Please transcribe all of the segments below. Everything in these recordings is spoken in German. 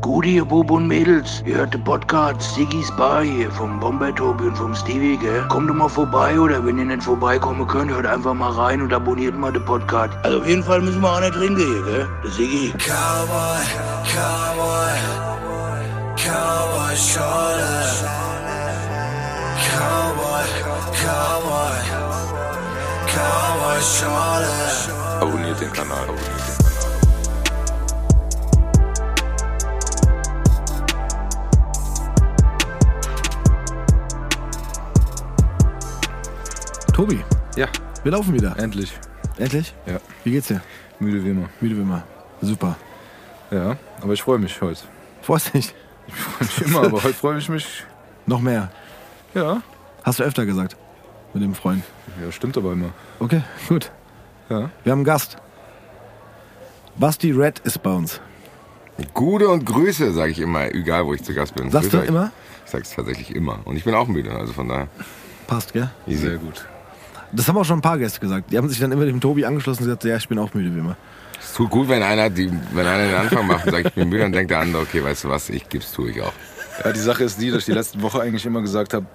Gute, ihr Bub und Mädels. Ihr hört den Podcast Siggy's Bar hier vom Bombay Tobi und vom Stevie, gell? Kommt doch mal vorbei oder wenn ihr nicht vorbeikommen könnt, hört einfach mal rein und abonniert mal den Podcast. Also auf jeden Fall müssen wir auch nicht trinken hier, gell? Der Siggy. Cowboy, Cowboy, Cowboy Schorle. Cowboy, Cowboy, Cowboy Schorle. Abonniert den Kanal. Abonniert den Kanal. Tobi, Ja, wir laufen wieder. endlich. Endlich? Ja. Wie geht's dir? Müde wie immer. Müde wie immer. Super. Ja, aber ich freue mich heute. Freust dich? Ich freue mich immer, aber heute freue ich mich. Noch mehr. Ja. Hast du öfter gesagt. Mit dem Freund. Ja, stimmt aber immer. Okay, gut. Ja. Wir haben einen Gast. Basti Red ist bei uns. Gute und Grüße, sage ich immer, egal wo ich zu Gast bin. Sagst Grüß du euch. immer? Ich sag's tatsächlich immer. Und ich bin auch müde, also von daher. Passt, gell? Easy. Sehr gut. Das haben auch schon ein paar Gäste gesagt. Die haben sich dann immer dem Tobi angeschlossen und gesagt, ja, ich bin auch müde wie immer. Es tut gut, wenn einer, die, wenn einer den Anfang macht und sagt, ich bin müde, dann denkt der andere, okay, weißt du was, ich gib's, tue ich auch. Ja, die Sache ist die, dass ich die letzten Woche eigentlich immer gesagt habe,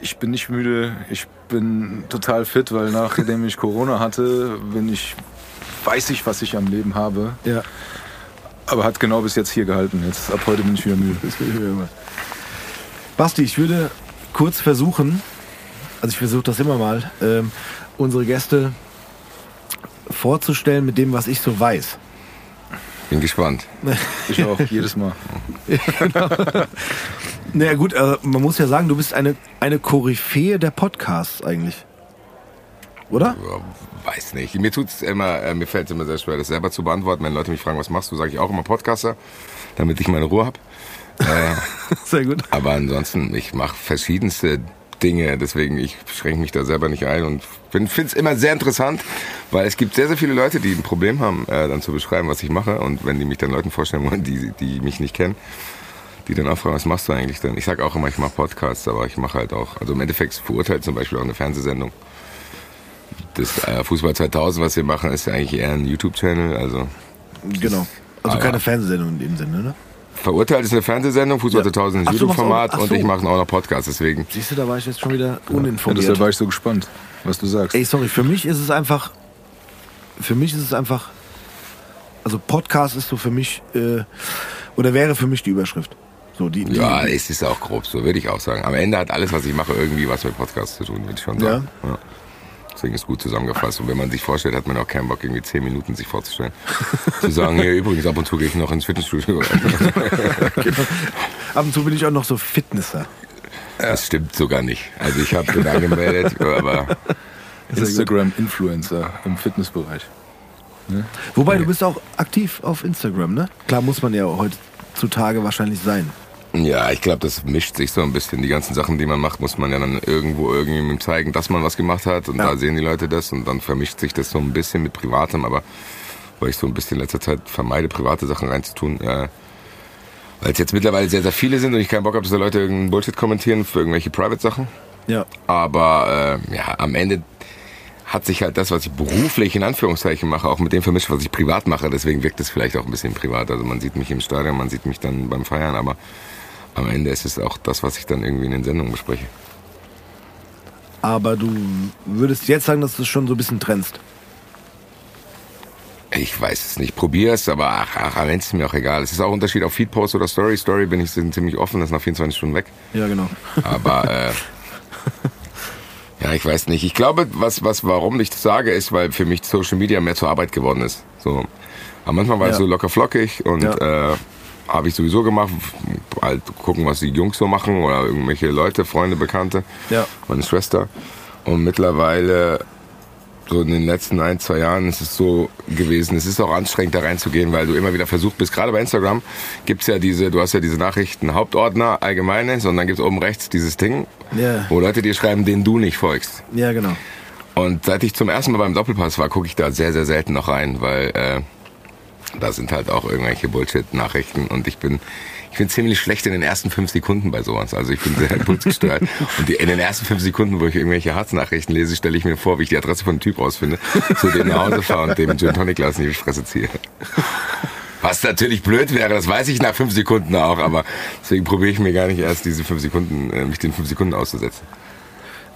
ich bin nicht müde, ich bin total fit, weil nachdem ich Corona hatte, bin ich, weiß ich, was ich am Leben habe. Ja. Aber hat genau bis jetzt hier gehalten. Jetzt ab heute bin ich wieder müde. Basti, ich würde kurz versuchen, also ich versuche das immer mal, ähm, unsere Gäste vorzustellen mit dem, was ich so weiß. Bin gespannt. Ich auch, jedes Mal. Naja gut, äh, man muss ja sagen, du bist eine, eine Koryphäe der Podcasts eigentlich. Oder? Ja, weiß nicht. Mir tut's immer, äh, mir fällt es immer sehr schwer, das selber zu beantworten. Wenn Leute mich fragen, was machst du, sage ich auch immer Podcaster, damit ich meine Ruhe hab. Äh, Sehr gut. aber ansonsten, ich mache verschiedenste Dinge, deswegen ich schränke mich da selber nicht ein und finde es immer sehr interessant, weil es gibt sehr, sehr viele Leute, die ein Problem haben, äh, dann zu beschreiben, was ich mache und wenn die mich dann Leuten vorstellen wollen, die, die mich nicht kennen, die dann auch fragen, was machst du eigentlich denn? Ich sage auch immer, ich mache Podcasts, aber ich mache halt auch, also im Endeffekt verurteilt zum Beispiel auch eine Fernsehsendung. Das äh, Fußball 2000, was wir machen, ist ja eigentlich eher ein YouTube-Channel, also Genau. Also Aber- keine Fernsehsendung in dem Sinne, ne? Verurteilt ist eine Fernsehsendung, Fußball Ja. 2000 ist YouTube-Format und ich mache auch noch Podcasts, deswegen Siehst du, da war ich jetzt schon wieder Ja, uninformiert. deshalb war ich so gespannt, was du sagst. Ey, sorry, für mich ist es einfach, für mich ist es einfach, also Podcast ist so für mich, äh, oder wäre für mich die Überschrift. So, die, die, Ja, es ist auch grob, so würde ich auch sagen. Am Ende hat alles, was ich mache, irgendwie was mit Podcasts zu tun, würde ich schon sagen. Ja. Deswegen ist gut zusammengefasst. Und wenn man sich vorstellt, hat man auch keinen Bock, irgendwie zehn Minuten sich vorzustellen. zu sagen, hier übrigens, ab und zu gehe ich noch ins Fitnessstudio. Ab und zu bin ich auch noch so Fitnesser. Das stimmt sogar nicht. Also ich habe den angemeldet, aber Instagram-Influencer im Fitnessbereich. Wobei, du bist auch aktiv auf Instagram, ne? Klar muss man ja heutzutage wahrscheinlich sein. Ja, ich glaube, das mischt sich so ein bisschen. Die ganzen Sachen, die man macht, muss man ja dann irgendwo irgendwie zeigen, dass man was gemacht hat. Und Ja. da sehen die Leute das und dann vermischt sich das so ein bisschen mit Privatem. Aber weil ich so ein bisschen in letzter Zeit vermeide, private Sachen reinzutun, äh, weil es jetzt mittlerweile sehr, sehr viele sind und ich keinen Bock habe, dass da Leute irgendeinen Bullshit kommentieren für irgendwelche Private-Sachen. Ja. Aber äh, ja, am Ende hat sich halt das, was ich beruflich in Anführungszeichen mache, auch mit dem vermischt, was ich privat mache. Deswegen wirkt es vielleicht auch ein bisschen privat. Also man sieht mich im Stadion, man sieht mich dann beim Feiern, aber am Ende ist es auch das, was ich dann irgendwie in den Sendungen bespreche. Aber du würdest jetzt sagen, dass du es schon so ein bisschen trennst. Ich weiß es nicht, probier es, aber ach, ach, am Ende ist es mir auch egal. Es ist auch ein Unterschied auf Feedpost oder Story. Story bin ich ziemlich offen, das ist nach 24 Stunden weg. Ja, genau. Aber äh, ja, ich weiß nicht. Ich glaube, was, was, warum ich das sage, ist, weil für mich Social Media mehr zur Arbeit geworden ist. So, am Anfang war es Ja. so locker flockig und Ja. äh, habe ich sowieso gemacht. Halt gucken, was die Jungs so machen oder irgendwelche Leute, Freunde, Bekannte, Ja. meine Schwester. Und mittlerweile so in den letzten ein, zwei Jahren ist es so gewesen, es ist auch anstrengend da reinzugehen, weil du immer wieder versucht bist, gerade bei Instagram gibt's ja diese, du hast ja diese Nachrichten Hauptordner, allgemeines und dann gibt's oben rechts dieses Ding, Ja. wo Leute dir schreiben, denen du nicht folgst. Ja, genau. Und seit ich zum ersten Mal beim Doppelpass war, gucke ich da sehr, sehr selten noch rein, weil äh, da sind halt auch irgendwelche Bullshit-Nachrichten und ich bin, ich bin ziemlich schlecht in den ersten fünf Sekunden bei sowas. Also ich bin sehr impulsgesteuert. und die, in den ersten fünf Sekunden, wo ich irgendwelche Harznachrichten lese, stelle ich mir vor, wie ich die Adresse von einem Typ rausfinde, zu dem nach Hause fahre und dem Gin Tonic Glas in die Fresse ziehe. Was natürlich blöd wäre, das weiß ich nach fünf Sekunden auch, aber deswegen probiere ich mir gar nicht erst diese fünf Sekunden, äh, mich den fünf Sekunden auszusetzen.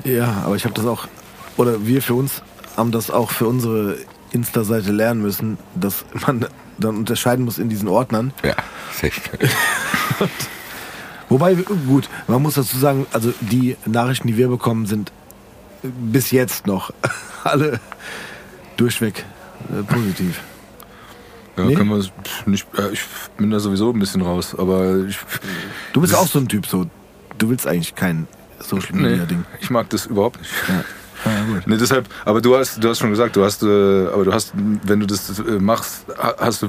Ja, aber ich habe das auch, oder wir für uns haben das auch für unsere Insta-Seite lernen müssen, dass man dann unterscheiden muss in diesen Ordnern. Ja, safe. Wobei, gut, man muss dazu sagen, also die Nachrichten, die wir bekommen, sind bis jetzt noch alle durchweg äh, positiv. Ja, Nee. können wir nicht, äh, ich bin da sowieso ein bisschen raus, aber ich, Du bist auch so ein Typ, so. Du willst eigentlich kein Social Media nee, Ding. ich mag das überhaupt nicht. Ja, gut. Nee, deshalb, aber du hast, du hast schon gesagt, du hast, äh, aber du hast, wenn du das äh, machst, ha- hast du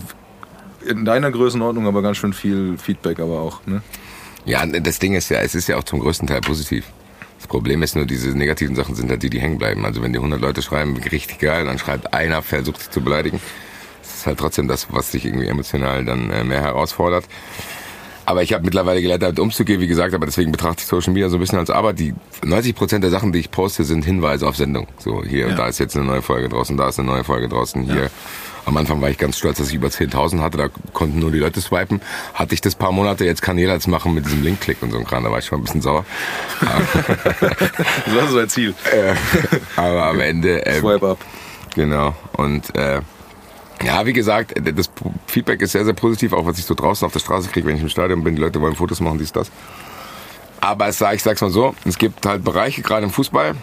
in deiner Größenordnung aber ganz schön viel Feedback aber auch, ne? Ja, das Ding ist ja, es ist ja auch zum größten Teil positiv. Das Problem ist nur, diese negativen Sachen sind halt die, die hängen bleiben. Also wenn die 100 Leute schreiben, richtig geil, dann schreibt einer, versucht sich zu beleidigen. Das ist halt trotzdem das, was dich irgendwie emotional dann äh, mehr herausfordert. Aber ich habe mittlerweile gelernt, damit umzugehen, wie gesagt, aber deswegen betrachte ich Social Media so ein bisschen als Arbeit. Die 90 Prozent der Sachen, die ich poste, sind Hinweise auf Sendung. So, hier, Ja. da ist jetzt eine neue Folge draußen, da ist eine neue Folge draußen, hier. Am Anfang war ich ganz stolz, dass ich über 10.000 hatte, da konnten nur die Leute swipen. Hatte ich das paar Monate, jetzt kann jeder das machen mit diesem Link-Klick und so ein Kram, da war ich schon ein bisschen sauer. Das war so ein Ziel. Äh, aber am Ende, ähm, Swipe up. Genau. Und äh, ja, wie gesagt, das Feedback ist sehr, sehr positiv, auch was ich so draußen auf der Straße kriege, wenn ich im Stadion bin. Die Leute wollen Fotos machen, dies, das. Aber es ich sag's mal so, es gibt halt Bereiche, gerade im Fußball,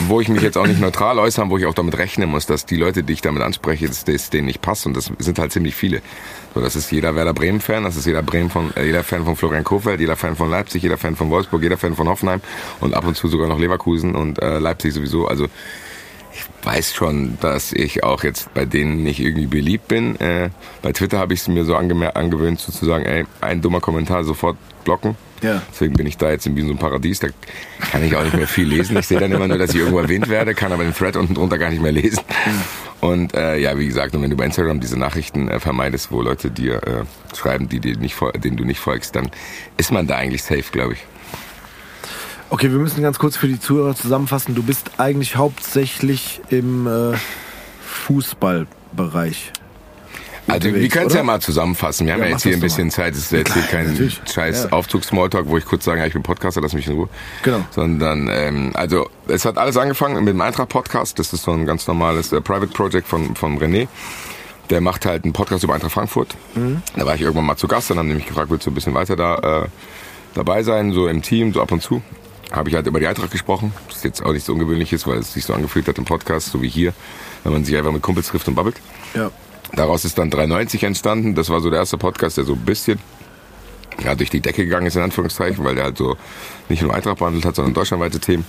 wo ich mich jetzt auch nicht neutral äußern, wo ich auch damit rechnen muss, dass die Leute, die ich damit anspreche, dass das denen nicht passt. Und das sind halt ziemlich viele. So, das ist jeder Werder Bremen-Fan, das ist jeder Bremen von, äh, jeder Fan von Florian Kohfeldt, jeder Fan von Leipzig, jeder Fan von Wolfsburg, jeder Fan von Hoffenheim und ab und zu sogar noch Leverkusen und äh, Leipzig sowieso. Also ich weiß schon, dass ich auch jetzt bei denen nicht irgendwie beliebt bin. Äh, bei Twitter habe ich es mir so angewöhnt, sozusagen, ey, ein dummer Kommentar sofort blocken. Ja. Deswegen bin ich da jetzt in so einem Paradies. Da kann ich auch nicht mehr viel lesen. Ich sehe dann immer nur, dass ich irgendwo erwähnt werde, kann aber den Thread unten drunter gar nicht mehr lesen. Und äh, ja, wie gesagt, und wenn du bei Instagram diese Nachrichten äh, vermeidest, wo Leute dir äh, schreiben, die dir nicht, denen du nicht folgst, dann ist man da eigentlich safe, glaube ich. Okay, wir müssen ganz kurz für die Zuhörer zusammenfassen. Du bist eigentlich hauptsächlich im äh, Fußballbereich. Also wir können es ja mal zusammenfassen. Wir haben Ja, ja mach jetzt hier ein bisschen mal. Zeit. Es ist jetzt hier kein natürlich. scheiß Ja. Aufzug-Smalltalk, wo ich kurz sage, ja, ich bin Podcaster, lass mich in Ruhe. Genau. Sondern, ähm, also es hat alles angefangen mit dem Eintracht-Podcast. Das ist so ein ganz normales äh, Private Project von, von René. Der macht halt einen Podcast über Eintracht Frankfurt. Mhm. Da war ich irgendwann mal zu Gast, dann haben die mich gefragt, willst du ein bisschen weiter da äh, dabei sein, so im Team, so ab und zu. Habe ich halt über die Eintracht gesprochen. Das ist jetzt auch nichts Ungewöhnliches, weil es sich so angefühlt hat im Podcast, so wie hier, wenn man sich einfach mit Kumpels trifft und babbelt. Ja. Daraus ist dann 390 entstanden. Das war so der erste Podcast, der so ein bisschen ja, durch die Decke gegangen ist, in Anführungszeichen, weil der halt so nicht nur Eintracht behandelt hat, sondern deutschlandweite Themen.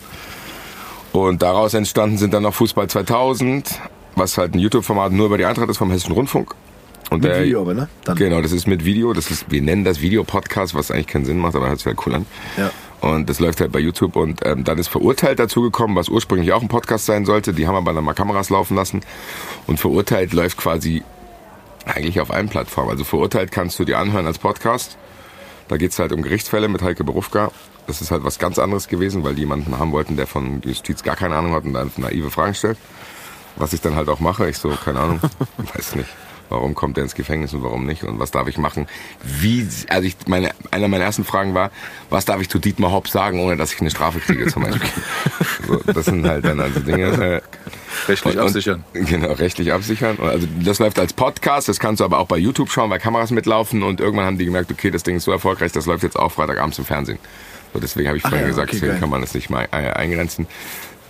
Und daraus entstanden sind dann noch Fußball 2000, was halt ein YouTube-Format nur über die Eintracht ist vom Hessischen Rundfunk. Und Mit der- Video aber, ne? Dann. Genau, das ist mit Video. Das ist, wir nennen das Videopodcast, was eigentlich keinen Sinn macht, aber hört sich halt cool an. Ja. Und das läuft halt bei YouTube. Und ähm, dann ist Verurteilt dazugekommen, was ursprünglich auch ein Podcast sein sollte. Die haben aber dann mal Kameras laufen lassen. Und Verurteilt läuft quasi eigentlich auf allen Plattformen. Also Verurteilt kannst du dir anhören als Podcast. Da geht's halt um Gerichtsfälle mit Heike Berufka. Das ist halt was ganz anderes gewesen, weil die jemanden haben wollten, der von Justiz gar keine Ahnung hat und dann naive Fragen stellt. Was ich dann halt auch mache. Ich so, keine Ahnung, weiß nicht. Warum kommt er ins Gefängnis und warum nicht? Und was darf ich machen? Wie, also ich, meine, einer meiner ersten Fragen war, was darf ich zu Dietmar Hopp sagen, ohne dass ich eine Strafe kriege zum Beispiel? so, das sind halt dann also Dinge. Äh, Rechtlich und- absichern. Genau, rechtlich absichern. Also das läuft als Podcast, das kannst du aber auch bei YouTube schauen, weil Kameras mitlaufen und irgendwann haben die gemerkt, okay, das Ding ist so erfolgreich, das läuft jetzt auch Freitagabends im Fernsehen. So, deswegen habe ich vorhin ja, gesagt, okay, deswegen geil. kann man das nicht mal äh, eingrenzen.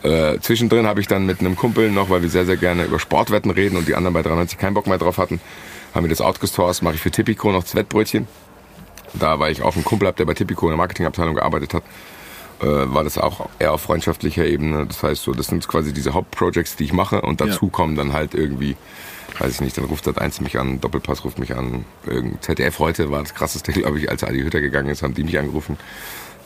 Äh, zwischendrin habe ich dann mit einem Kumpel noch, weil wir sehr, sehr gerne über Sportwetten reden und die anderen bei 93 keinen Bock mehr drauf hatten, haben wir das outgesourced, mache ich für Tipico noch das Wettbrötchen. Da, weil ich auch einen Kumpel habe, der bei Tipico in der Marketingabteilung gearbeitet hat, äh, war das auch eher auf freundschaftlicher Ebene. Das heißt so, das sind quasi diese Hauptprojects, die ich mache und dazu Ja. kommen dann halt irgendwie, weiß ich nicht, dann ruft das eins mich an, Doppelpass ruft mich an, ZDF heute war das krasseste, glaube ich, als Adi Hütter gegangen ist, haben die mich angerufen.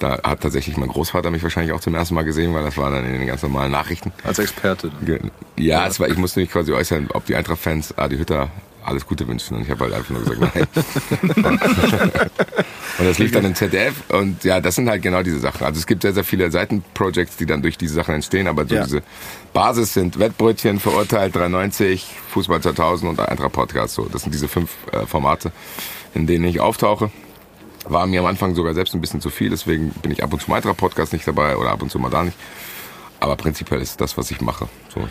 Da hat tatsächlich mein Großvater mich wahrscheinlich auch zum ersten Mal gesehen, weil das war dann in den ganz normalen Nachrichten. Als Experte. Ge- Ja, es war, ich musste mich quasi äußern, ob die Eintracht-Fans Adi Hütter alles Gute wünschen. Und ich habe halt einfach nur gesagt, nein. und das lief dann im ZDF. Und ja, das sind halt genau diese Sachen. Also es gibt sehr, sehr viele Seitenprojects, die dann durch diese Sachen entstehen. Aber so Ja. diese Basis sind Wettbrötchen, Verurteilt 93, Fußball 2000 und Eintracht Podcast. So, das sind diese fünf äh, Formate, in denen ich auftauche. War mir am Anfang sogar selbst ein bisschen zu viel, deswegen bin ich ab und zu im Eintracht Podcast nicht dabei oder ab und zu mal da nicht. Aber prinzipiell ist das, was ich mache. So.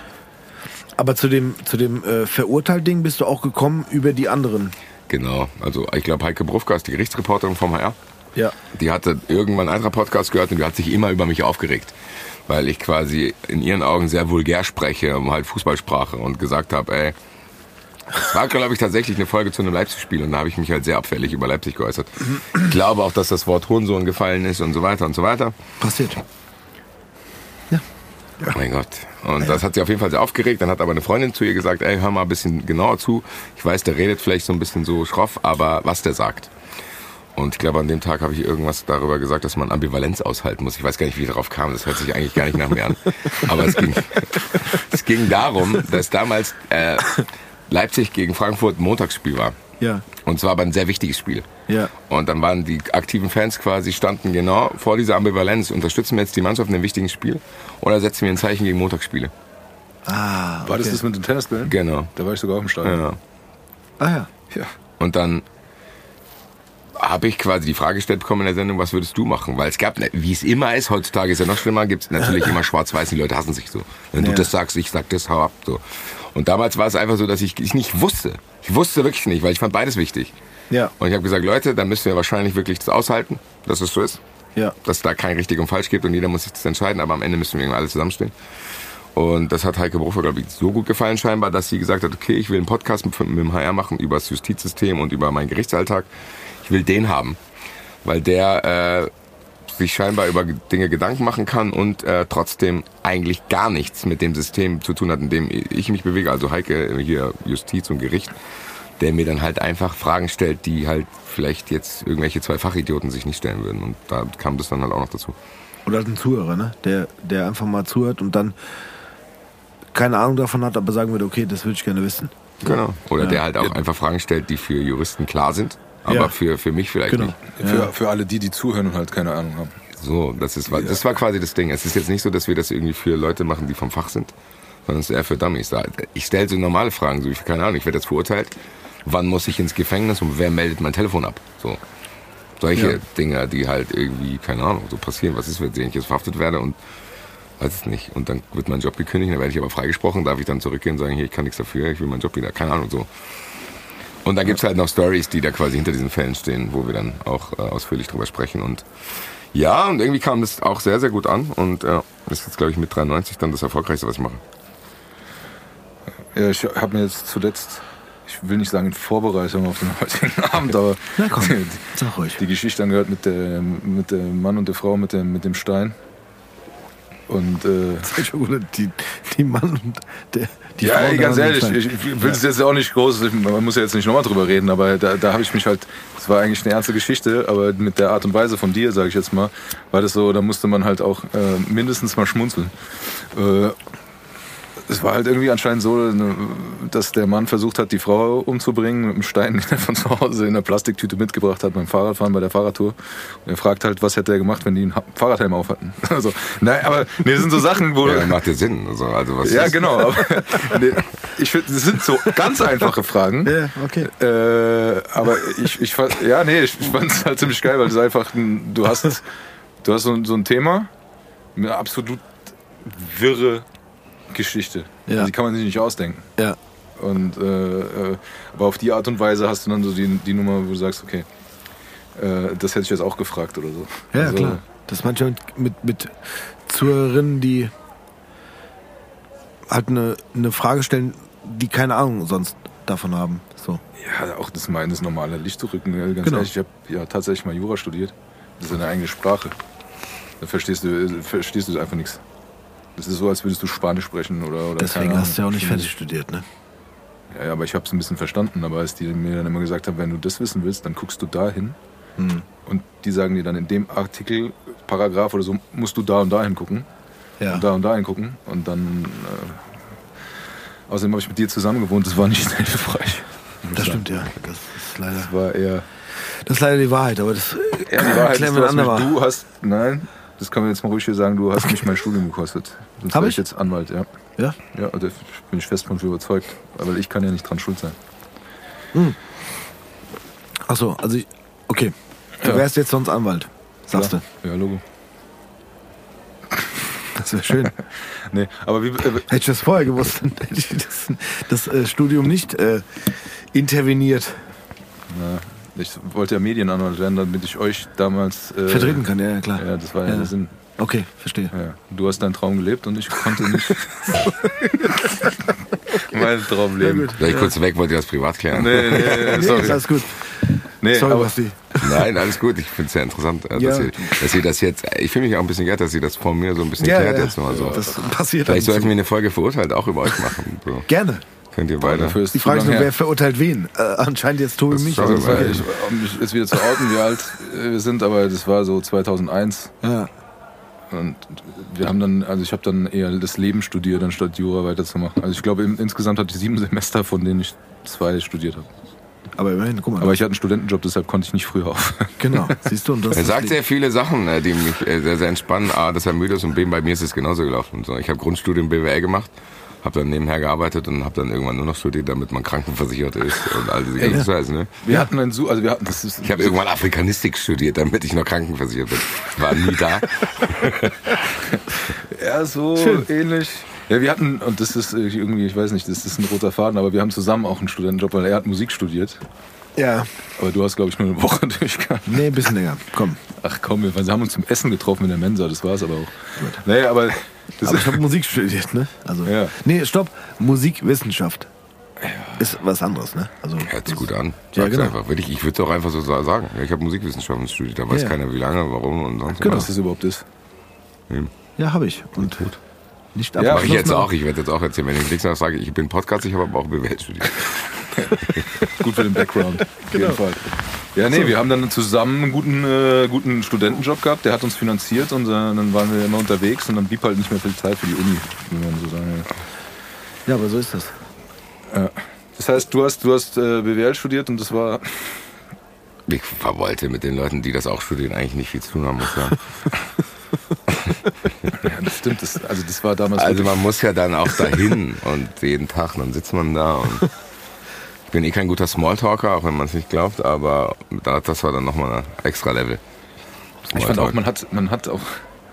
Aber zu dem, zu dem äh, Verurteilt-Ding bist du auch gekommen über die anderen. Genau. Also ich glaube, Heike Brufka ist die Gerichtsreporterin vom HR. Ja. Die hatte irgendwann einen Eintracht Podcast gehört und die hat sich immer über mich aufgeregt. Weil ich quasi in ihren Augen sehr vulgär spreche, um halt Fußballsprache und gesagt habe, ey, es war, glaube ich, tatsächlich eine Folge zu einem Leipzig-Spiel und da habe ich mich halt sehr abfällig über Leipzig geäußert. Ich glaube auch, dass das Wort Hohensohn gefallen ist und so weiter und so weiter. Passiert. Oh mein Gott. Und das hat sie auf jeden Fall sehr aufgeregt. Dann hat aber eine Freundin zu ihr gesagt, ey, hör mal ein bisschen genauer zu. Ich weiß, der redet vielleicht so ein bisschen so schroff, aber was der sagt. Und ich glaube, an dem Tag habe ich irgendwas darüber gesagt, dass man Ambivalenz aushalten muss. Ich weiß gar nicht, wie ich darauf kam. Das hört sich eigentlich gar nicht nach mir an. Aber es ging, es ging darum, dass damals äh, Leipzig gegen Frankfurt ein Montagsspiel war. Ja. Und zwar aber ein sehr wichtiges Spiel. Ja. Und dann waren die aktiven Fans quasi, standen genau vor dieser Ambivalenz. Unterstützen wir jetzt die Mannschaft in einem wichtigen Spiel oder setzen wir ein Zeichen gegen Montagsspiele? Ah, War das okay. das mit den Tennisbällen? Genau. Da war ich sogar auch im Stadion. Ja. Ah ja. Ja. Und dann habe ich quasi die Frage gestellt bekommen in der Sendung, was würdest du machen? Weil es gab, ne, wie es immer ist, heutzutage ist ja noch schlimmer, gibt es natürlich immer schwarz-weiß, die Leute hassen sich so. Wenn du Ja. das sagst, ich sag das, hau ab. So. Und damals war es einfach so, dass ich, ich nicht wusste. Ich wusste wirklich nicht, weil ich fand beides wichtig. Ja. Und ich habe gesagt, Leute, dann müssen wir wahrscheinlich wirklich das aushalten, dass es so ist. Ja. dass es da kein richtig und falsch gibt und jeder muss sich das entscheiden, aber am Ende müssen wir irgendwie alle zusammenstehen. Und das hat Heike Brufer, glaube ich, so gut gefallen scheinbar, dass sie gesagt hat, okay, ich will einen Podcast mit, mit dem HR machen über das Justizsystem und über meinen Gerichtsalltag. Ich will den haben, weil der äh, sich scheinbar über Dinge Gedanken machen kann und äh, trotzdem eigentlich gar nichts mit dem System zu tun hat, in dem ich mich bewege. Also Heike hier Justiz und Gericht, der mir dann halt einfach Fragen stellt, die halt vielleicht jetzt irgendwelche zwei Fachidioten sich nicht stellen würden. Und da kam das dann halt auch noch dazu. Oder halt ein Zuhörer, ne? Der, der einfach mal zuhört und dann keine Ahnung davon hat, aber sagen würde, okay, das würde ich gerne wissen. Genau. Oder Ja. der halt auch einfach Fragen stellt, die für Juristen klar sind, aber Ja. für, für mich vielleicht Genau. nicht. Für, für alle die, die zuhören und halt keine Ahnung haben. So, das ist, das war quasi das Ding. Es ist jetzt nicht so, dass wir das irgendwie für Leute machen, die vom Fach sind, sondern es ist eher für Dummies. Da- Ich stelle so normale Fragen, so ich keine Ahnung, ich werde jetzt verurteilt. Wann muss ich ins Gefängnis und wer meldet mein Telefon ab? So. Solche Ja. Dinge, die halt irgendwie, keine Ahnung, so passieren. Was ist, wenn ich jetzt verhaftet werde und weiß es nicht. Und dann wird mein Job gekündigt, dann werde ich aber freigesprochen, darf ich dann zurückgehen und sagen, hier, ich kann nichts dafür, ich will meinen Job wieder, keine Ahnung, so. Und dann gibt's halt noch Stories, die da quasi hinter diesen Fällen stehen, wo wir dann auch äh, ausführlich drüber sprechen. Und ja, und irgendwie kam das auch sehr, sehr gut an. Und äh, das ist jetzt, glaube ich, mit 93 dann das Erfolgreichste, was ich mache. Ja, ich habe mir jetzt zuletzt, ich will nicht sagen in Vorbereitung auf den heutigen Abend, aber Na komm, die, sag ruhig. die Geschichte angehört mit, der, mit dem Mann und der Frau mit dem, mit dem Stein. Und äh, Die, die Mann und der, die ja, ey, ganz ehrlich, ich, ich will es jetzt auch nicht groß, man muss ja jetzt nicht nochmal drüber reden, aber da, da habe ich mich halt, das war eigentlich eine ernste Geschichte, aber mit der Art und Weise von dir, sage ich jetzt mal, war das so, da musste man halt auch äh, mindestens mal schmunzeln. Äh, es war halt irgendwie anscheinend so, ne, dass der Mann versucht hat, die Frau umzubringen mit einem Stein, den er von zu Hause in der Plastiktüte mitgebracht hat beim Fahrradfahren bei der Fahrradtour. Und er fragt halt, was hätte er gemacht, wenn die einen Fahrradhelm auf hatten. Also, nein, aber nee, das sind so Sachen, wo Ja, macht ja Sinn. Also, also was ja, ist- genau. Aber, nee, ich finde, das sind so ganz einfache Fragen. Ja, okay. Äh, aber ich, ich fand, ja, nee, ich, ich fand es halt ziemlich geil, weil es einfach, ein, du hast, du hast so, so ein Thema, eine absolut wirre Geschichte. Ja. Die kann man sich nicht ausdenken. Ja. Und, äh, äh, aber auf die Art und Weise hast du dann so die, die Nummer, wo du sagst, okay, äh, das hätte ich jetzt auch gefragt oder so. Ja, Also, klar. Das manchmal mit, mit Zuhörerinnen, die halt eine, eine Frage stellen, die keine Ahnung sonst davon haben. So. Ja, auch das meint das normale Licht zu rücken. ja, Ganz Genau. ehrlich, ich habe ja tatsächlich mal Jura studiert. Das ist eine eigene Sprache. Da verstehst du, verstehst du einfach nichts. Das ist so, als würdest du Spanisch sprechen oder, oder Deswegen hast du ja auch nicht fertig studiert, ne? Ja, ja, aber ich habe es ein bisschen verstanden. Aber als die mir dann immer gesagt haben, wenn du das wissen willst, dann guckst du da hin. Hm. Und die sagen dir dann in dem Artikel, Paragraph oder so, musst du da und da hingucken. Ja. Und da und da hingucken. Und dann. Äh, außerdem habe ich mit dir zusammen gewohnt, das war nicht hilfreich. Das stimmt, ja. Das ist leider, Das war eher, das ist leider die Wahrheit, aber das eher die Wahrheit. ist, du, hast mich, du hast, nein, das kann man jetzt mal ruhig hier sagen, du hast mich mein Studium gekostet. Sonst Hab wär ich? jetzt Anwalt, ja. Ja? Ja, da bin ich fest von überzeugt. Weil ich kann ja nicht dran schuld sein. Ach so, also ich, okay. Du Ja. wärst jetzt sonst Anwalt, sagst du. Ja, Logo. Das wäre schön. Nee, aber wie, äh, Hätte ich das vorher gewusst, dann hätte ich das, das äh, Studium nicht äh, interveniert. na, ich wollte ja Medienanwalt werden, damit ich euch damals äh, Vertreten kann, ja, ja klar. Ja, das war ja, der Sinn. Okay, verstehe. Ja, du hast deinen Traum gelebt und ich konnte nicht meinen Traum leben. Vielleicht kurz weg, wollt ihr das privat klären? Nee, nee, nee, Nee, ist sorry. alles gut. Nee, Sorry, aber, Basti. Nein, alles gut. Ich finde es sehr interessant, äh, Ja. dass, ihr, dass ihr das jetzt. Ich fühle mich auch ein bisschen geehrt, dass ihr das vor mir so ein bisschen klärt jetzt mal so. Das passiert Vielleicht sollten wir eine Folge verurteilt auch über euch machen. So. Gerne. Könnt ihr beide. dafür ist Die Frage ist nur, her. wer verurteilt wen? Äh, anscheinend jetzt Tobi mich. schon Also, so, Ich, um mich jetzt wieder zu outen, wie alt äh, wir sind, aber das war so 2001. ja. Und wir haben dann, also ich habe dann eher das Leben studiert, anstatt Jura weiterzumachen. Also ich glaube, in, insgesamt hatte ich sieben Semester, von denen ich zwei studiert habe. Aber immerhin, guck mal. Aber ich hatte einen Studentenjob, deshalb konnte ich nicht früher auf. genau, siehst du, und das Er sagt sehr viele Sachen, äh, die mich äh, sehr, sehr entspannen. A, dass er müde ist und B, bei mir ist es genauso gelaufen. Ich habe Grundstudium BWL gemacht, habe dann nebenher gearbeitet und habe dann irgendwann nur noch studiert, damit man krankenversichert ist und all diese ganzen Scheiße. Ne? Wir hatten einen Su also wir hatten, das ist, Ich habe irgendwann Afrikanistik studiert, damit ich noch krankenversichert bin. War nie da. ja so ähnlich. Ja, wir hatten, und das ist irgendwie, ich weiß nicht, das ist ein roter Faden, aber wir haben zusammen auch einen Studentenjob, weil er hat Musik studiert. Ja, Aber du hast, glaube ich, nur eine Woche durchgehabt. nee, ein bisschen länger. Komm. Ach komm, wir haben uns zum Essen getroffen in der Mensa, das war's aber auch. Nee, aber das Aber ich habe Musik studiert, ne? Also, Ja. Nee, stopp. Musikwissenschaft. Ist was anderes, ne? Also, Hört sich gut an. Ja, Sag's genau. einfach. Wirklich, ich würde es auch einfach so sa- sagen. Ja, ich habe Musikwissenschaften studiert, da weiß Ja. keiner wie lange, warum und sonst Genau. was das überhaupt ist. Ja, habe ich. Und nicht Ja, Mach ich jetzt auch. Ich werde jetzt auch erzählen, wenn ich nichts mehr sage, ich bin Podcast, ich habe aber auch BWL studiert. Gut für den Background. Auf jeden Fall. Ja, nee, wir haben dann zusammen einen guten, äh, guten Studentenjob gehabt, der hat uns finanziert und äh, dann waren wir immer unterwegs und dann blieb halt nicht mehr viel Zeit für die Uni, wie man so sagen. Ja, aber so ist das. Das heißt, du hast, du hast äh, BWL studiert und das war. Ich wollte mit den Leuten, die das auch studieren, eigentlich nicht viel zu tun haben, muss ich sagen. Ja, das stimmt, das, also das war damals. Also man muss ja dann auch dahin und jeden Tag, dann sitzt man da und ich bin eh kein guter Smalltalker, auch wenn man es nicht glaubt, aber da- das war dann nochmal ein extra Level. ich fand auch, man hat, man hat auch,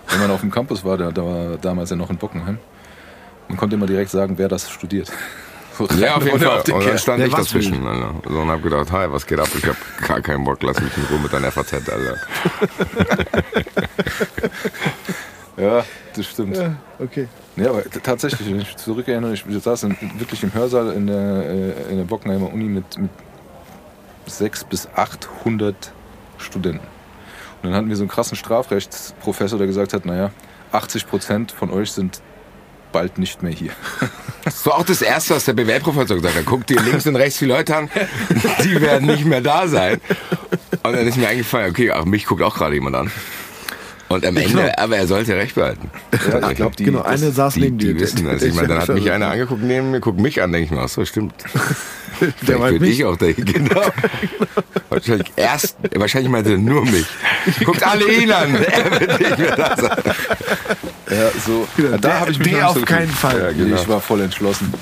wenn man auf dem Campus war, da, da war damals ja noch in Bockenheim, man konnte immer direkt sagen, wer das studiert. Ja, auf jeden Fall. den Und dann Kerl. stand ich dazwischen, Alter. So, und hab gedacht, hi, was geht ab? Ich hab gar keinen Bock, lass mich in Ruhe mit deiner FAZ, Alter. Ja, das stimmt. Okay. Ja, aber tatsächlich, wenn ich mich zurückerinnere, ich saß in, wirklich im Hörsaal in der, äh, in der Bockenheimer Uni mit, mit 600 bis 800 Studenten. Und dann hatten wir so einen krassen Strafrechtsprofessor, der gesagt hat, naja, 80 Prozent von euch sind bald nicht mehr hier. Das war auch das Erste, was der BWL-Professor gesagt hat. Guck dir links und rechts die Leute an, die werden nicht mehr da sein. Und dann ist mir eingefallen, okay, ach, mich guckt auch gerade jemand an. Und am Ende, aber er sollte recht behalten. Ja, ich glaube, die, Genau, eine saß Die, neben dir. die wissen das. Ich meine, dann hat mich einer angeguckt neben mir, guckt mich an, denke ich mir, ach so, stimmt. Der bin mich. ich auch der, genau. Wahrscheinlich erst, wahrscheinlich meinte er nur mich. Guckt alle ihn an, er wird nicht mehr da sein. ja, so, Der- da habe ich mich der auf keinen. Fall. Ja, genau. Ich war voll entschlossen.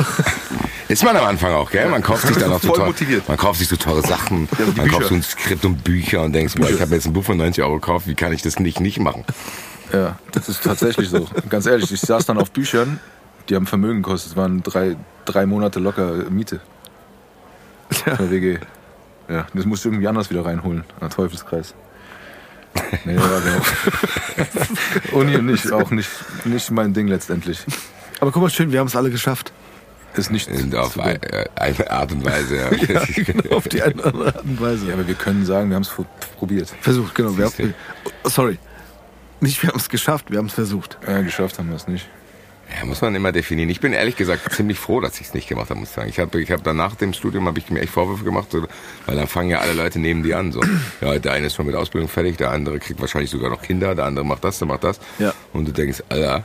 Ist man am Anfang auch, gell? Man kauft sich dann auch so Voll teure, motiviert. man kauft sich so teure Sachen. die man kauft so ein Skript und Bücher und denkst, boah, ich habe jetzt ein Buch von 90 Euro gekauft, wie kann ich das nicht nicht machen? Ja, das ist tatsächlich so. Ganz ehrlich, ich saß dann auf Büchern, die haben Vermögen gekostet. Es waren drei, drei Monate locker Miete. Ja. Der WG. Ja, das musst du irgendwie anders wieder reinholen. Ein Teufelskreis. Nee, ja, genau. Uni nicht, auch nicht, nicht mein Ding letztendlich. Aber guck mal, schön, wir haben es alle geschafft. Ist nicht. Und auf äh, eine Art und Weise, ja. Ja, genau, auf die eine oder andere Art und Weise. ja, aber wir können sagen, wir haben es probiert. Versucht, genau. Wir Siehste. haben, oh, sorry. Nicht, wir haben es geschafft, wir haben es versucht. Ja, geschafft haben wir es nicht. Ja, muss man immer definieren. Ich bin ehrlich gesagt ziemlich froh, dass ich es nicht gemacht habe, muss ich sagen. Ich habe ich hab dann nach dem Studium habe ich mir echt Vorwürfe gemacht, so, weil dann fangen ja alle Leute neben die an. So. Ja, der eine ist schon mit Ausbildung fertig, der andere kriegt wahrscheinlich sogar noch Kinder, der andere macht das, der macht das. Ja. Und du denkst, Alter,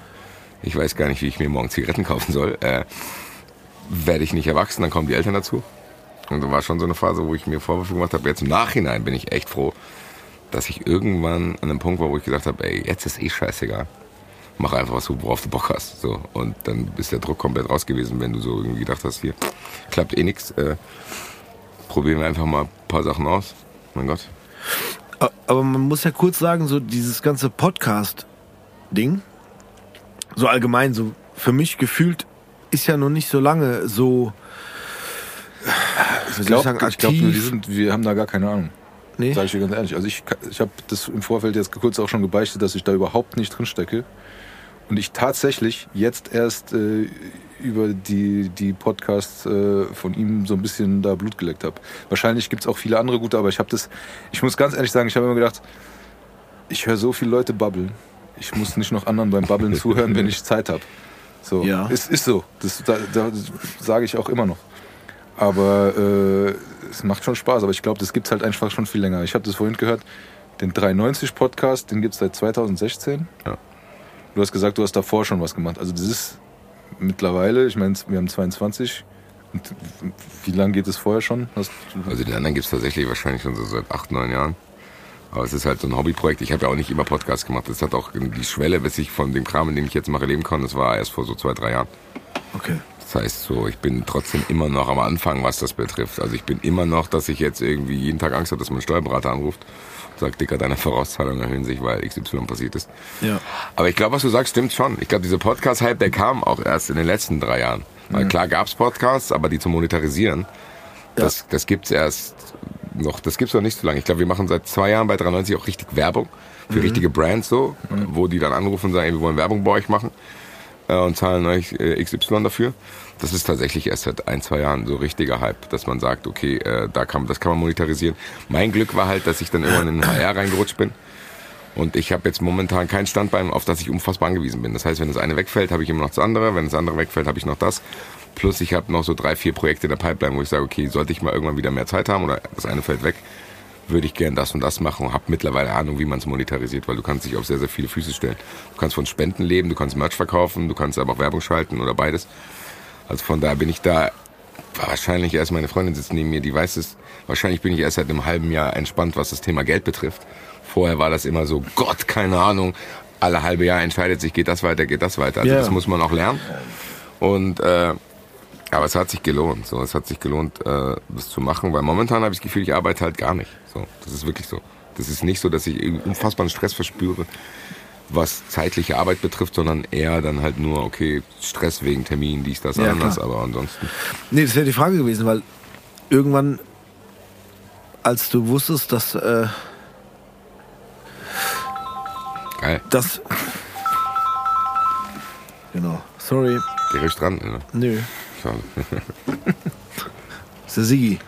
ich weiß gar nicht, wie ich mir morgen Zigaretten kaufen soll. Äh, werde ich nicht erwachsen, dann kommen die Eltern dazu. Und da war schon so eine Phase, wo ich mir Vorwürfe gemacht habe. Jetzt im Nachhinein bin ich echt froh, dass ich irgendwann an einem Punkt war, wo ich gesagt habe, ey, jetzt ist eh scheißegal. Mach einfach was, worauf du Bock hast. So. Und dann ist der Druck komplett raus gewesen, wenn du so irgendwie gedacht hast, hier klappt eh nichts. Äh, probieren wir einfach mal ein paar Sachen aus. Mein Gott. Aber man muss ja kurz sagen, so dieses ganze Podcast-Ding, so allgemein, so für mich gefühlt, ist ja noch nicht so lange so. Ich glaube, glaub, wir, haben da gar keine Ahnung. Nee. Sag ich dir ganz ehrlich. Also ich, ich habe das im Vorfeld jetzt kurz auch schon gebeichtet, dass ich da überhaupt nicht drin stecke. Und ich tatsächlich jetzt erst äh, über die, die Podcasts äh, von ihm so ein bisschen da Blut geleckt habe. Wahrscheinlich gibt es auch viele andere gute, aber ich habe das, ich muss ganz ehrlich sagen, ich habe immer gedacht, ich höre so viele Leute babbeln. Ich muss nicht noch anderen beim Babbeln zuhören, wenn ich Zeit habe. So, Ja. ist, ist so. Das, da, da sage ich auch immer noch. Aber äh, es macht schon Spaß. Aber ich glaube, das gibt es halt einfach schon viel länger. Ich habe das vorhin gehört, den 390 Podcast, den gibt es seit 2016. Ja. Du hast gesagt, du hast davor schon was gemacht. Also das ist mittlerweile, ich meine, wir haben 22. Und wie lange geht es vorher schon? Hast, Also den anderen gibt es tatsächlich wahrscheinlich schon so seit acht, neun Jahren. Aber es ist halt so ein Hobbyprojekt. Ich habe ja auch nicht immer Podcasts gemacht. Das hat auch die Schwelle, bis ich von dem Kram, in dem ich jetzt mache, leben kann. Das war erst vor so zwei, drei Jahren. Okay. Das heißt so, ich bin trotzdem immer noch am Anfang, was das betrifft. Also ich bin immer noch, dass ich jetzt irgendwie jeden Tag Angst habe, dass mein Steuerberater anruft und sagt, Dicker, deine Vorauszahlungen erhöhen sich, weil XY passiert ist. Ja. Aber ich glaube, was du sagst, stimmt schon. Ich glaube, dieser Podcast-Hype, der kam auch erst in den letzten drei Jahren. Weil klar gab's Podcasts, aber die zu monetarisieren, das, das gibt's erst noch, das gibt's noch nicht so lange. Ich glaube, wir machen seit zwei Jahren bei 93 auch richtig Werbung für richtige Brands so, wo die dann anrufen und sagen, ey, wir wollen Werbung bei euch machen äh, und zahlen euch äh, XY dafür. Das ist tatsächlich erst seit ein, zwei Jahren so richtiger Hype, dass man sagt, okay, äh, da kann, das kann man monetarisieren. Mein Glück war halt, dass ich dann irgendwann in den HR reingerutscht bin. Und ich habe jetzt momentan kein Standbein, auf das ich unfassbar angewiesen bin. Das heißt, wenn das eine wegfällt, habe ich immer noch das andere. Wenn das andere wegfällt, habe ich noch das. Plus ich habe noch so drei, vier Projekte in der Pipeline, wo ich sage, okay, sollte ich mal irgendwann wieder mehr Zeit haben oder das eine fällt weg, würde ich gern das und das machen und habe mittlerweile Ahnung, wie man es monetarisiert, weil du kannst dich auf sehr, sehr viele Füße stellen. Du kannst von Spenden leben, du kannst Merch verkaufen, du kannst aber auch Werbung schalten oder beides. Also von daher bin ich da wahrscheinlich erst, meine Freundin sitzt neben mir, die weiß es, wahrscheinlich bin ich erst seit einem halben Jahr entspannt, was das Thema Geld betrifft. Vorher war das immer so, Gott, keine Ahnung, alle halbe Jahr entscheidet sich, geht das weiter, geht das weiter. Also Ja. das muss man auch lernen. Und äh, aber es hat sich gelohnt. So, es hat sich gelohnt, äh, das zu machen, weil momentan habe ich das Gefühl, ich arbeite halt gar nicht. So, das ist wirklich so. Das ist nicht so, dass ich unfassbaren Stress verspüre, was zeitliche Arbeit betrifft, sondern eher dann halt nur, okay, Stress wegen Termin, dies, das, Ja, anders, klar. aber ansonsten. Nee, das wäre die Frage gewesen, weil irgendwann, als du wusstest, dass, äh, Geil. dass. Genau. Sorry. Geh ruhig dran. Ne? Nö. Schade. ist der Sigi.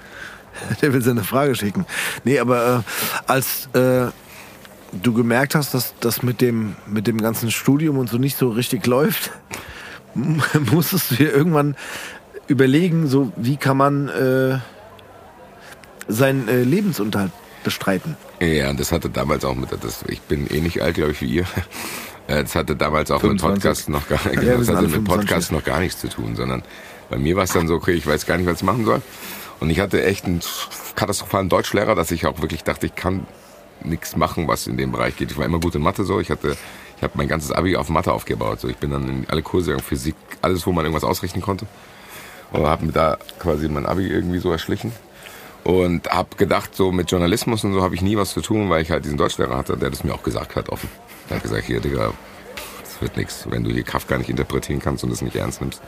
Der will seine Frage schicken. Nee, aber äh, als äh, du gemerkt hast, dass das mit dem, mit dem ganzen Studium und so nicht so richtig läuft, musstest du dir irgendwann überlegen, so wie kann man äh, seinen äh, Lebensunterhalt bestreiten. Ja, und das hatte damals auch mit, das, ich bin ähnlich alt, glaube ich, wie ihr. Äh, Das hatte damals auch mit 25. Podcast noch gar, genau, das hatte alle mit 25. Podcast noch gar nichts zu tun, sondern bei mir war es dann so, okay, ich weiß gar nicht, was ich machen soll. Und ich hatte echt einen katastrophalen Deutschlehrer, dass ich auch wirklich dachte, ich kann nichts machen, was in dem Bereich geht. Ich war immer gut in Mathe so. Ich hatte, ich habe mein ganzes Abi auf Mathe aufgebaut. So, ich bin dann in alle Kurse, gegangen, Physik, alles, wo man irgendwas ausrechnen konnte. Und habe mir da quasi mein Abi irgendwie so erschlichen. Und habe gedacht, so mit Journalismus und so habe ich nie was zu tun, weil ich halt diesen Deutschlehrer hatte, der das mir auch gesagt hat, offen. Der hat gesagt, hier, Digga, wird nichts, wenn du hier Kafka nicht interpretieren kannst und das nicht ernst nimmst.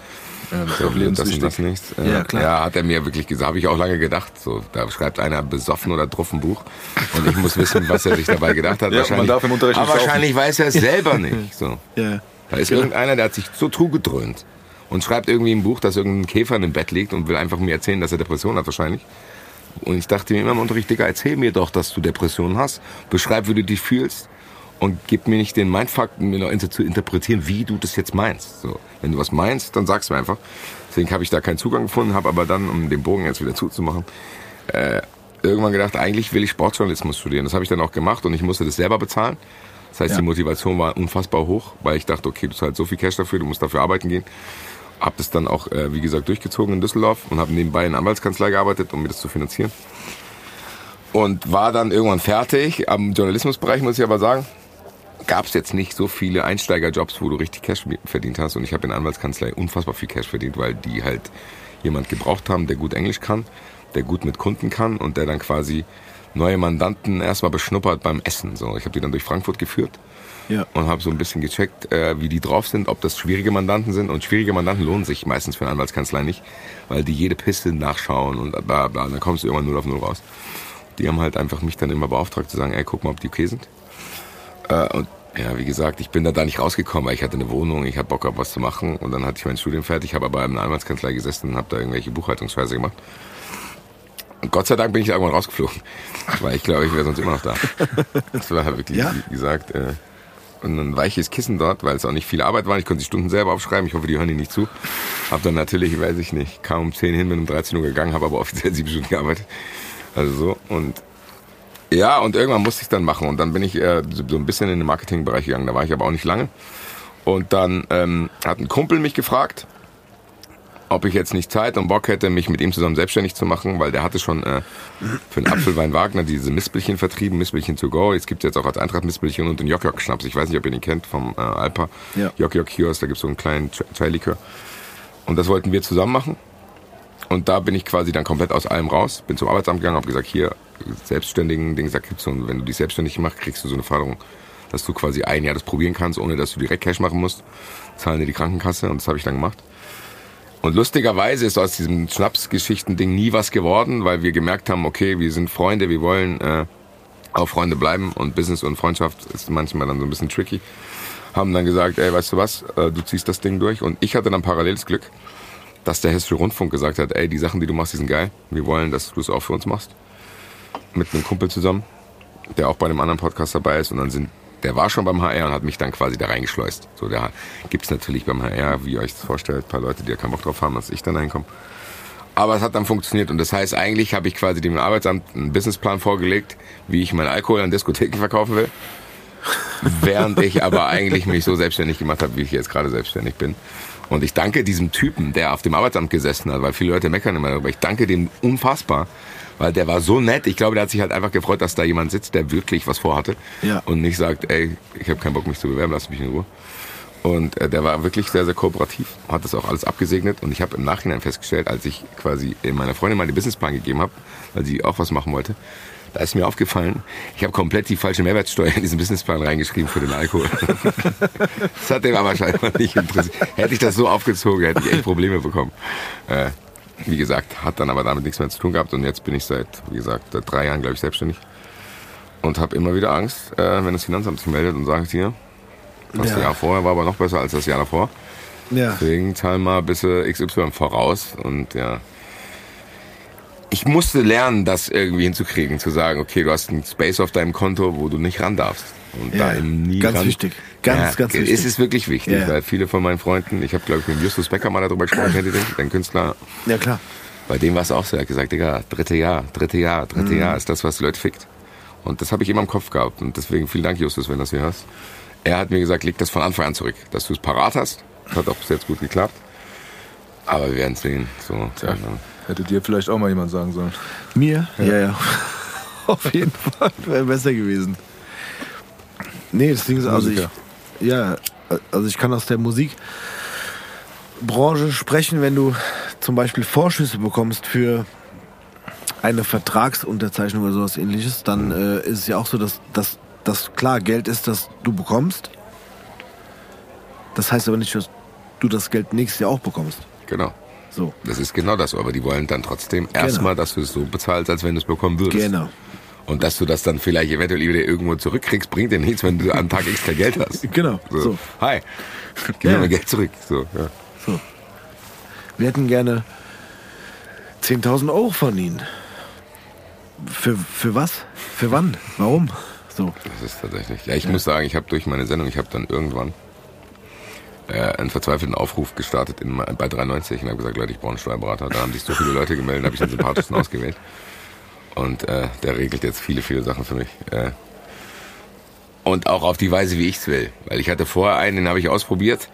Ja, das ist So, auch wird das und das nichts. Ja, klar. Ja, hat er mir wirklich gesagt, habe ich auch lange gedacht. So, da schreibt einer besoffen oder druff ein Buch und ich muss wissen, was er sich dabei gedacht hat. Ja, man wahrscheinlich, darf im Unterricht aber wahrscheinlich weiß er es selber nicht. So. Ja. Da ist irgendeiner, der hat sich so trugedröhnt und schreibt irgendwie ein Buch, dass irgendein Käfer in dem Bett liegt und will einfach mir erzählen, dass er Depression hat wahrscheinlich. Und ich dachte mir immer im Unterricht, Digga, erzähl mir doch, dass du Depressionen hast. Beschreib, wie du dich fühlst. Und gib mir nicht den Mindfuck, mir noch zu interpretieren, wie du das jetzt meinst. So, wenn du was meinst, dann sag's mir einfach. Deswegen habe ich da keinen Zugang gefunden, habe aber dann, um den Bogen jetzt wieder zuzumachen, äh, irgendwann gedacht, eigentlich will ich Sportjournalismus studieren. Das habe ich dann auch gemacht und ich musste das selber bezahlen. Das heißt, Ja. die Motivation war unfassbar hoch, weil ich dachte, okay, du zahlst so viel Cash dafür, du musst dafür arbeiten gehen. habe das dann auch, äh, wie gesagt, durchgezogen in Düsseldorf und habe nebenbei in der Anwaltskanzlei gearbeitet, um mir das zu finanzieren. Und war dann irgendwann fertig. Am Journalismusbereich muss ich aber sagen, gab es jetzt nicht so viele Einsteigerjobs, wo du richtig Cash verdient hast. Und ich habe in der Anwaltskanzlei unfassbar viel Cash verdient, weil die halt jemand gebraucht haben, der gut Englisch kann, der gut mit Kunden kann und der dann quasi neue Mandanten erstmal beschnuppert beim Essen. So, ich habe die dann durch Frankfurt geführt Ja. und habe so ein bisschen gecheckt, äh, wie die drauf sind, ob das schwierige Mandanten sind. Und schwierige Mandanten lohnen sich meistens für eine Anwaltskanzlei nicht, weil die jede Piste nachschauen und bla bla. Dann kommst du irgendwann null auf null raus. Die haben halt einfach mich dann immer beauftragt zu sagen, ey, guck mal, ob die okay sind. Äh, und ja, wie gesagt, ich bin da da nicht rausgekommen, weil ich hatte eine Wohnung, ich hatte Bock auf was zu machen und dann hatte ich mein Studium fertig, habe aber in einer Anwaltskanzlei gesessen und habe da irgendwelche Buchhaltungsweise gemacht. Und Gott sei Dank bin ich da irgendwann rausgeflogen, weil ich glaube, ich wäre sonst immer noch da. Das war halt wirklich, Ja? wie gesagt, äh, und ein weiches Kissen dort, weil es auch nicht viel Arbeit war. Ich konnte die Stunden selber aufschreiben. Ich hoffe, die hören die nicht zu. Hab dann natürlich, weiß ich nicht, kam um 10 hin, bin um 13 Uhr gegangen, habe aber offiziell sieben Stunden gearbeitet. Also so. Und ja, und irgendwann musste ich dann machen. Und dann bin ich äh, so ein bisschen in den Marketingbereich gegangen. Da war ich aber auch nicht lange. Und dann ähm, hat ein Kumpel mich gefragt, ob ich jetzt nicht Zeit und Bock hätte, mich mit ihm zusammen selbstständig zu machen, weil der hatte schon äh, für den Apfelwein Wagner diese Mispelchen vertrieben, Mispelchen to go. Jetzt gibt es jetzt auch als Eintracht Mispelchen und den Jock Jock Schnaps. Ich weiß nicht, ob ihr den kennt vom äh, Alpa. Ja. Jock Jock Kiosk, da gibt es so einen kleinen Ch- Chai-Likör. Und das wollten wir zusammen machen. Und da bin ich quasi dann komplett aus allem raus. Bin zum Arbeitsamt gegangen, habe gesagt, hier, selbstständigen Ding, gibt's so, wenn du dich selbstständig machst, kriegst du so eine Förderung, dass du quasi ein Jahr das probieren kannst, ohne dass du direkt Cash machen musst. Zahlen dir die Krankenkasse und das habe ich dann gemacht. Und lustigerweise ist aus diesem Schnapsgeschichten-Ding nie was geworden, weil wir gemerkt haben, okay, wir sind Freunde, wir wollen äh, auch Freunde bleiben und Business und Freundschaft ist manchmal dann so ein bisschen tricky. Haben dann gesagt, ey, weißt du was, äh, du ziehst das Ding durch. Und ich hatte dann paralleles Glück, dass der Hessische Rundfunk gesagt hat, ey, die Sachen, die du machst, die sind geil. Wir wollen, dass du es auch für uns machst. Mit einem Kumpel zusammen, der auch bei einem anderen Podcast dabei ist. Und dann sind, der war schon beim HR und hat mich dann quasi da reingeschleust. So, da gibt's natürlich beim HR, wie ihr euch das vorstellt, paar Leute, die ja keinen Bock drauf haben, dass ich dann reinkomme. Aber es hat dann funktioniert. Und das heißt, eigentlich habe ich quasi dem Arbeitsamt einen Businessplan vorgelegt, wie ich meinen Alkohol an Diskotheken verkaufen will. Während ich aber eigentlich mich so selbstständig gemacht habe, wie ich jetzt gerade selbstständig bin. Und ich danke diesem Typen, der auf dem Arbeitsamt gesessen hat, weil viele Leute meckern immer darüber. Ich danke dem unfassbar, weil der war so nett. Ich glaube, der hat sich halt einfach gefreut, dass da jemand sitzt, der wirklich was vorhatte. Ja. Und nicht sagt, ey, ich habe keinen Bock, mich zu bewerben, lass mich in Ruhe. Und äh, der war wirklich sehr, sehr kooperativ, hat das auch alles abgesegnet. Und ich habe im Nachhinein festgestellt, als ich quasi meiner Freundin mal den Businessplan gegeben habe, weil sie auch was machen wollte, da ist mir aufgefallen, ich habe komplett die falsche Mehrwertsteuer in diesen Businessplan reingeschrieben für den Alkohol. das hat dem aber scheinbar nicht interessiert. Hätte ich das so aufgezogen, hätte ich echt Probleme bekommen. Äh, wie gesagt, hat dann aber damit nichts mehr zu tun gehabt. Und jetzt bin ich seit, wie gesagt, seit drei Jahren, glaube ich, selbstständig. Und habe immer wieder Angst, äh, wenn das Finanzamt sich meldet und sagt hier, das Ja. Jahr vorher war aber noch besser als das Jahr davor. Ja. Deswegen zahl mal bis äh, XY voraus. Und ja. Ich musste lernen, das irgendwie hinzukriegen, zu sagen, okay, du hast einen Space auf deinem Konto, wo du nicht ran darfst. Und Ja, da eben nie ganz ran. wichtig. Ganz, ganz wichtig. Es ist wirklich wichtig, Ja. weil viele von meinen Freunden, ich habe glaube ich mit Justus Becker mal darüber gesprochen, kennt ihr den, den Künstler, Ja, klar. bei dem war es auch so, er hat gesagt, Digga, dritte Jahr, dritte Jahr, dritte Mhm. Jahr ist das, was die Leute fickt. Und das habe ich immer im Kopf gehabt. Und deswegen vielen Dank, Justus, wenn du das hier hörst. Er hat mir gesagt, leg das von Anfang an zurück, dass du es parat hast. Hat auch bis jetzt gut geklappt. Aber wir werden sehen. So, ja. Hätte dir vielleicht auch mal jemand sagen sollen. Mir? Ja, ja. Auf jeden Fall wäre besser gewesen. Nee, das Ding ist, also ich, Musiker. ja, also ich kann aus der Musikbranche sprechen, wenn du zum Beispiel Vorschüsse bekommst für eine Vertragsunterzeichnung oder sowas ähnliches, dann äh, ist es ja auch so, dass, dass das klar Geld ist, das du bekommst. Das heißt aber nicht, dass du das Geld nächstes Jahr auch bekommst. Genau. So. Das ist genau das. Aber die wollen dann trotzdem erstmal, dass du es so bezahlst, als wenn du es bekommen würdest. Genau. Und dass du das dann vielleicht eventuell wieder irgendwo zurückkriegst, bringt dir nichts, wenn du an Tag X kein Geld hast. Genau. So. So. Hi. Gib Ja. mir Geld zurück. So, ja. So. Wir hätten gerne 10.000 Euro von Ihnen. Für, für was? Für wann? Warum? So. Das ist tatsächlich. Ja, ich muss sagen, ich habe durch meine Sendung, ich habe dann irgendwann äh, einen verzweifelten Aufruf gestartet in, bei 93 und habe gesagt, Leute, ich brauche einen Steuerberater. Da haben sich so viele Leute gemeldet, habe ich den sympathischsten ausgewählt. Und äh, der regelt jetzt viele, viele Sachen für mich. Äh, und auch auf die Weise, wie ich's will. Weil ich hatte vorher einen, den habe ich ausprobiert.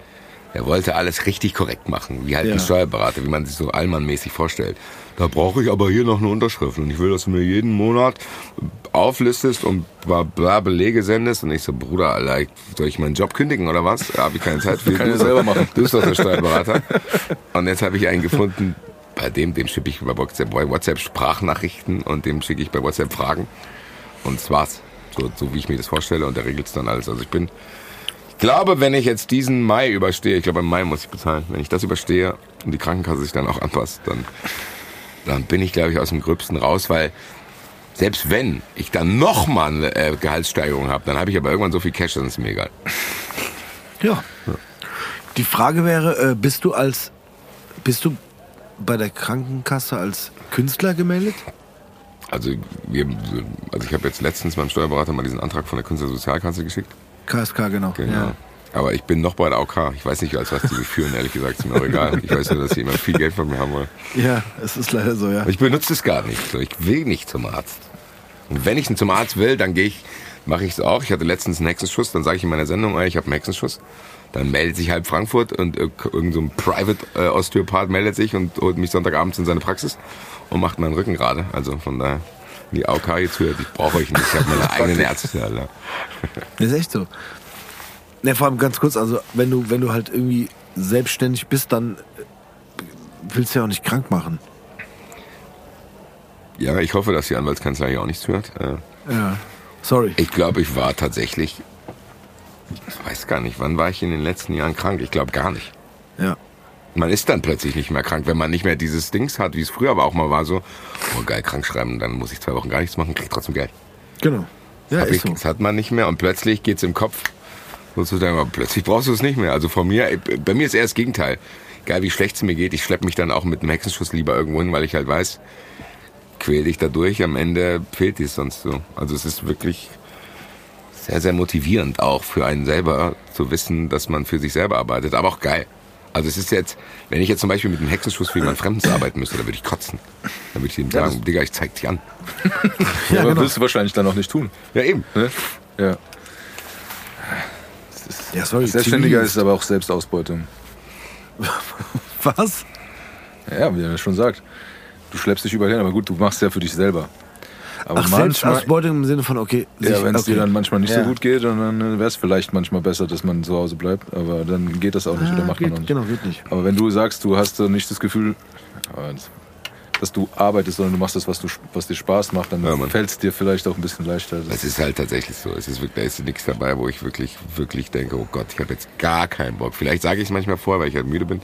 Er wollte alles richtig korrekt machen, wie halt Ja. ein Steuerberater, wie man sich so allmannmäßig vorstellt. Da brauche ich aber hier noch eine Unterschrift und ich will, dass du mir jeden Monat auflistest und bla, bla Belege sendest. Und ich so, Bruder, Alter, soll ich meinen Job kündigen oder was? Habe ich keine Zeit für. Kann Du selber machen. Du bist doch der Steuerberater. Und jetzt habe ich einen gefunden, bei dem, dem schicke ich bei WhatsApp, bei WhatsApp Sprachnachrichten und dem schicke ich bei WhatsApp Fragen. Und das war's. So, so wie ich mir das vorstelle und der regelt es dann alles. Also ich bin, ich glaube, wenn ich jetzt diesen Mai überstehe, ich glaube im Mai muss ich bezahlen, wenn ich das überstehe und die Krankenkasse sich dann auch anpasst, dann, dann bin ich, glaube ich, aus dem Gröbsten raus, weil selbst wenn ich dann nochmal eine äh, Gehaltssteigerung habe, dann habe ich aber irgendwann so viel Cash, dann ist mir egal. Ja. Die Frage wäre, äh, bist du als bist du bei der Krankenkasse als Künstler gemeldet? Also, wir, also ich habe jetzt letztens meinem Steuerberater mal diesen Antrag von der Künstlersozialkasse geschickt. KSK, genau. Genau. Ja. Aber ich bin noch bei der AOK. Ich weiß nicht, als was die mich führen, ehrlich gesagt, ist mir auch egal. Ich weiß nur, dass sie immer viel Geld von mir haben wollen. ja, es ist leider so, ja. Ich benutze es gar nicht. Ich will nicht zum Arzt. Und wenn ich zum Arzt will, dann gehe ich, mache ich es auch. Ich hatte letztens einen Hexenschuss, dann sage ich in meiner Sendung, ich habe einen Hexenschuss. Dann meldet sich halb Frankfurt und äh, irgend so ein Private äh, Osteopath meldet sich und holt mich Sonntagabends in seine Praxis und macht meinen Rücken gerade. Also von daher, die AOK jetzt hört, ich brauche euch nicht. Ich habe meine eigenen Ärzte. Alter. Das ist echt so. Ne, vor allem ganz kurz, also wenn du, wenn du halt irgendwie selbstständig bist, dann äh, willst du ja auch nicht krank machen. Ja, ich hoffe, dass die Anwaltskanzlei hier auch nichts hört. Äh, Ja. Sorry. Ich glaube, ich war tatsächlich, ich weiß gar nicht, wann war ich in den letzten Jahren krank? Ich glaube gar nicht. Ja. Man ist dann plötzlich nicht mehr krank, wenn man nicht mehr dieses Dings hat, wie es früher aber auch mal war, so, oh geil, krank schreiben, dann muss ich zwei Wochen gar nichts machen, krieg trotzdem Geld. Genau. Ja, ist ich, so. Das hat man nicht mehr und plötzlich geht's im Kopf sozusagen, aber plötzlich brauchst du es nicht mehr. Also von mir, bei mir ist eher das Gegenteil. Egal wie schlecht es mir geht, ich schleppe mich dann auch mit einem Hexenschuss lieber irgendwo hin, weil ich halt weiß, quäl dich dadurch, am Ende fehlt dir sonst so. Also es ist wirklich sehr, sehr motivierend auch für einen selber zu wissen, dass man für sich selber arbeitet, aber auch geil. Also es ist jetzt, wenn ich jetzt zum Beispiel mit einem Hexenschuss für jemand Fremdes arbeiten müsste, dann würde ich kotzen. Dann würde ich ihm sagen, Digga, ich zeig dich an. Ja, aber genau. willst du wahrscheinlich dann auch nicht tun. Ja, eben. Ne? Ja. Ja, sorry. Selbstständiger ist aber auch Selbstausbeutung. Was? Ja, wie er schon sagt. Du schleppst dich überall hin, aber gut, du machst ja für dich selber. Aber Ach, manchmal, Selbstausbeutung im Sinne von, okay. ja, sich- wenn es okay. dir dann manchmal nicht Ja. so gut geht, dann wäre es vielleicht manchmal besser, dass man zu Hause bleibt. Aber dann geht das auch nicht oder Ah, macht geht, man auch nicht. Genau, geht nicht. Aber wenn du sagst, du hast nicht das Gefühl, dass du arbeitest, sondern du machst das, was, du, was dir Spaß macht, dann Ja, fällt es dir vielleicht auch ein bisschen leichter. Es ist halt tatsächlich so. Es ist wirklich, da ist nichts dabei, wo ich wirklich, wirklich denke, oh Gott, ich habe jetzt gar keinen Bock. Vielleicht sage ich es manchmal vor, weil ich halt müde bin.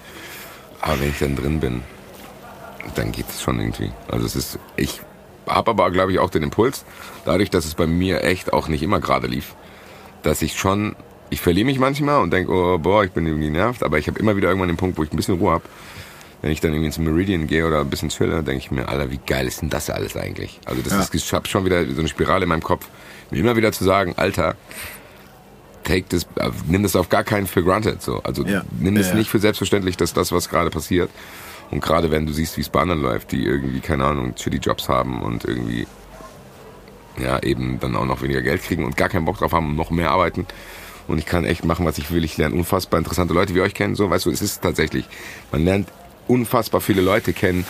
Aber wenn ich dann drin bin, dann geht es schon irgendwie. Also es ist, ich habe aber, glaube ich, auch den Impuls, dadurch, dass es bei mir echt auch nicht immer gerade lief, dass ich schon, ich verliere mich manchmal und denke, oh, boah, ich bin irgendwie nervt, aber ich habe immer wieder irgendwann den Punkt, wo ich ein bisschen Ruhe habe. Wenn ich dann irgendwie ins Meridian gehe oder ein bisschen chille, denke ich mir, Alter, wie geil ist denn das alles eigentlich? Also das Ja. ist, ich habe schon wieder so eine Spirale in meinem Kopf, mir immer wieder zu sagen, Alter, take this, äh, nimm das auf gar keinen für granted. So. Also Ja. nimm es ja. nicht für selbstverständlich, dass das, was gerade passiert. Und gerade wenn du siehst, wie es bei anderen läuft, die irgendwie, keine Ahnung, shitty Jobs haben und irgendwie ja eben dann auch noch weniger Geld kriegen und gar keinen Bock drauf haben und noch mehr arbeiten. Und ich kann echt machen, was ich will. Ich lerne unfassbar interessante Leute wie euch kennen. So, weißt du, es ist tatsächlich, man lernt unfassbar viele Leute kennen,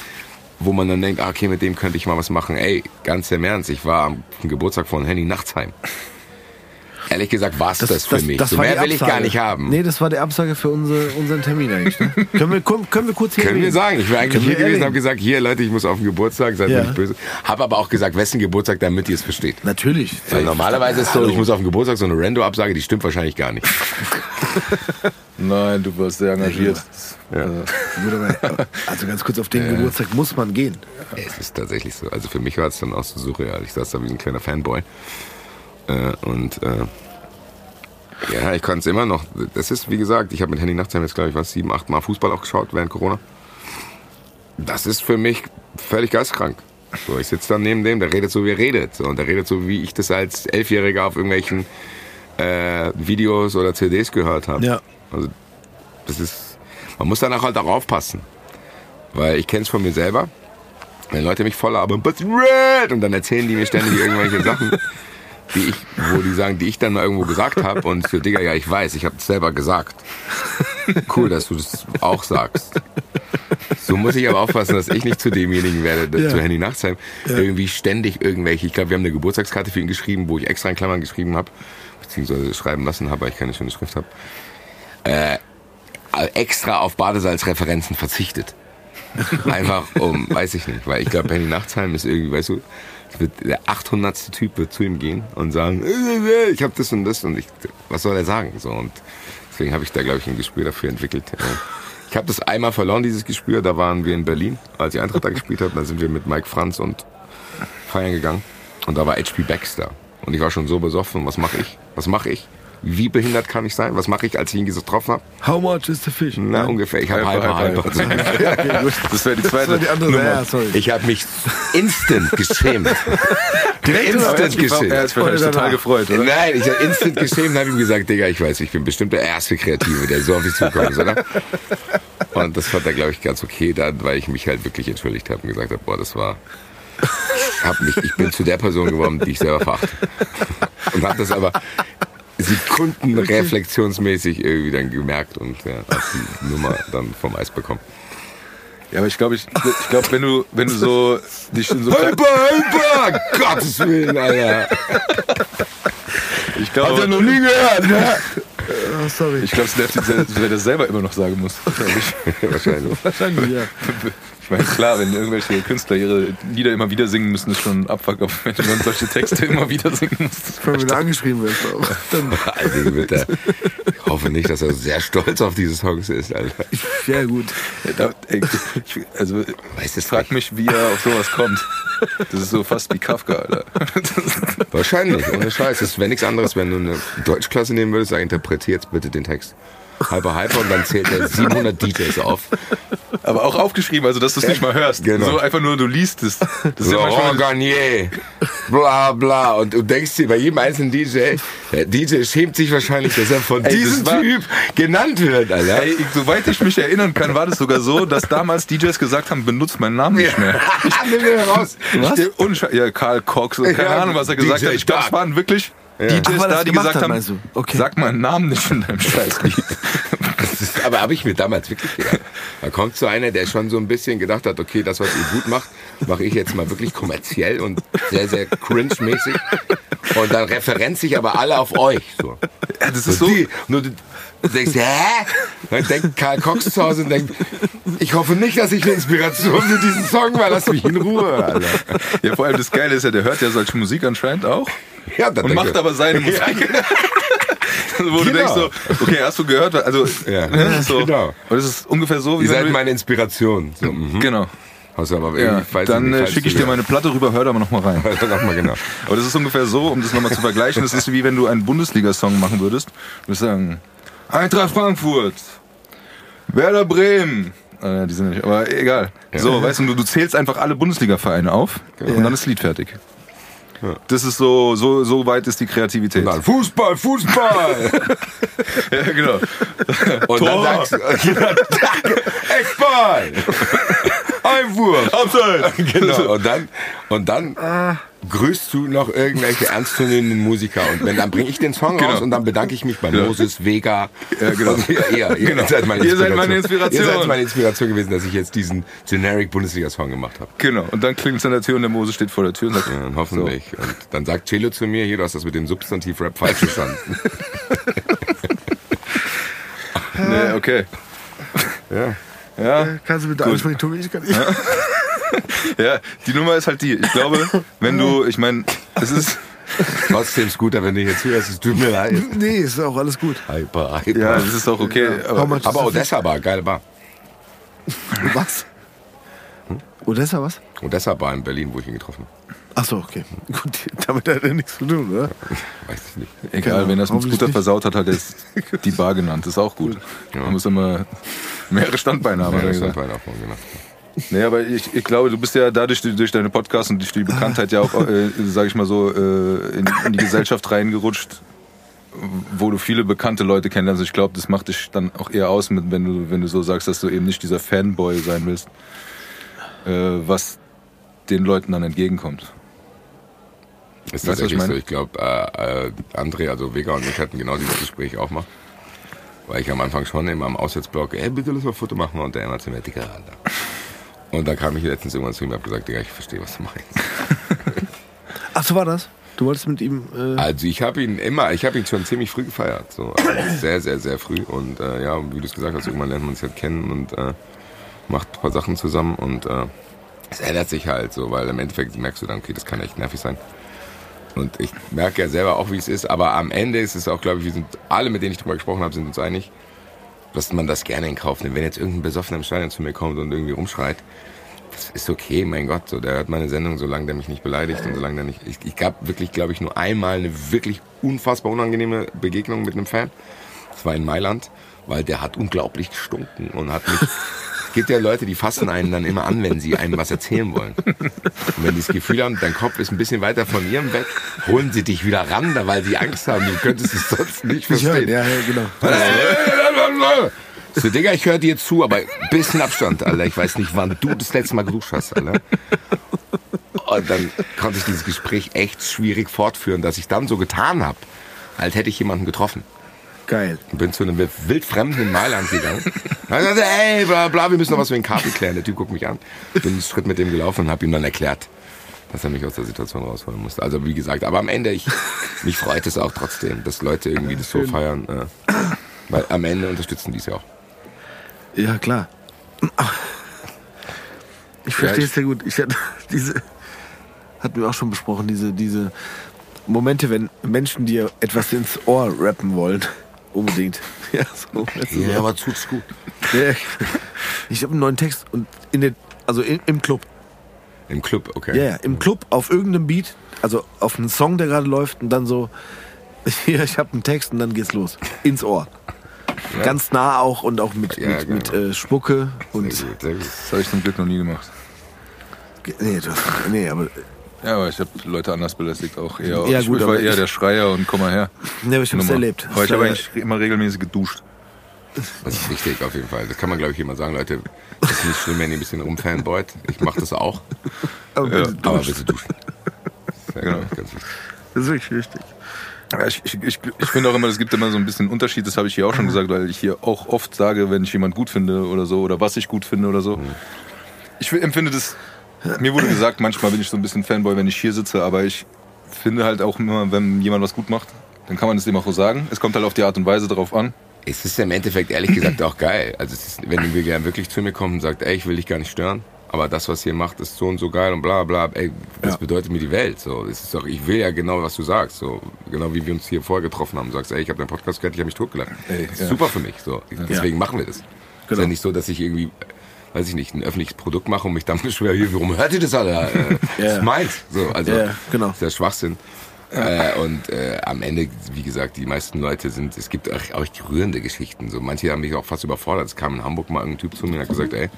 wo man dann denkt, ah, okay, mit dem könnte ich mal was machen. Ey, ganz im Ernst, ich war am Geburtstag von Henny Nachtsheim. Ehrlich gesagt war es das, für mich. so war mehr will ich gar nicht haben. Nee, das war die Absage für unsere, unseren Termin eigentlich. Ne? können, wir, können, können wir kurz hier Können wir sagen. Ich wäre eigentlich hier gewesen, erwähnen? habe gesagt, hier Leute, ich muss auf den Geburtstag, seid Ja. nicht böse. Habe aber auch gesagt, wessen Geburtstag, damit ihr es versteht. Natürlich. Weil normalerweise ist so, ich muss auf den Geburtstag so eine Rando-Absage, die stimmt wahrscheinlich gar nicht. Nein, du warst sehr engagiert. Ja. Also ganz kurz, auf den Geburtstag muss man gehen. Es ist tatsächlich so. Also für mich war es dann auch so surreal. Ich saß da wie ein kleiner Fanboy. Äh, und äh, ja, ich kann es immer noch. Das ist, wie gesagt, ich habe mit Henny Nachtsheim jetzt, glaube ich, was, sieben, acht Mal Fußball auch geschaut während Corona. Das ist für mich völlig geistkrank. So, ich sitze dann neben dem, der redet so, wie er redet. So, und der redet so, wie ich das als Elfjähriger auf irgendwelchen äh, Videos oder CDs gehört habe. Ja. Also, das ist, man muss danach halt auch aufpassen. Weil ich kenne es von mir selber. Wenn Leute mich voll labern, "But red!" und dann erzählen die mir ständig irgendwelche Sachen, die ich, wo die sagen, die ich dann mal irgendwo gesagt habe und für Digga, ja, ich weiß, ich habe es selber gesagt. Cool, dass du das auch sagst. So muss ich aber aufpassen, dass ich nicht zu demjenigen werde, der Ja. zu Henny Nachtsheim, irgendwie ständig irgendwelche, ich glaube, wir haben eine Geburtstagskarte für ihn geschrieben, wo ich extra in Klammern geschrieben habe, beziehungsweise schreiben lassen habe, weil ich keine schöne Schrift habe, äh, extra auf Badesalzreferenzen verzichtet. Einfach um, weiß ich nicht, weil ich glaube, Henny Nachtsheim ist irgendwie, weißt du, wird der 800. Typ wird zu ihm gehen und sagen, äh, ich habe das und das und ich, was soll er sagen? So und deswegen habe ich da glaube ich ein Gespür dafür entwickelt. Äh, Ich habe das einmal verloren, dieses Gespür. Da waren wir in Berlin, als ich Eintracht da gespielt habe. Da sind wir mit Mike Franz und feiern gegangen und da war HP Baxter und ich war schon so besoffen. Was mache ich? Was mache ich? Wie behindert kann ich sein? Was mache ich, als ich ihn getroffen habe? How much is the fish? Na, ungefähr. Ich habe halber, halber. Ja, okay, gut. Das wäre die Das zweite war die andere. Nummer. Ja, sorry. Ich habe mich instant geschämt. Direkt instant Er geschämt. sich wahrscheinlich Oder total danach. gefreut, oder? Nein, ich habe instant geschämt und habe ihm gesagt, Digga, ich weiß, ich bin bestimmt der erste Kreative, der so auf dich zukommt, ist, oder? Und das fand er, glaube ich, ganz okay dann, weil ich mich halt wirklich entschuldigt habe und gesagt habe, boah, das war... Ich, hab mich, ich bin zu der Person geworden, die ich selber verachte. Und habe das aber Sekunden reflexionsmäßig irgendwie dann gemerkt und ja, die Nummer dann vom Eis bekommen. Ja, aber ich glaube, ich, ich glaube, wenn du, wenn du so dich in so Hyper, hyper! Gottes Willen, Alter! ich glaube, noch nie gehört, ne? Oh, sorry. ich glaube, es nervt ihn, selbst, wenn er das selber immer noch sagen muss. Wahrscheinlich. Wahrscheinlich, ja. Ich meine, klar, wenn irgendwelche Künstler ihre Lieder immer wieder singen müssen, ist schon ein Abfuck. Aber wenn du dann solche Texte immer wieder singen musst, Wenn du wieder angeschrieben wirst. auch. Dann, Alter, wird er. Ich hoffe nicht, dass er sehr stolz auf diese Songs ist, Alter. ja, gut. da, ey, ich, also Weiß ich frage mich, wie er auf sowas kommt. Das ist so fast wie Kafka, Alter. Wahrscheinlich, ohne Scheiß. Das wäre nichts anderes, wenn du eine Deutschklasse nehmen würdest, sag, interpretier jetzt bitte den Text. Hyper, hyper und dann zählt er 700 DJs auf. Aber auch aufgeschrieben, also dass du es nicht mal hörst. Genau. So einfach nur, du liest es. Das ist ja Laurent manchmal, Garnier, bla bla. Und du denkst dir bei jedem einzelnen DJ, der DJ schämt sich wahrscheinlich, dass er von Ey, diesem Typ genannt wird, Alter. Ey, soweit ich mich erinnern kann, war das sogar so, dass damals DJs gesagt haben, benutzt meinen Namen nicht mehr. Nimm den raus. Was? Ja, Karl Cox und keine Ja, Ahnung, was er gesagt DJ hat. Ich glaube, es waren wirklich DJs Ach, da, die gesagt haben, du? Okay. sag meinen Namen nicht in deinem Scheißlied. Aber habe ich mir damals wirklich gedacht. Da kommt so einer, der schon so ein bisschen gedacht hat, okay, das, was ihr gut macht, mache ich jetzt mal wirklich kommerziell und sehr, sehr cringe-mäßig. Und dann referenz ich aber alle auf euch. So. Ja, das ist so. die, nur du, du denkst, hä? Dann denkt Karl Cox zu Hause und denkt, ich hoffe nicht, dass ich eine Inspiration für diesen Song war. Lass mich in Ruhe, Alter. Ja, vor allem das Geile ist ja, der hört ja solche Musik anscheinend auch Ja, dann und macht er, aber seine Musik. Wo du Genau. denkst so, okay, hast du gehört? Also, Ja, ne, so. genau. Und das ist ungefähr so, wie Ihr seid du, meine Inspiration. So, mhm. Genau. Hast du aber Ja, falsch dann äh, schicke ich dir meine Platte rüber, hör da mal nochmal rein. Nochmal genau. Aber das ist ungefähr so, um das nochmal zu vergleichen, das ist wie wenn du einen Bundesliga-Song machen würdest. Du würdest sagen, Eintracht Frankfurt, Werder Bremen. Äh, die sind ja nicht, aber egal. So, weißt du, du, du zählst einfach alle Bundesliga-Vereine auf und dann ist das Lied fertig. Das ist so, so, so weit ist die Kreativität. Dann Fußball, Fußball. Ja, genau. Und dann sagst du, Eckball. Einwurf. Abseits! Genau. Und dann, und dann grüßt du noch irgendwelche ernstzunehmenden Musiker. Und wenn, dann bringe ich den Song Genau. raus und dann bedanke ich mich bei Moses, Vega. Ja, genau. Und ihr, ihr, Genau. seid meine Ihr seid Inspiration. meine Inspiration. Ihr seid meine Inspiration gewesen, dass ich jetzt diesen generic Bundesliga-Song gemacht habe. Genau. Und dann klingelt es an der Tür und der Mose steht vor der Tür und sagt, Ja, hoffentlich. Und dann sagt Celo zu mir, hier, du hast das mit dem Substantiv-Rap falsch verstanden. nee, okay. ja. Ja. Kannst du bitte ansprechen, Tobi? Ich kann nicht. Ja, die Nummer ist halt die. Ich glaube, wenn du, ich meine, es ist, Trotzdem Scooter, wenn du hier zuhörst, es tut mir leid. Nee, ist auch alles gut. Hyper, hyper. ja, das ist auch okay. How Aber, Aber Odessa Bar, geile Bar. Was? Odessa, was? Odessa Bar in Berlin, wo ich ihn getroffen habe. Ach so, okay. Gut, damit hat er nichts zu tun, oder? Weiß ich nicht. egal, Genau. wenn das mit Scooter nicht. versaut hat, hat er es die Bar genannt. Das ist auch gut. Man muss immer mehrere Standbeine haben. Ja, hat er das Nee, aber ich, ich glaube, du bist ja dadurch durch deine Podcasts und durch die Bekanntheit ja auch, äh, sage ich mal so, äh, in, in die Gesellschaft reingerutscht, wo du viele bekannte Leute kennenlernst. Ich glaube, das macht dich dann auch eher aus, wenn du wenn du so sagst, dass du eben nicht dieser Fanboy sein willst, äh, was den Leuten dann entgegenkommt. Ist Weißt was ich tatsächlich so. Ich glaube, äh, äh, André, also Vega und ich hatten genau dieses Gespräch auch mal. Weil ich am Anfang schon immer am Auswärtsblock, ey, bitte lass mal ein Foto machen und der immer zu mir, Digga, Alter. Und dann kam ich letztens irgendwann zu ihm und hab gesagt, Digga, ich verstehe, was du meinst. Ach, so war das? Du wolltest mit ihm. Äh, Also ich habe ihn immer, ich habe ihn schon ziemlich früh gefeiert, so also sehr, sehr, sehr früh. Und äh, ja, wie du es gesagt hast, irgendwann lernt man sich halt kennen und äh, macht ein paar Sachen zusammen und äh, es ändert sich halt so, weil im Endeffekt merkst du dann, okay, das kann echt nervig sein. Und ich merke ja selber auch, wie es ist, aber am Ende ist es auch, glaube ich, wir sind alle, mit denen ich drüber gesprochen habe, sind uns einig, dass man das gerne in Kauf nimmt. Wenn jetzt irgendein Besoffener im Stadion zu mir kommt und irgendwie rumschreit, das ist okay, mein Gott, so, der hört meine Sendung, solange der mich nicht beleidigt und solange der nicht, ich, ich gab wirklich, glaube ich, nur einmal eine wirklich unfassbar unangenehme Begegnung mit einem Fan. Das war in Mailand, weil der hat unglaublich gestunken und hat mich, gibt ja Leute, die fassen einen dann immer an, wenn sie einem was erzählen wollen. Und wenn die das Gefühl haben, dein Kopf ist ein bisschen weiter von ihrem weg, holen sie dich wieder ran, weil sie Angst haben, du könntest es sonst nicht verstehen. ja, ja, genau. So, Digga, ich höre dir zu, aber ein bisschen Abstand, Alter. Ich weiß nicht, wann du das letzte Mal geduscht hast, Alter. Und dann konnte ich dieses Gespräch echt schwierig fortführen, dass ich dann so getan habe, als hätte ich jemanden getroffen. Geil. Und bin zu einem wildfremden in Mailand gegangen. Er sagte, ey, bla, bla, wir müssen noch was mit den Karten klären. Der Typ guckt mich an. Bin einen Schritt mit dem gelaufen und habe ihm dann erklärt, dass er mich aus der Situation rausholen musste. Also wie gesagt, aber am Ende, ich, mich freut es auch trotzdem, dass Leute irgendwie das so feiern. Äh, weil am Ende unterstützen die es ja auch. Ja, klar. Ich verstehe es sehr gut. Ich hatte diese, hatten wir auch schon besprochen, diese, diese Momente, wenn Menschen dir etwas ins Ohr rappen wollen. Unbedingt. Ja, so. so. aber tut's gut. Ja, Ich habe einen neuen Text und in den, also in, im Club. Im Club, okay. Ja, ja, im Club auf irgendeinem Beat, also auf einen Song, der gerade läuft und dann so, hier, ich habe einen Text und dann geht's los. Ins Ohr. Ganz nah auch und auch mit, Ja, mit, mit genau. äh, Spucke und. Sehr gut, sehr gut. Das habe ich zum Glück noch nie gemacht. Nee, du, nee, aber, Ja, aber ich habe Leute anders belästigt auch. Eher, Ja, ich, gut, ich war aber eher ich- der Schreier und komm mal her. nee, aber ich hab's Nummer. erlebt. Aber ich Das habe eigentlich immer regelmäßig geduscht. Das ist wichtig auf jeden Fall. Das kann man, glaube ich, immer sagen, Leute. Das ist nicht schlimm, wenn ihr ein bisschen rumfanboyt. Ich mache das auch. aber bitte Aber duschen. bitte duschen. Sehr Genau. ganz wichtig. Das ist wirklich wichtig. Ja, ich, ich, ich, ich finde auch immer, es gibt immer so ein bisschen Unterschied, das habe ich hier auch schon gesagt, weil ich hier auch oft sage, wenn ich jemand gut finde oder so, oder was ich gut finde oder so. Ich empfinde das, mir wurde gesagt, manchmal bin ich so ein bisschen Fanboy, wenn ich hier sitze, aber ich finde halt auch immer, wenn jemand was gut macht, dann kann man es dem auch so sagen. Es kommt halt auf die Art und Weise drauf an. Es ist im Endeffekt ehrlich gesagt auch geil. Also ist, wenn wir gern wirklich zu mir kommt und sagt, ey, ich will dich gar nicht stören, aber das, was ihr macht, ist so und so geil und bla bla, ey, das Ja. bedeutet mir die Welt. So, es ist doch, ich will ja genau, was du sagst. So, genau wie wir uns hier vorher getroffen haben. Du sagst, ey, ich habe deinen Podcast gehört, ich habe mich totgelacht. Ey, das ist ja. super für mich. So, deswegen machen wir das. Ist Genau. ja nicht so, dass ich irgendwie weiß ich nicht, ein öffentliches Produkt mache und mich dann beschwere, hier, warum hört ihr das alle? Äh, Das ist meins. So, also, Ja, genau. ist ja Schwachsinn. Äh, und äh, am Ende, wie gesagt, die meisten Leute sind, es gibt auch, auch rührende Geschichten. So, manche haben mich auch fast überfordert. Es kam in Hamburg mal ein Typ zu mir und hat gesagt, ey,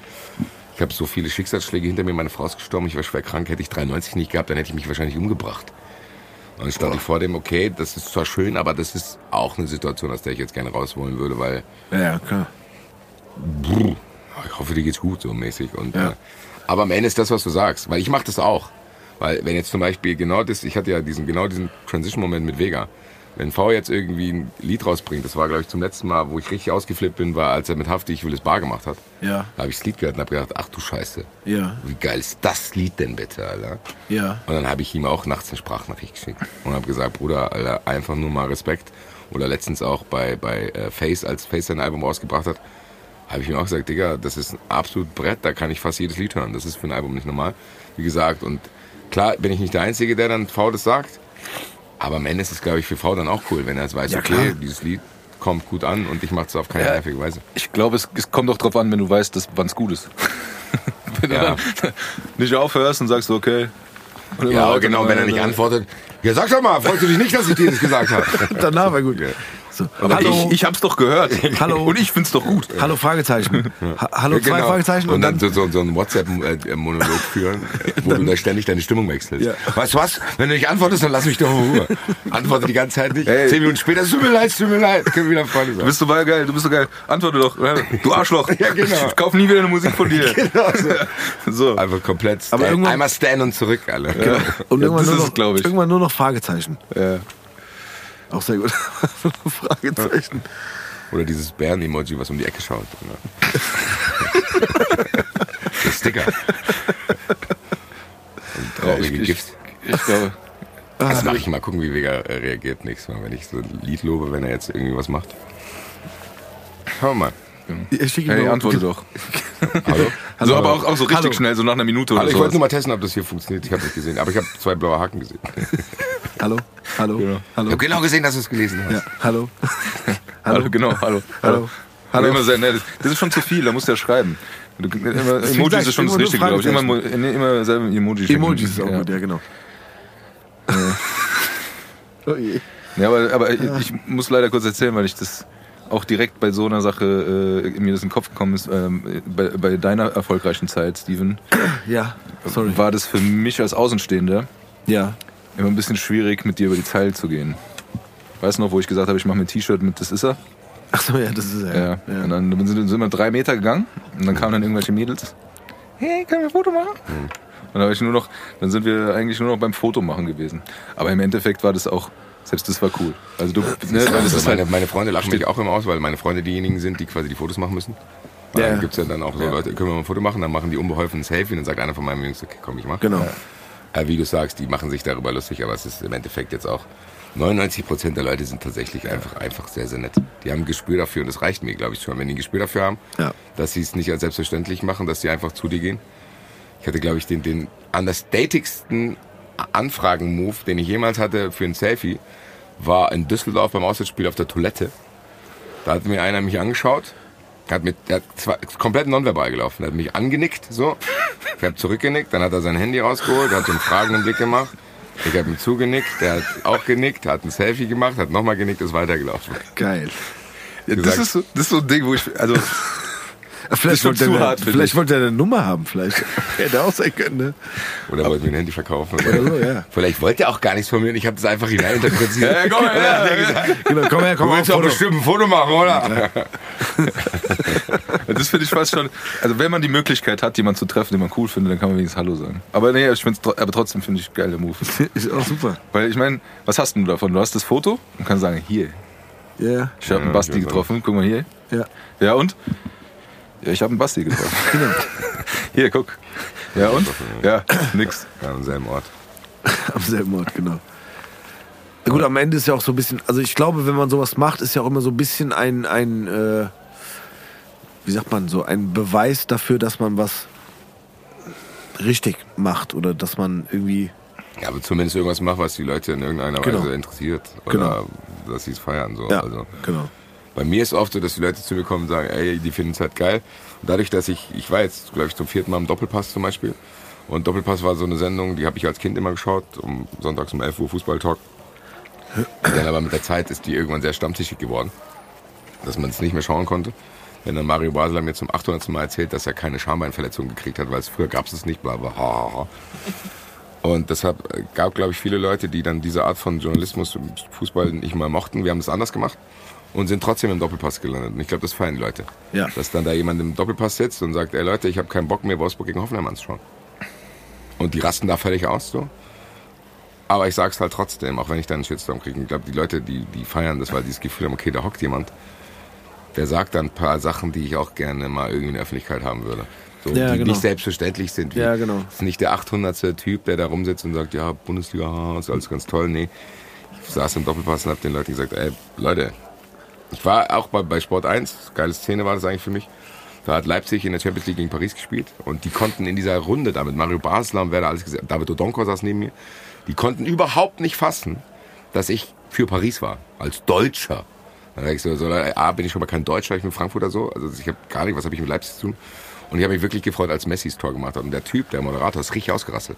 ich habe so viele Schicksalsschläge hinter mir, meine Frau ist gestorben, ich war schwer krank, hätte ich 93 nicht gehabt, dann hätte ich mich wahrscheinlich umgebracht. Und dann stand ich vor dem, okay, das ist zwar schön, aber das ist auch eine Situation, aus der ich jetzt gerne raus wollen würde, weil Ja, ja, klar. brr, ich hoffe, dir geht's gut, so mäßig. Und, Ja. äh, aber am Ende ist das, was du sagst, weil ich mache das auch. Weil wenn jetzt zum Beispiel genau das, ich hatte ja diesen genau diesen Transition-Moment mit Vega. Wenn V jetzt irgendwie ein Lied rausbringt, das war glaube ich zum letzten Mal, wo ich richtig ausgeflippt bin, war, als er mit Hafti Ich will es bar gemacht hat. Ja. Da habe ich das Lied gehört und habe gedacht, ach du Scheiße, Ja, wie geil ist das Lied denn bitte, Alter? ja. Und dann habe ich ihm auch nachts eine Sprachnachricht geschickt und habe gesagt, Bruder, Alter, einfach nur mal Respekt. Oder letztens auch bei, bei äh, Face, als Face sein Album rausgebracht hat, habe ich ihm auch gesagt, Digga, das ist ein absolut Brett, da kann ich fast jedes Lied hören. Das ist für ein Album nicht normal. Wie gesagt, und klar bin ich nicht der Einzige, der dann V das sagt. Aber am Ende ist es, glaube ich, für V dann auch cool, wenn er jetzt weiß, Ja, okay, dieses Lied kommt gut an und ich mache es auf keine Ja. nervige Weise. Ich glaube, es, es kommt auch drauf an, wenn du weißt, wann es gut ist. wenn Ja. du dann nicht aufhörst und sagst, okay. Und Ja, genau, wenn er nicht antwortet, ja sag doch mal, freust du dich nicht, dass ich dir das gesagt habe? Danach war gut. Ja. So. Aber Hallo, ich, ich hab's doch gehört. Hallo. Und ich find's doch gut. Hallo Fragezeichen. Ha hallo Ja, zwei genau. Fragezeichen und, und dann, dann, so, so, so einen WhatsApp-Monolog führen, wo du da ständig deine Stimmung wechselst. Ja. Weißt du was? Wenn du nicht antwortest, dann lass mich doch in Ruhe. Antworte die ganze Zeit nicht. Hey. Zehn Minuten später, tut mir leid, tut mir leid. Können wir wieder Freunde Du sein. bist so geil, du bist so geil. Antworte doch. Du Arschloch. Ja, genau. Ich kauf nie wieder eine Musik von dir. Genau so. So. Einfach komplett Aber stand, irgendwann- einmal stand und zurück, alle. und Ja, irgendwann, das nur noch, irgendwann nur noch Fragezeichen. Ja. Auch sehr gut. Fragezeichen. Oder dieses Bären-Emoji, was um die Ecke schaut. Ne? Der Sticker. Und traurige ich, ich, GIFs. ich glaube, Das mache ich mal, gucken, wie Vega äh, reagiert nächstes Mal, wenn ich so ein Lied lobe, wenn er jetzt irgendwie was macht. Schauen wir mal. Ich schicke hey, antworte doch. Hallo? so, aber auch, auch so richtig Hallo. schnell, so nach einer Minute oder Hallo, ich so. wollte nur mal testen, ob das hier funktioniert. Ich habe nicht gesehen, aber ich habe zwei blaue Haken gesehen. Hallo, hallo, Genau. Ich hallo. habe genau gesehen, dass du es gelesen hast. Ja, hallo. Hallo, genau, hallo. Hallo. Hallo. immer sehr nett. Das ist schon zu viel, da musst du ja schreiben. Du, immer, Emojis ich ist schon das Richtige, glaube ich. Immer, mo- immer selber Emojis. Emojis ist auch ja. gut, ja, genau. Oh je. Ja, aber, aber ich, ich muss leider kurz erzählen, weil ich das auch direkt bei so einer Sache äh, mir das in den Kopf gekommen ist. Ähm, bei, bei deiner erfolgreichen Zeit, Steven, Ja, sorry. war das für mich als Außenstehender Ja. immer ein bisschen schwierig, mit dir über die Zeile zu gehen. Weißt du noch, wo ich gesagt habe, ich mache mir ein T-Shirt mit Das ist er? Ach so, ja, das ist er. Ja. Und dann sind, sind wir drei Meter gegangen und dann kamen dann irgendwelche Mädels. Hey, können wir ein Foto machen? Und dann, ich nur noch, dann sind wir eigentlich nur noch beim Foto machen gewesen. Aber im Endeffekt war das auch, selbst das war cool. Also du, ne, Also meine, meine Freunde lachen mich auch immer aus, weil meine Freunde diejenigen sind, die quasi die Fotos machen müssen. Weil Ja. Dann gibt's ja dann auch so Leute, können wir mal ein Foto machen, dann machen die unbeholfen ein Selfie und dann sagt einer von meinen Jungs, okay, komm, ich mach. Genau. Äh, wie du sagst, die machen sich darüber lustig, aber es ist im Endeffekt jetzt auch 99 Prozent der Leute sind tatsächlich einfach, einfach sehr, sehr nett. Die haben ein Gespür dafür und das reicht mir, glaube ich, schon. Wenn die ein Gespür dafür haben, Ja. dass sie es nicht als selbstverständlich machen, dass sie einfach zu dir gehen. Ich hatte, glaube ich, den, den understatigsten Anfragen-Move, den ich jemals hatte für ein Selfie, war in Düsseldorf beim Auswärtsspiel auf der Toilette. Da hat mir einer mich angeschaut, hat mit, der hat komplett nonverbal gelaufen, der hat mich angenickt, so. Ich habe zurückgenickt, dann hat er sein Handy rausgeholt, hat so einen fragenden Blick gemacht. Ich habe ihm zugenickt, der hat auch genickt, hat ein Selfie gemacht, hat nochmal genickt, ist weitergelaufen. Geil. ja, das, ist so, das ist so ein Ding, wo ich, also, Vielleicht, wollte, er, finde vielleicht ich. wollte er eine Nummer haben, vielleicht. Hätte auch sein können, ne? Oder wollte mir ein Handy verkaufen. Oder so, ja. Vielleicht wollte er auch gar nichts von mir und ich habe das einfach hineininterpretiert. Ja, komm her, er ja, gesagt, Genau, komm her, komm Du willst doch bestimmt ein Foto machen, oder? das finde ich fast schon, also wenn man die Möglichkeit hat, jemanden zu treffen, den man cool findet, dann kann man wenigstens Hallo sagen. Aber nee, ich find's, aber trotzdem finde ich geile Move. Ist auch super. Weil ich meine, was hast du davon? Du hast das Foto und kannst sagen, hier, Ja, ich habe einen Basti getroffen, guck mal hier. ja. Ja und? Ja, ich habe einen Basti. Genau. Hier, guck. Ja und? Ja, nix. Ja, am selben Ort. Am selben Ort, genau. Ja, gut, am Ende ist ja auch so ein bisschen, also ich glaube, wenn man sowas macht, ist ja auch immer so ein bisschen ein, ein äh, wie sagt man, so ein Beweis dafür, dass man was richtig macht oder dass man irgendwie, Ja, aber zumindest irgendwas macht, was die Leute in irgendeiner Genau. Weise interessiert. Oder Genau. dass sie es feiern. So. ja, Also, genau. Bei mir ist oft so, dass die Leute zu mir kommen und sagen, ey, die finden es halt geil. Und dadurch, dass ich, ich war jetzt, glaube ich, zum vierten Mal im Doppelpass zum Beispiel. Und Doppelpass war so eine Sendung, die habe ich als Kind immer geschaut, um sonntags um 11 Uhr Fußballtalk. Dann aber mit der Zeit ist die irgendwann sehr stammtischig geworden, dass man es nicht mehr schauen konnte. Wenn dann Mario Basler mir zum 800. Mal erzählt, dass er keine Schambeinverletzung gekriegt hat, weil es früher gab es nicht, bla bla. Ha, ha. Und deshalb äh, gab, glaube ich, viele Leute, die dann diese Art von Journalismus im Fußball nicht mal mochten. Wir haben das anders gemacht und sind trotzdem im Doppelpass gelandet. Und ich glaube, das feiern die Leute. Ja. Dass dann da jemand im Doppelpass sitzt und sagt, ey Leute, ich habe keinen Bock mehr, Wolfsburg gegen Hoffenheim anzuschauen. Und die rasten da völlig aus, so. Aber ich sag's halt trotzdem, auch wenn ich dann einen Shitstorm kriege. Ich glaube, die Leute, die, die feiern das, weil die das Gefühl haben, okay, da hockt jemand, der sagt dann ein paar Sachen, die ich auch gerne mal irgendwie in der Öffentlichkeit haben würde. So, Ja, die genau. nicht selbstverständlich sind. Wie, Ja, genau. Das ist nicht der 800. Typ, der da rumsitzt und sagt, ja, Bundesliga, ist alles ganz toll. Nee, ich saß im Doppelpass und hab den Leuten gesagt, ey, Leute, ich war auch bei, bei Sport 1, geile Szene war das eigentlich für mich. Da hat Leipzig in der Champions League gegen Paris gespielt und die konnten in dieser Runde damit Mario Basler und wer da alles gesagt David Odonko saß neben mir, die konnten überhaupt nicht fassen, dass ich für Paris war, als Deutscher. Dann sag ich so, so A, bin ich schon mal kein Deutscher, ich bin Frankfurter so, also ich habe gar nicht, was habe ich mit Leipzig zu tun? Und ich habe mich wirklich gefreut, als Messi das Tor gemacht hat. Und der Typ, der Moderator, ist richtig ausgerastet.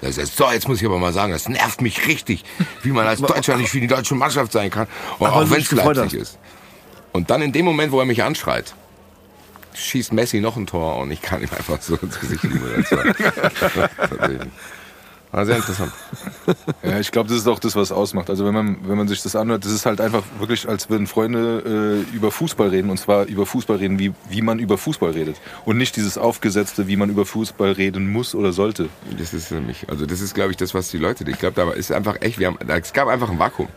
Der sagt, so, jetzt muss ich aber mal sagen, das nervt mich richtig, wie man als Deutscher nicht für die deutsche Mannschaft sein kann, auch wenn es Leipzig ist. Und dann in dem Moment, wo er mich anschreit, schießt Messi noch ein Tor und ich kann ihm einfach so ins Gesicht lieben. War-. War sehr interessant. Ja, ich glaube, das ist auch das, was ausmacht. Also wenn man, wenn man sich das anhört, das ist halt einfach wirklich, als würden Freunde äh, über Fußball reden. Und zwar über Fußball reden, wie, wie man über Fußball redet. Und nicht dieses Aufgesetzte, wie man über Fußball reden muss oder sollte. Das ist mich, also das ist, glaube ich, das, was die Leute, ich glaube, da ist einfach echt, wir haben, es gab einfach ein Vakuum.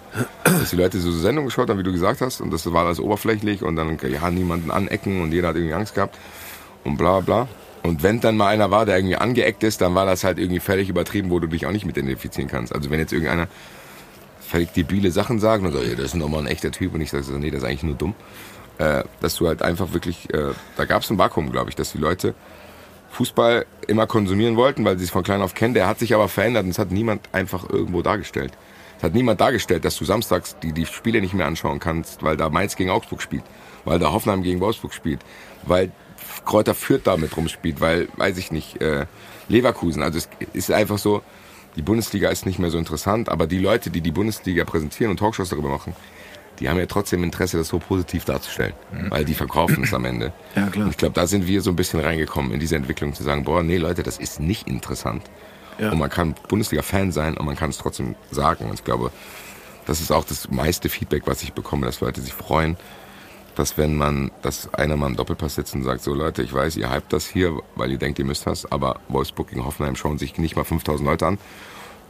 Dass die Leute so Sendungen geschaut haben, wie du gesagt hast, und das war alles oberflächlich und dann, ja, niemanden anecken und jeder hat irgendwie Angst gehabt und bla bla. Und wenn dann mal einer war, der irgendwie angeeckt ist, dann war das halt irgendwie völlig übertrieben, wo du dich auch nicht mit identifizieren kannst. Also wenn jetzt irgendeiner völlig debile Sachen sagt und sagt, ja, das ist nochmal ein echter Typ und ich sage nee, das ist eigentlich nur dumm. Äh, dass du halt einfach wirklich, äh, da gab es ein Vakuum, glaube ich, dass die Leute Fußball immer konsumieren wollten, weil sie es von klein auf kennen. Der hat sich aber verändert und es hat niemand einfach irgendwo dargestellt. Es hat niemand dargestellt, dass du samstags die, die Spiele nicht mehr anschauen kannst, weil da Mainz gegen Augsburg spielt, weil da Hoffenheim gegen Wolfsburg spielt, weil Kräuter Fürth damit rumspielt, weil, weiß ich nicht, äh, Leverkusen. Also es ist einfach so, die Bundesliga ist nicht mehr so interessant, aber die Leute, die die Bundesliga präsentieren und Talkshows darüber machen, die haben ja trotzdem Interesse, das so positiv darzustellen, weil die verkaufen es am Ende. Ja, klar. Und ich glaube, da sind wir so ein bisschen reingekommen in diese Entwicklung, zu sagen, boah, nee, Leute, das ist nicht interessant. Ja. Und man kann Bundesliga-Fan sein und man kann es trotzdem sagen. Und ich glaube, das ist auch das meiste Feedback, was ich bekomme, dass Leute sich freuen, dass wenn man, dass einer mal im Doppelpass sitzt und sagt, so Leute, ich weiß, ihr hypt das hier, weil ihr denkt, ihr müsst das, aber Wolfsburg gegen Hoffenheim schauen sich nicht mal 5000 Leute an.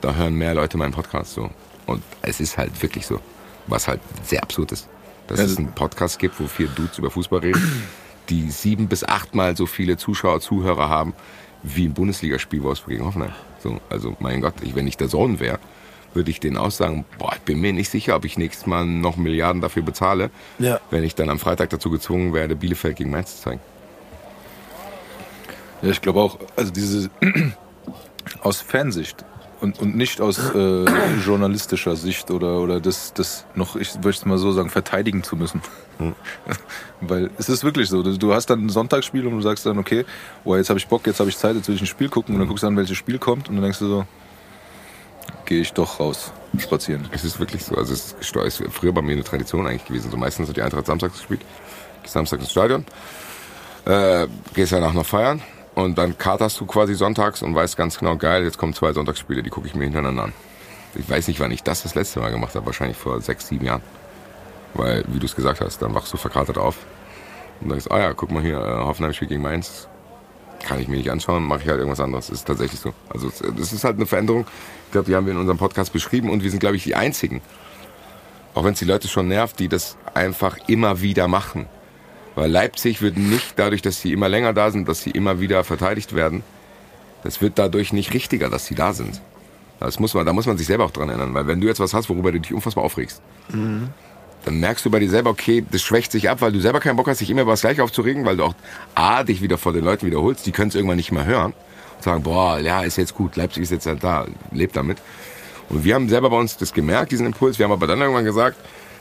Da hören mehr Leute meinen Podcast so. Und es ist halt wirklich so. Was halt sehr absurd ist. Dass Ja, es einen Podcast gibt, wo vier Dudes über Fußball reden, die sieben bis achtmal so viele Zuschauer, Zuhörer haben, wie im Bundesligaspiel Wolfsburg gegen Hoffenheim. So, also mein Gott, ich, wenn ich der Sohn wäre, würde ich denen auch sagen, boah, ich bin mir nicht sicher, ob ich nächstes Mal noch Milliarden dafür bezahle, Ja. wenn ich dann am Freitag dazu gezwungen werde, Bielefeld gegen Mainz zu zeigen. Ja, ich glaube auch, also diese aus Fansicht und, und nicht aus äh, journalistischer Sicht oder, oder das, das noch, ich würde es mal so sagen, verteidigen zu müssen. Weil es ist wirklich so, du- du hast dann ein Sonntagsspiel und du sagst dann, okay, boah, jetzt habe ich Bock, jetzt habe ich Zeit, jetzt will ich ein Spiel gucken und dann guckst du an, welches Spiel kommt und dann denkst du so, gehe ich doch raus, spazieren. Es ist wirklich so. Also es ist früher bei mir eine Tradition eigentlich gewesen. So meistens hat die Eintracht samstags gespielt. Gehst Samstag ins Stadion. Äh, gehst danach noch feiern. Und dann katerst du quasi sonntags und weißt ganz genau, geil, jetzt kommen zwei Sonntagsspiele, die gucke ich mir hintereinander an. Ich weiß nicht, wann ich das das letzte Mal gemacht habe. Wahrscheinlich vor sechs, sieben Jahren. Weil, wie du es gesagt hast, dann wachst du verkatert auf. Und denkst, ah ja, guck mal hier, äh, Hoffenheim spielt gegen Mainz. Kann ich mir nicht anschauen, mache ich halt irgendwas anderes. Ist tatsächlich so. Also das ist halt eine Veränderung. Ich glaube, die haben wir in unserem Podcast beschrieben und wir sind, glaube ich, die Einzigen, auch wenn es die Leute schon nervt, die das einfach immer wieder machen. Weil Leipzig wird nicht dadurch, dass sie immer länger da sind, dass sie immer wieder verteidigt werden, das wird dadurch nicht richtiger, dass sie da sind. Das muss man, da muss man sich selber auch dran erinnern, weil wenn du jetzt was hast, worüber du dich unfassbar aufregst, dann merkst du bei dir selber, okay, das schwächt sich ab, weil du selber keinen Bock hast, dich immer über das Gleiche aufzuregen, weil du auch A, dich wieder vor den Leuten wiederholst, die können es irgendwann nicht mehr hören sagen, boah, ja, ist jetzt gut, Leipzig ist jetzt halt da, lebt damit. Und wir haben selber bei uns das gemerkt, diesen Impuls. Wir haben aber dann irgendwann gesagt,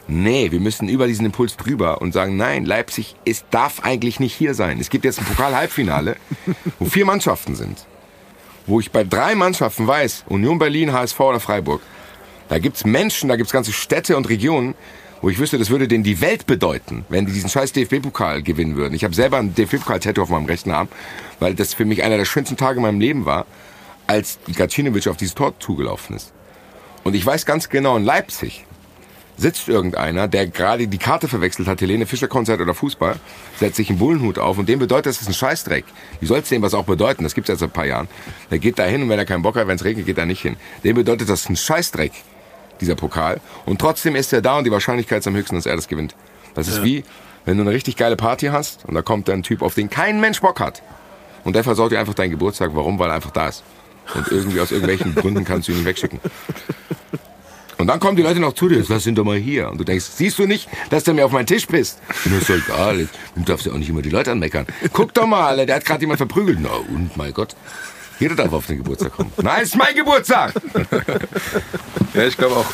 nee, wir müssen über diesen Impuls drüber und sagen, nein, Leipzig ist, darf eigentlich nicht hier sein. Es gibt jetzt ein Pokal-Halbfinale, wo vier Mannschaften sind. Wo ich bei drei Mannschaften weiß, Union Berlin, HSV oder Freiburg, da gibt's Menschen, da gibt's ganze Städte und Regionen, wo ich wüsste, das würde denen die Welt bedeuten, wenn die diesen scheiß DFB-Pokal gewinnen würden. Ich habe selber ein DFB-Pokal-Tattoo auf meinem rechten Arm, weil das für mich einer der schönsten Tage in meinem Leben war, als Gacinovic auf dieses Tor zugelaufen ist. Und ich weiß ganz genau, in Leipzig sitzt irgendeiner, der gerade die Karte verwechselt hat, Helene Fischer Konzert oder Fußball, setzt sich einen Bullenhut auf und dem bedeutet, das ist ein Scheißdreck. Wie soll es dem was auch bedeuten? Das gibt's ja seit ein paar Jahren. Der geht da hin und wenn er keinen Bock hat, wenn es regnet, geht er nicht hin. Dem bedeutet das ein Scheißdreck, dieser Pokal. Und trotzdem ist er da und die Wahrscheinlichkeit ist am höchsten, dass er das gewinnt. Das ist wie, wenn du eine richtig geile Party hast und da kommt dann ein Typ, auf den kein Mensch Bock hat. Und der versaut dir einfach deinen Geburtstag. Warum? Weil er einfach da ist. Und irgendwie aus irgendwelchen Gründen kannst du ihn nicht wegschicken. Und dann kommen die Leute noch zu dir, lass ihn doch mal hier. Und du denkst, siehst du nicht, dass du mir auf meinen Tisch bist? Und das ist doch egal, du darfst ja auch nicht immer die Leute anmeckern. Guck doch mal, der hat gerade jemand verprügelt. Na und, mein Gott. Jeder darf auf den Geburtstag kommen. Nein, es ist mein Geburtstag! Ja, ich glaube auch,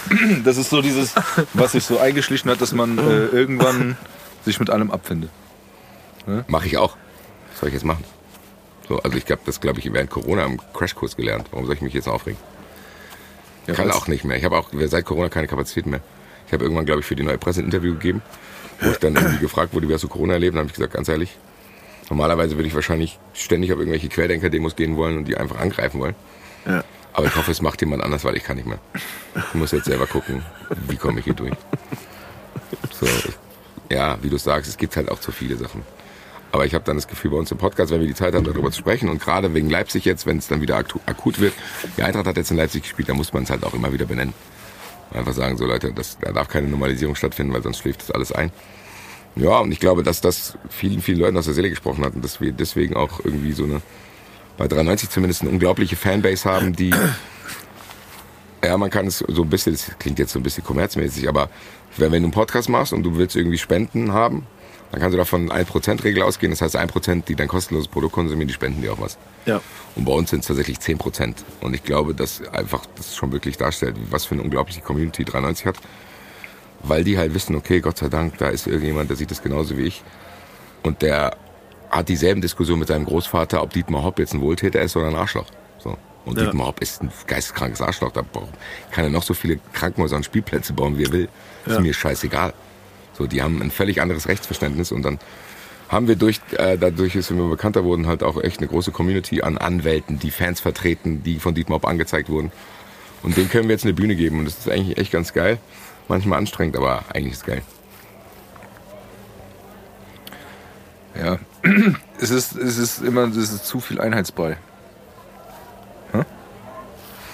das ist so dieses, was sich so eingeschlichen hat, dass man äh, irgendwann sich mit allem abfindet. Mache ich auch. Was soll ich jetzt machen? So, also ich habe das, glaube ich, während Corona im Crashkurs gelernt. Warum soll ich mich jetzt aufregen? Ja, Kann auch nicht mehr. Ich habe auch seit Corona keine Kapazität mehr. Ich habe irgendwann, glaube ich, für die neue Presse ein Interview gegeben, wo ich dann irgendwie gefragt wurde, wie hast du Corona erlebt? Dann habe ich gesagt, ganz ehrlich, normalerweise würde ich wahrscheinlich ständig auf irgendwelche Querdenker-Demos gehen wollen und die einfach angreifen wollen. Ja. Aber ich hoffe, es macht jemand anders, weil ich kann nicht mehr. Ich muss jetzt selber gucken, wie komme ich hier durch. So, ja, wie du sagst, es gibt halt auch zu viele Sachen. Aber ich habe dann das Gefühl bei uns im Podcast, wenn wir die Zeit haben, darüber zu sprechen und gerade wegen Leipzig jetzt, wenn es dann wieder akut wird, die Eintracht hat jetzt in Leipzig gespielt, da muss man es halt auch immer wieder benennen. Einfach sagen, so Leute, das, da darf keine Normalisierung stattfinden, weil sonst schläft das alles ein. Ja, und ich glaube, dass das vielen, vielen Leuten aus der Seele gesprochen hat und dass wir deswegen auch irgendwie so eine, bei 93 zumindest eine unglaubliche Fanbase haben, die, ja, man kann es so ein bisschen, das klingt jetzt so ein bisschen kommerzmäßig, aber wenn, wenn du einen Podcast machst und du willst irgendwie Spenden haben, dann kannst du davon 1%-Regel ausgehen. Das heißt, 1%, die dein kostenloses Produkt konsumieren, die spenden dir auch was. Ja. Und bei uns sind es tatsächlich 10%. Und ich glaube, dass einfach das schon wirklich darstellt, was für eine unglaubliche Community 93 hat. Weil die halt wissen, okay, Gott sei Dank, da ist irgendjemand, der sieht das genauso wie ich. Und der hat dieselben Diskussionen mit seinem Großvater, ob Dietmar Hopp jetzt ein Wohltäter ist oder ein Arschloch. So. Und Ja. Dietmar Hopp ist ein geisteskrankes Arschloch. Da kann er noch so viele Krankenhäuser und Spielplätze bauen, wie er will. Ja. Ist mir scheißegal. So, die haben ein völlig anderes Rechtsverständnis und dann haben wir durch, äh, dadurch, dass wir bekannter wurden, halt auch echt eine große Community an Anwälten, die Fans vertreten, die von Dietmar Hopp angezeigt wurden. Und denen können wir jetzt eine Bühne geben und das ist eigentlich echt ganz geil. Manchmal anstrengend, aber eigentlich ist es geil. Ja, es ist, es ist immer es ist zu viel Einheitsbrei.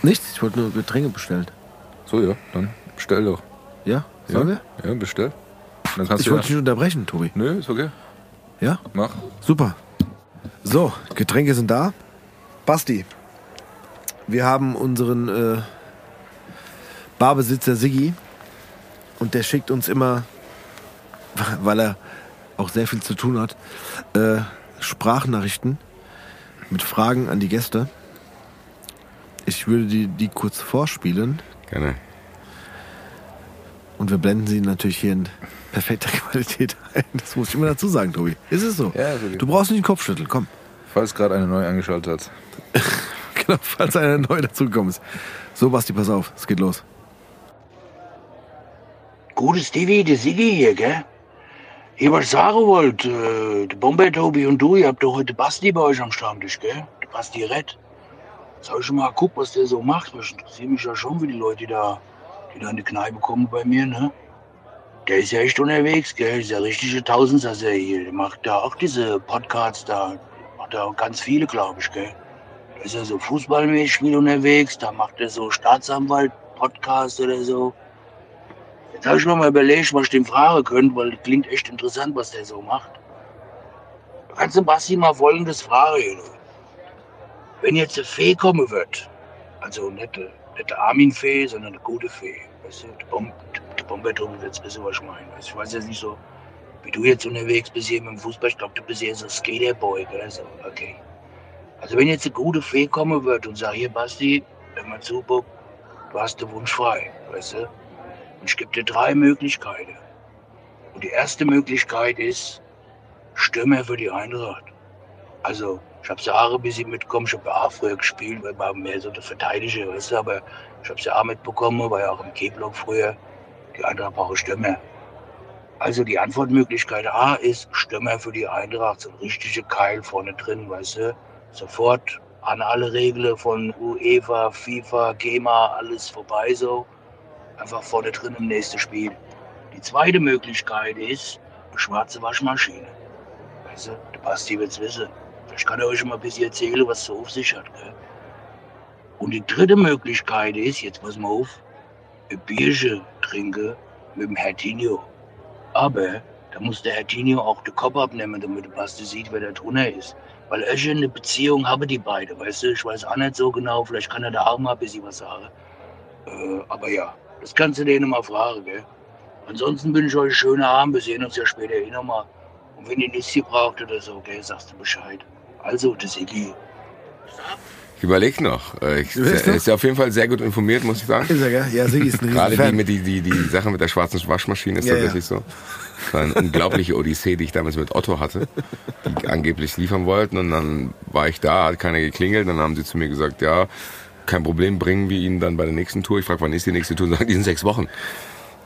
Nichts, ich wollte nur Getränke bestellen. So, ja, dann bestell doch. Ja? Sollen wir? Ja, ja bestell. Dann kannst Ich wollte dich ja, nicht unterbrechen, Tobi. Nö, ist okay. Ja? Mach. Super. So, Getränke sind da. Basti, wir haben unseren äh, Barbesitzer Siggi und der schickt uns immer, weil er auch sehr viel zu tun hat, äh, Sprachnachrichten mit Fragen an die Gäste. Ich würde die, die kurz vorspielen Gerne. und wir blenden sie natürlich hier in perfekter Qualität ein. Das muss ich immer dazu sagen, Tobi. Ist es so? Ja. Du brauchst nicht den Kopf schütteln, komm. Falls gerade eine neu eingeschaltet hat. Genau, falls einer neu dazugekommen ist. So, Basti, pass auf, es geht los. Gute Stevie, der Siggi hier, gell? Ich was sagen wollte, äh, der Bomber Tobi und du, ihr habt doch heute Basti bei euch am Stammtisch, gell? Der Basti. Jetzt hab ich mal geguckt, was der so macht. Das interessiert mich ja schon, wie die Leute, da, die da in die Kneipe kommen bei mir, ne? Der ist ja echt unterwegs, gell? Ist ja richtige Tausendsasser hier. Der macht da auch diese Podcasts da. Macht da auch ganz viele, glaube ich, gell? Da ist ja so fußballmäßig viel unterwegs. Da macht er so Staatsanwalt-Podcast oder so. Jetzt habe ich mir mal überlegt, was ich den fragen könnte, weil das klingt echt interessant, was der so macht. Du kannst den Basti mal folgendes fragen. Wenn jetzt eine Fee kommen wird, also nicht, eine- Armin-Fee, sondern eine gute Fee, weißt du, der, Bom der Bomberturm wird es wissen, was ich meine. Du, Ich weiß jetzt nicht so, wie du jetzt unterwegs bist hier mit dem Fußball. Ich glaube, du bist eher so Skaterboy, oder so. Okay. Also wenn jetzt eine gute Fee kommen wird und sagt, hier Basti, hör mal zu, Bub, du hast den Wunsch frei, weißt du? Ich gebe dir drei Möglichkeiten. Und die erste Möglichkeit ist Stürmer für die Eintracht. Also, ich habe Jahre bis ich mitbekommen, ich habe ja auch früher gespielt, weil war mehr so der Verteidiger, du, aber ich habe ja auch mitbekommen, war ja auch im K-Block früher, die Eintracht braucht Stürmer. Also die Antwortmöglichkeit A ist Stürmer für die Eintracht, so ein richtiger Keil vorne drin, weißt du, sofort an alle Regeln von UEFA, FIFA, GEMA, alles vorbei so einfach vorne drin im nächsten Spiel. Die zweite Möglichkeit ist eine schwarze Waschmaschine. Weißt du, der Basti wird's wissen. Vielleicht kann er euch mal ein bisschen erzählen, was so auf sich hat. Gell? Und die dritte Möglichkeit ist, jetzt pass mal auf, ein Bierchen trinken mit dem Hertinho. Aber da muss der Hertinho auch den Kopf abnehmen, damit der Basti sieht, wer da drunter ist. Weil ich eine Beziehung habe die beiden, weißt du? Ich weiß auch nicht so genau, vielleicht kann er da auch mal ein bisschen was sagen. Äh, aber ja, das kannst du denen mal fragen, gell? Ansonsten wünsche ich euch einen schönen Abend. Wir sehen uns ja später eh nochmal. Und wenn ihr nichts gebraucht oder so, gell, sagst du Bescheid. Also, das Iggy. Ich überlege noch. Äh, Ich, er noch? ist ja auf jeden Fall sehr gut informiert, muss ich sagen. Ist er, gell? Ja, Siggi ist ein Gerade die, mit die, die, die Sache mit der schwarzen Waschmaschine ist Ja, tatsächlich so. Das war eine unglaubliche Odyssee, die ich damals mit Otto hatte, die angeblich liefern wollten. Und dann war ich da, hat keiner geklingelt. Dann haben sie zu mir gesagt, ja, kein Problem, bringen wir ihn dann bei der nächsten Tour. Ich frage, wann ist die nächste Tour? Und sagen, die sind sechs Wochen.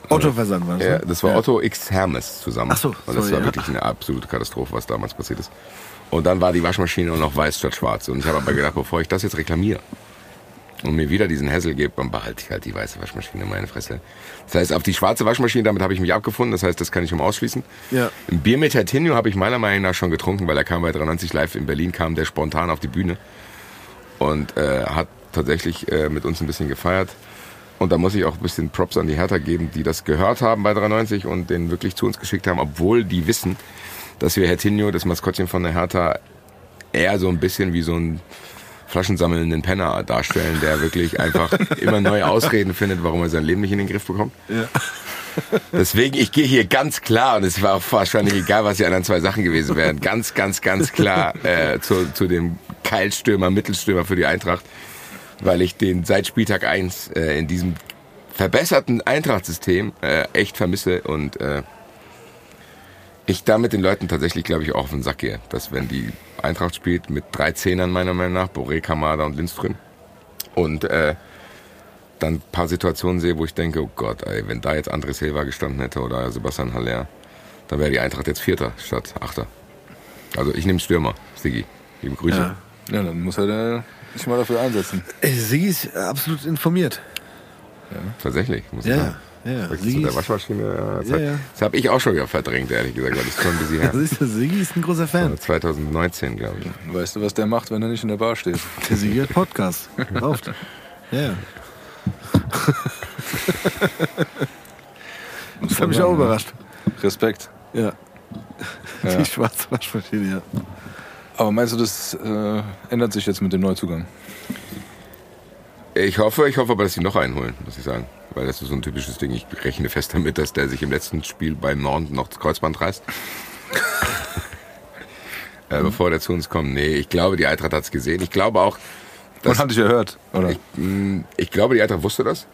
Otto Versand war das. Ja, das war Otto X Hermes zusammen. Ach so, Und das sorry, war ja. wirklich eine absolute Katastrophe, was damals passiert ist. Und dann war die Waschmaschine auch noch weiß statt schwarz. Und ich habe aber gedacht, bevor ich das jetzt reklamiere, und mir wieder diesen Hassel gibt, dann behalte ich halt die weiße Waschmaschine in meine Fresse. Das heißt, auf die schwarze Waschmaschine, damit habe ich mich abgefunden, das heißt, das kann ich mal ausschließen. Ja. Ein Bier mit Hertinho habe ich meiner Meinung nach schon getrunken, weil er kam bei 93 Live in Berlin, kam der spontan auf die Bühne und äh, hat tatsächlich äh, mit uns ein bisschen gefeiert. Und da muss ich auch ein bisschen Props an die Hertha geben, die das gehört haben bei 93 und den wirklich zu uns geschickt haben, obwohl die wissen, dass wir Hertinho, das Maskottchen von der Hertha, eher so ein bisschen wie so ein flaschensammelnden Penner darstellen, der wirklich einfach immer neue Ausreden findet, warum er sein Leben nicht in den Griff bekommt. Deswegen, ich gehe hier ganz klar, und es war auch wahrscheinlich egal, was die anderen zwei Sachen gewesen wären, ganz, ganz, ganz klar äh, zu, zu dem Keilstürmer, Mittelstürmer für die Eintracht, weil ich den seit Spieltag 1 äh, in diesem verbesserten Eintracht-System äh, echt vermisse und äh, ich damit den Leuten tatsächlich, glaube ich, auch auf den Sack gehe. Dass wenn die Eintracht spielt mit drei Zehnern meiner Meinung nach, Boré, Kamada und Lindström und äh, dann ein paar Situationen sehe, wo ich denke, oh Gott, ey, wenn da jetzt André Silva gestanden hätte oder Sebastian Haller, dann wäre die Eintracht jetzt Vierter statt Achter. Also ich nehme Stürmer, Sigi. Liebe Grüße. Ja. Ja, dann muss er da sich mal dafür einsetzen. Ey, Sigi ist absolut informiert. Tatsächlich, muss ich Ja, sagen. ja. ja. Wirklich Sigi zu der Waschmaschine, ja, das, Ja, hat- ja. das habe ich auch schon wieder verdrängt, ehrlich gesagt, weil das ist schon ein bisschen her. Siehst du, Sigi ist ein großer Fan. 2019, glaube ich. Weißt du, was der macht, wenn er nicht in der Bar steht? Der Sigi hat Podcast. Rauft. Ja. Das hat mich auch überrascht. Respekt. Ja. Ja. Die schwarze Waschmaschine, ja. Aber meinst du, das äh, ändert sich jetzt mit dem Neuzugang? Ich hoffe, ich hoffe aber, dass sie noch einen holen, muss ich sagen. Weil das ist so ein typisches Ding. Ich rechne fest damit, dass der sich im letzten Spiel beim Norden noch das Kreuzband reißt. äh, bevor der zu uns kommt. Nee, ich glaube, die Eintracht hat es gesehen. Ich glaube auch, dass, hat dich erhört, oder? ich, mh, ich glaube, die Eintracht wusste das.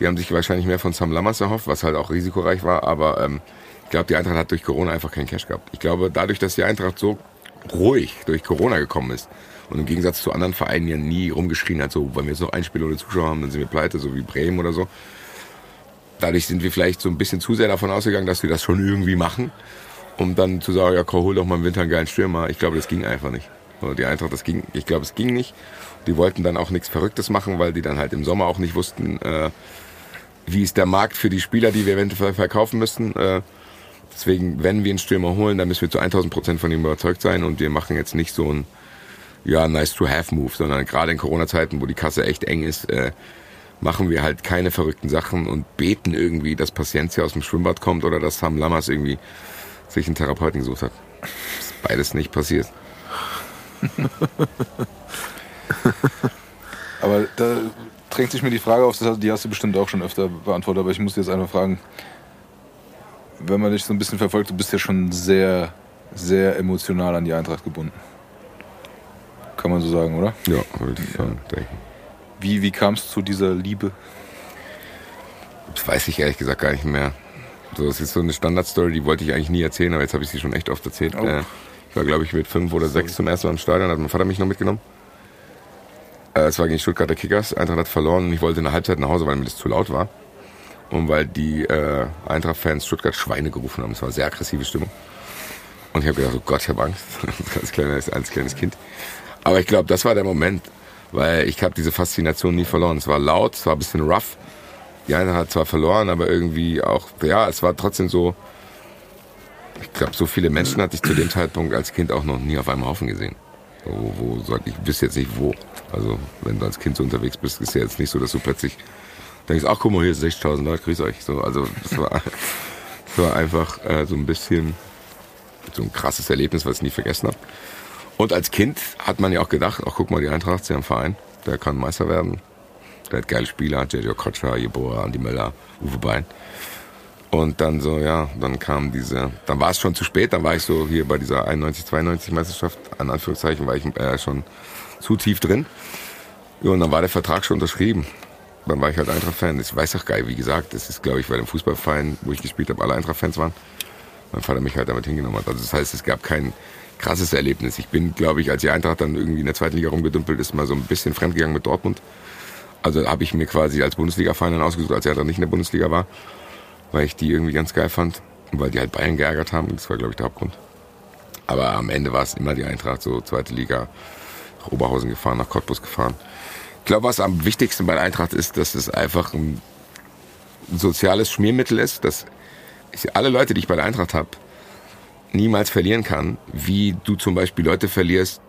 Die haben sich wahrscheinlich mehr von Sam Lammers erhofft, was halt auch risikoreich war. Aber ähm, ich glaube, die Eintracht hat durch Corona einfach keinen Cash gehabt. Ich glaube, dadurch, dass die Eintracht so ruhig durch Corona gekommen ist und im Gegensatz zu anderen Vereinen ja nie rumgeschrien hat, so, wenn wir jetzt noch ein Spiel ohne Zuschauer haben, dann sind wir pleite, so wie Bremen oder so. Dadurch sind wir vielleicht so ein bisschen zu sehr davon ausgegangen, dass wir das schon irgendwie machen, um dann zu sagen, ja, komm, hol doch mal im Winter einen geilen Stürmer. Ich glaube, das ging einfach nicht. Die Eintracht, das ging, ich glaube, es ging nicht. Die wollten dann auch nichts Verrücktes machen, weil die dann halt im Sommer auch nicht wussten, äh, wie ist der Markt für die Spieler, die wir eventuell verkaufen müssten. Äh, deswegen, wenn wir einen Stürmer holen, dann müssen wir zu 1000 Prozent von ihm überzeugt sein und wir machen jetzt nicht so ein ja, nice to have Move, sondern gerade in Corona-Zeiten, wo die Kasse echt eng ist, äh, machen wir halt keine verrückten Sachen und beten irgendwie, dass Paciencia aus dem Schwimmbad kommt oder dass Sam Lammers irgendwie sich einen Therapeuten gesucht hat. Ist beides nicht passiert. Aber da drängt sich mir die Frage auf, das die hast du bestimmt auch schon öfter beantwortet, aber ich muss jetzt einfach fragen, wenn man dich so ein bisschen verfolgt, du bist ja schon sehr, sehr emotional an die Eintracht gebunden. Kann man so sagen, oder? Ja, würde ich schon denken. Wie, wie kam es zu dieser Liebe? Das weiß ich ehrlich gesagt gar nicht mehr. So, das ist so eine Standardstory, die wollte ich eigentlich nie erzählen, aber jetzt habe ich sie schon echt oft erzählt. Oh. Äh, ich war, glaube ich, mit fünf oder sechs zum ersten Mal im Stadion, hat mein Vater mich noch mitgenommen. Äh, es war gegen Stuttgarter Kickers, Eintracht hat verloren und ich wollte in der Halbzeit nach Hause, weil mir das zu laut war. Und weil die äh, Eintracht-Fans Stuttgart Schweine gerufen haben. Es war eine sehr aggressive Stimmung. Und ich habe gedacht, oh Gott, ich habe Angst. als, kleines, als kleines Kind. Aber ich glaube, das war der Moment, weil ich habe diese Faszination nie verloren. Es war laut, es war ein bisschen rough. Die Eintracht hat zwar verloren, aber irgendwie auch, ja, es war trotzdem so, ich glaube, so viele Menschen hatte ich zu dem Zeitpunkt als Kind auch noch nie auf einem Haufen gesehen. Wo, wo soll ich wüsste jetzt nicht wo. Also, wenn du als Kind so unterwegs bist, ist ja jetzt nicht so, dass du plötzlich denkst, ach guck mal, hier sind 60.000 Leute, grüß euch. So, also, das war, das war einfach äh, so ein bisschen so ein krasses Erlebnis, was ich nie vergessen habe. Und als Kind hat man ja auch gedacht, ach guck mal, die Eintracht, sie haben einen Verein, der kann Meister werden. Der hat geile Spieler, Sergio Kotscher, Jeboa, Andi Möller, Uwe Bein. Und dann so, ja, dann kam diese, dann war es schon zu spät, dann war ich so hier bei dieser 91, 92 Meisterschaft, an Anführungszeichen, war ich äh, schon zu tief drin. Ja, und dann war der Vertrag schon unterschrieben. Dann war ich halt Eintracht-Fan. Ich weiß auch geil, wie gesagt, das ist, glaube ich, bei dem Fußballverein, wo ich gespielt habe, alle Eintracht-Fans waren. Mein Vater mich halt damit hingenommen hat. Also das heißt, es gab kein krasses Erlebnis. Ich bin, glaube ich, als die Eintracht dann irgendwie in der zweiten Liga rumgedümpelt ist, mal so ein bisschen fremdgegangen mit Dortmund. Also habe ich mir quasi als Bundesliga-Verein dann ausgesucht, als die Eintracht nicht in der Bundesliga war, weil ich die irgendwie ganz geil fand und weil die halt Bayern geärgert haben. Das war, glaube ich, der Hauptgrund. Aber am Ende war es immer die Eintracht, so zweite Liga, nach Oberhausen gefahren, nach Cottbus gefahren. Glaube, was am wichtigsten bei der Eintracht ist, dass es einfach ein soziales Schmiermittel ist, dass ich alle Leute, die ich bei der Eintracht habe, niemals verlieren kann, wie du zum Beispiel Leute verlierst,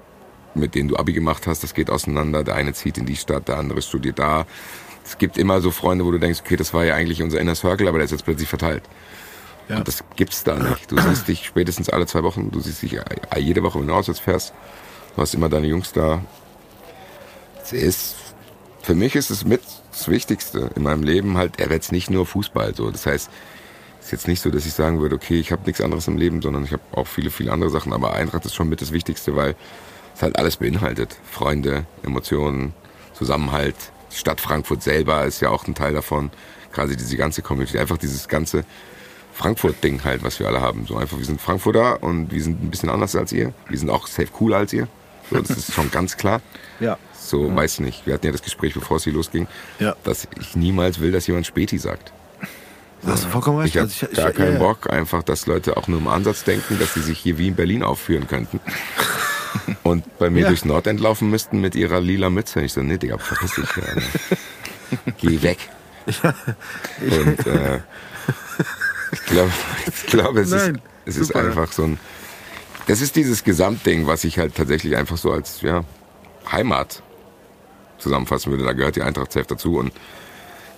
mit denen du Abi gemacht hast, das geht auseinander, der eine zieht in die Stadt, der andere studiert da. Es gibt immer so Freunde, wo du denkst, okay, das war ja eigentlich unser Inner Circle, aber der ist jetzt plötzlich verteilt. Ja. Und das gibt's da nicht. Du siehst dich spätestens alle zwei Wochen, du siehst dich jede Woche, wenn du auswärts fährst. Du hast immer deine Jungs da. Es ist, für mich ist es mit das Wichtigste in meinem Leben halt, er jetzt nicht nur Fußball. So. Das heißt, es ist jetzt nicht so, dass ich sagen würde, okay, ich habe nichts anderes im Leben, sondern ich habe auch viele, viele andere Sachen. Aber Eintracht ist schon mit das Wichtigste, weil es halt alles beinhaltet. Freunde, Emotionen, Zusammenhalt. Die Stadt Frankfurt selber ist ja auch ein Teil davon. Quasi diese ganze Community. Einfach dieses ganze Frankfurt-Ding halt, was wir alle haben. So einfach, wir sind Frankfurter und wir sind ein bisschen anders als ihr. Wir sind auch safe cooler als ihr. So, das ist schon ganz klar. Ja. So, weiß nicht. Wir hatten ja das Gespräch, bevor es hier losging, Ja. dass ich niemals will, dass jemand Späti sagt. Da hast du vollkommen recht. Ich habe Also gar keinen ja, Bock, einfach, dass Leute auch nur im Ansatz denken, dass sie sich hier wie in Berlin aufführen könnten. Und bei mir Ja. durchs Nordend laufen müssten mit ihrer lila Mütze. Ich so, nee, Digga, verpiss dich. Geh weg. Und äh, ich glaube, ich glaube, es ist, es ist einfach so ein. Das ist dieses Gesamtding, was ich halt tatsächlich einfach so als ja, Heimat zusammenfassen würde. Da gehört die Eintracht safe dazu. Und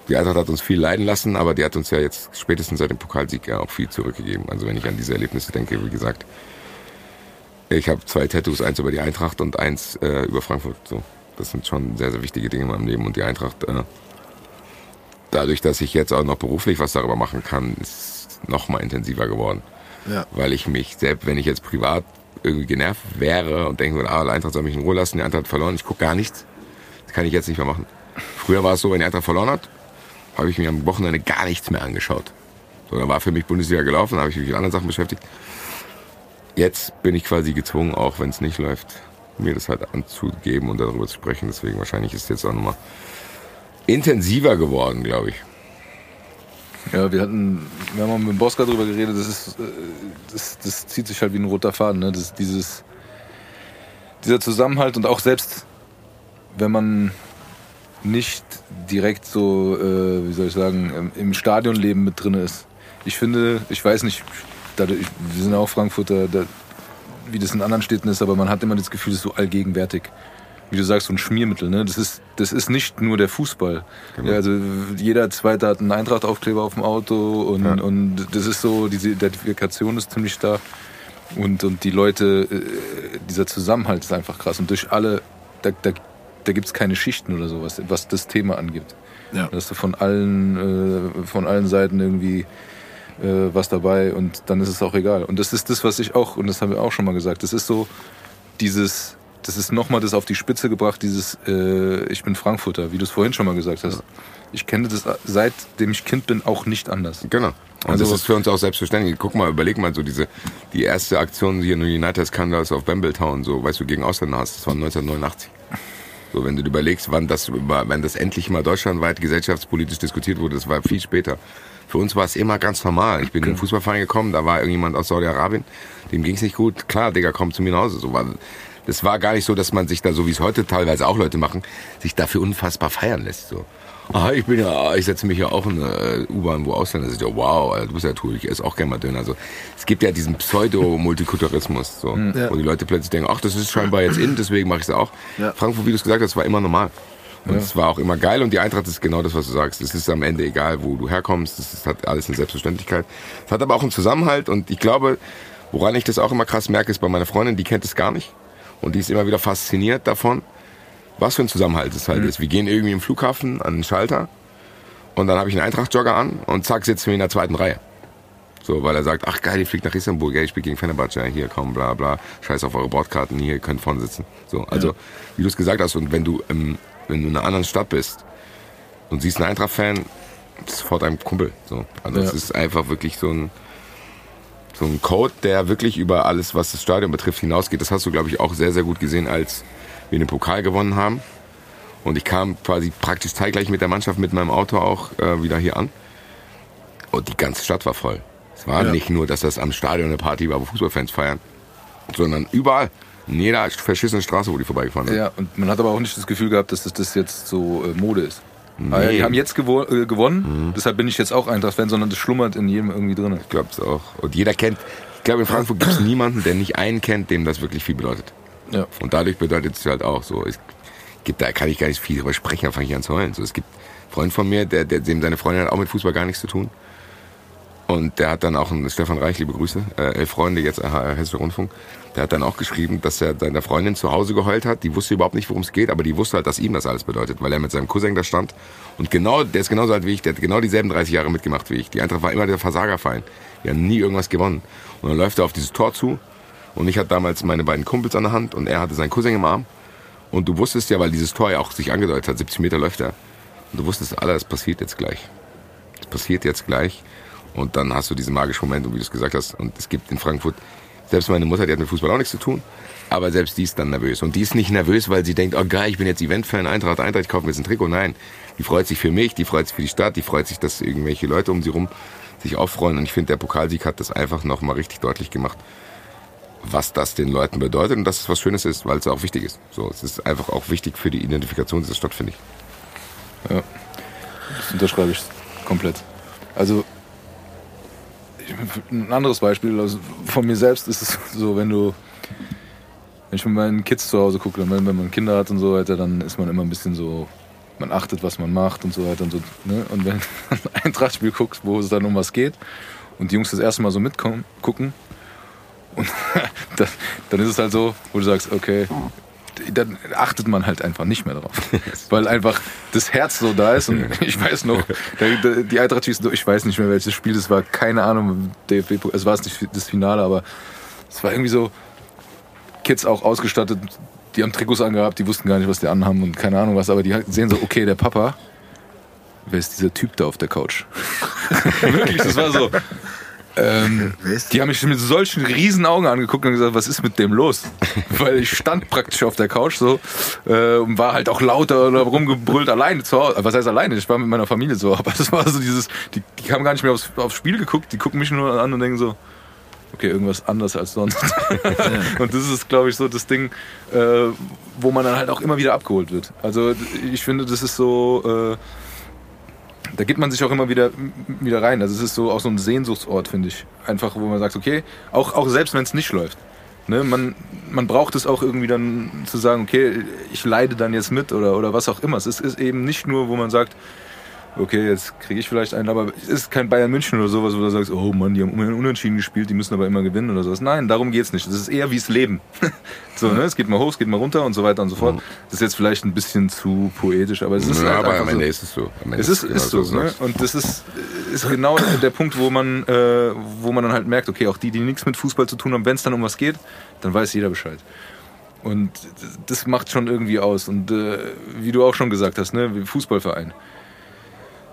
die Eintracht hat uns viel leiden lassen, aber die hat uns ja jetzt spätestens seit dem Pokalsieg ja auch viel zurückgegeben. Also wenn ich an diese Erlebnisse denke, wie gesagt, ich habe zwei Tattoos, eins über die Eintracht und eins äh, über Frankfurt. So, das sind schon sehr, sehr wichtige Dinge in meinem Leben. Und die Eintracht, äh, dadurch, dass ich jetzt auch noch beruflich was darüber machen kann, ist noch mal intensiver geworden. Ja. Weil ich mich, selbst wenn ich jetzt privat irgendwie genervt wäre und denke, würde, ah, die Eintracht soll mich in Ruhe lassen, die Eintracht hat verloren, ich gucke gar nichts. Das kann ich jetzt nicht mehr machen. Früher war es so, wenn Eintracht verloren hat, habe ich mir am Wochenende gar nichts mehr angeschaut. So, dann war für mich Bundesliga gelaufen, habe ich mich mit anderen Sachen beschäftigt. Jetzt bin ich quasi gezwungen, auch wenn es nicht läuft, mir das halt anzugeben und darüber zu sprechen. Deswegen wahrscheinlich ist es jetzt auch nochmal intensiver geworden, glaube ich. Ja, wir hatten, wir haben mit dem Bosca drüber geredet, das ist, äh, das, das zieht sich halt wie ein roter Faden, ne? Das dieses, dieser Zusammenhalt und auch selbst, wenn man nicht direkt so, äh, wie soll ich sagen, im- im Stadionleben mit drin ist. Ich finde, ich weiß nicht, dadurch, wir sind auch Frankfurter, da, wie das in anderen Städten ist, aber man hat immer das Gefühl, es ist so allgegenwärtig. Wie du sagst, so ein Schmiermittel. Ne? Das, ist, das ist nicht nur der Fußball. Ja, also jeder Zweite hat einen Eintracht-Aufkleber auf dem Auto und, Ja. und das ist so, diese Identifikation ist ziemlich da. Und, und die Leute, äh, dieser Zusammenhalt ist einfach krass. Und durch alle, da, da, da gibt es keine Schichten oder sowas, was das Thema angibt. Ja. Da hast du von allen, äh, von allen Seiten irgendwie äh, was dabei und dann ist es auch egal. Und das ist das, was ich auch, und das haben wir auch schon mal gesagt, das ist so dieses, das ist nochmal das auf die Spitze gebracht, dieses äh, Ich bin Frankfurter, wie du es vorhin schon mal gesagt hast. Ich kenne das seitdem ich Kind bin auch nicht anders. Genau. Und Also- das ist für uns auch selbstverständlich. Guck mal, überleg mal so diese, die erste Aktion hier in United Scandals auf Bambletown, so, weißt du, gegen Ausländer hast, das war 1989. So, wenn du dir überlegst, wann das, wenn das endlich mal deutschlandweit gesellschaftspolitisch diskutiert wurde, das war viel später. Für uns war es immer ganz normal. Ich bin in den Fußballverein gekommen, da war irgendjemand aus Saudi-Arabien, dem ging es nicht gut. Klar, Digga, komm zu mir nach Hause. So war, das war gar nicht so, dass man sich da, so wie es heute teilweise auch Leute machen, sich dafür unfassbar feiern lässt. So. Ah, ich bin ja, ich setze mich ja auch in eine äh, U-Bahn, wo Ausländer sind. Ja, wow, Alter, du bist ja cool, ich esse auch gerne mal Döner. Also, es gibt ja diesen Pseudo-Multikulturalismus, so, Ja. wo die Leute plötzlich denken, ach, das ist scheinbar jetzt in, deswegen mache ich es auch. Ja. Frankfurt, wie du es gesagt hast, war immer normal. Und es war auch immer geil und die Eintracht ist genau das, was du sagst. Es ist am Ende egal, wo du herkommst. Es ist- hat alles eine Selbstverständlichkeit. Es hat aber auch einen Zusammenhalt und ich glaube, woran ich das auch immer krass merke, ist bei meiner Freundin, die kennt es gar nicht. Und die ist immer wieder fasziniert davon, was für ein Zusammenhalt es halt ist. Wir gehen irgendwie im Flughafen an den Schalter und dann habe ich einen Eintracht-Jogger an und zack, sitzen wir in der zweiten Reihe. So, weil er sagt, ach geil, ihr fliegt nach Istanbul, gell, ich spiele gegen Fenerbahce, hier, komm, bla bla, scheiß auf eure Bordkarten, hier, ihr könnt vorne sitzen. So, also, wie du es gesagt hast, und wenn du, ähm, wenn du in einer anderen Stadt bist und siehst einen Eintracht-Fan, sofort ein Kumpel. So. Also, es Ja. ist einfach wirklich so ein, so ein Code, der wirklich über alles, was das Stadion betrifft, hinausgeht. Das hast du, glaube ich, auch sehr, sehr gut gesehen, als wir den Pokal gewonnen haben. Und ich kam quasi praktisch zeitgleich mit der Mannschaft mit meinem Auto auch äh, wieder hier an. Und die ganze Stadt war voll. Es war Ja. nicht nur, dass das am Stadion eine Party war, wo Fußballfans feiern, sondern überall. In jeder verschissenen Straße, wo die vorbeigefahren sind. Ja, und man hat aber auch nicht das Gefühl gehabt, dass das, das jetzt so äh, Mode ist. Ja, die haben jetzt gewo äh, gewonnen, deshalb bin ich jetzt auch Eintracht-Fan, sondern das schlummert in jedem irgendwie drin. Ich glaube es auch. Und jeder kennt, ich glaube in Frankfurt gibt es niemanden, der nicht einen kennt, dem das wirklich viel bedeutet. Ja. Und dadurch bedeutet es halt auch so. Es gibt, da kann ich gar nicht viel drüber sprechen, da fange ich an zu heulen. So, es gibt einen Freund von mir, der, der, dem seine Freundin hat auch mit Fußball gar nichts zu tun. Und der hat dann auch, einen Stefan Reich, liebe Grüße, äh, Freunde, jetzt äh, Hessischer Rundfunk, der hat dann auch geschrieben, dass er seiner Freundin zu Hause geheult hat. Die wusste überhaupt nicht, worum es geht, aber die wusste halt, dass ihm das alles bedeutet, weil er mit seinem Cousin da stand. Und genau, der ist genauso alt wie ich, der hat genau dieselben 30 Jahre mitgemacht wie ich. Die Eintracht war immer der Versagerverein. Die haben nie irgendwas gewonnen. Und dann läuft er auf dieses Tor zu. Und ich hatte damals meine beiden Kumpels an der Hand und er hatte seinen Cousin im Arm. Und du wusstest ja, weil dieses Tor ja auch sich angedeutet hat, 70 Meter läuft er. Und du wusstest, Alter, das passiert jetzt gleich. Das passiert jetzt gleich. Und dann hast du diesen magischen Moment, und wie du es gesagt hast. Und es gibt in Frankfurt, selbst meine Mutter, die hat mit Fußball auch nichts zu tun, aber selbst die ist dann nervös. Und die ist nicht nervös, weil sie denkt, oh geil, ich bin jetzt Event-Fan, Eintracht, Eintracht, ich kaufe mir jetzt ein Trikot. Nein, die freut sich für mich, die freut sich für die Stadt, die freut sich, dass irgendwelche Leute um sie rum sich auffreuen. Und ich finde, der Pokalsieg hat das einfach nochmal richtig deutlich gemacht, was das den Leuten bedeutet und dass es was Schönes ist, weil es auch wichtig ist. So, es ist einfach auch wichtig für die Identifikation dieser Stadt, finde ich. Ja, das unterschreibe ich komplett. Also ein anderes Beispiel also von mir selbst ist es so, wenn du wenn ich mit meinen Kids zu Hause gucke, wenn, wenn man Kinder hat und so weiter, dann ist man immer ein bisschen so, man achtet, was man macht und so weiter und so. Ne? Und wenn du ein Eintrachtspiel guckst, wo es dann um was geht und die Jungs das erste Mal so mitkommen, gucken, und dann, dann ist es halt so, wo du sagst, okay, dann achtet man halt einfach nicht mehr drauf. Weil einfach das Herz so da ist und ich weiß noch, die Eintracht schießt, ich weiß nicht mehr welches Spiel das war, keine Ahnung, DFB, es war nicht das Finale, aber es war irgendwie so, Kids auch ausgestattet, die haben Trikots angehabt, die wussten gar nicht, was die anhaben und keine Ahnung was, aber die sehen so, okay, der Papa, wer ist dieser Typ da auf der Couch? Wirklich, das war so. Ähm, die haben mich mit solchen riesen Augen angeguckt und gesagt, was ist mit dem los? Weil ich stand praktisch auf der Couch so äh, und war halt auch lauter oder rumgebrüllt alleine zu Hause. Was heißt alleine? Ich war mit meiner Familie so, aber das war so dieses, die, die haben gar nicht mehr aufs, aufs Spiel geguckt, die gucken mich nur an und denken so, okay, irgendwas anders als sonst. und das ist, glaube ich, so das Ding, äh, wo man dann halt auch immer wieder abgeholt wird. Also ich finde, das ist so, äh, da gibt man sich auch immer wieder, wieder rein. Also es ist so auch so ein Sehnsuchtsort, finde ich. Einfach, wo man sagt, okay, auch, auch selbst wenn es nicht läuft. Ne, man, man braucht es auch irgendwie dann zu sagen, okay, ich leide dann jetzt mit oder, oder was auch immer. Es ist, ist eben nicht nur, wo man sagt, okay, jetzt kriege ich vielleicht einen, aber es ist kein Bayern München oder sowas, wo du sagst, oh Mann, die haben unentschieden gespielt, die müssen aber immer gewinnen oder sowas. Nein, darum geht's nicht. Das ist eher wie das Leben. so, ne? Es geht mal hoch, es geht mal runter und so weiter und so fort. Das ist jetzt vielleicht ein bisschen zu poetisch, aber es ist ja, halt aber einfach am Ende so. ist es so. Am Ende Es ist, genau ist so, so, ne? Und das ist, ist genau der Punkt, wo man, äh, wo man dann halt merkt, okay, auch die, die nichts mit Fußball zu tun haben, wenn es dann um was geht, dann weiß jeder Bescheid. Und das macht schon irgendwie aus. Und äh, wie du auch schon gesagt hast, ne, Fußballverein.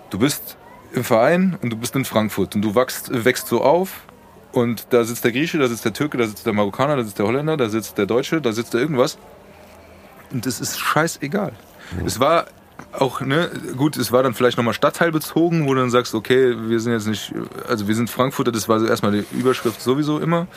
Du bist im Verein und du bist in Frankfurt und du wachst, wächst so auf und da sitzt der Grieche, da sitzt der Türke, da sitzt der Marokkaner, da sitzt der Holländer, da sitzt der Deutsche, da sitzt der irgendwas. Und das ist scheißegal. Es war auch, ne, gut, es war dann vielleicht nochmal stadtteilbezogen, wo du dann sagst, okay, wir sind jetzt nicht, also wir sind Frankfurter, das war so erstmal die Überschrift sowieso immer.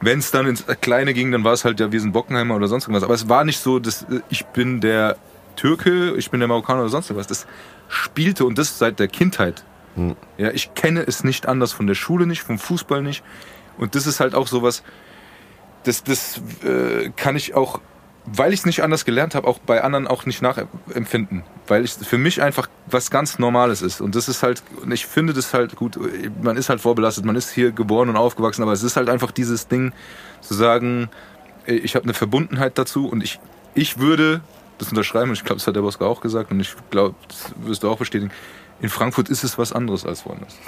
Wenn es dann ins Kleine ging, dann war es halt, ja, wir sind Bockenheimer oder sonst irgendwas. Aber es war nicht so, dass äh, ich bin der Türke, ich bin der Marokkaner oder sonst irgendwas. Das spielte und das seit der Kindheit. Ja, ich kenne es nicht anders von der Schule nicht, vom Fußball nicht. Und das ist halt auch sowas, das, das äh, kann ich auch, weil ich es nicht anders gelernt habe, auch bei anderen auch nicht nachempfinden. Weil es für mich einfach was ganz Normales ist. Und das ist halt, und ich finde das halt gut, man ist halt vorbelastet, man ist hier geboren und aufgewachsen, aber es ist halt einfach dieses Ding zu sagen, ich habe eine Verbundenheit dazu und ich, ich würde das unterschreiben, und ich glaube, das hat der Bosker auch gesagt und ich glaube, das wirst du auch bestätigen, in Frankfurt ist es was anderes als woanders.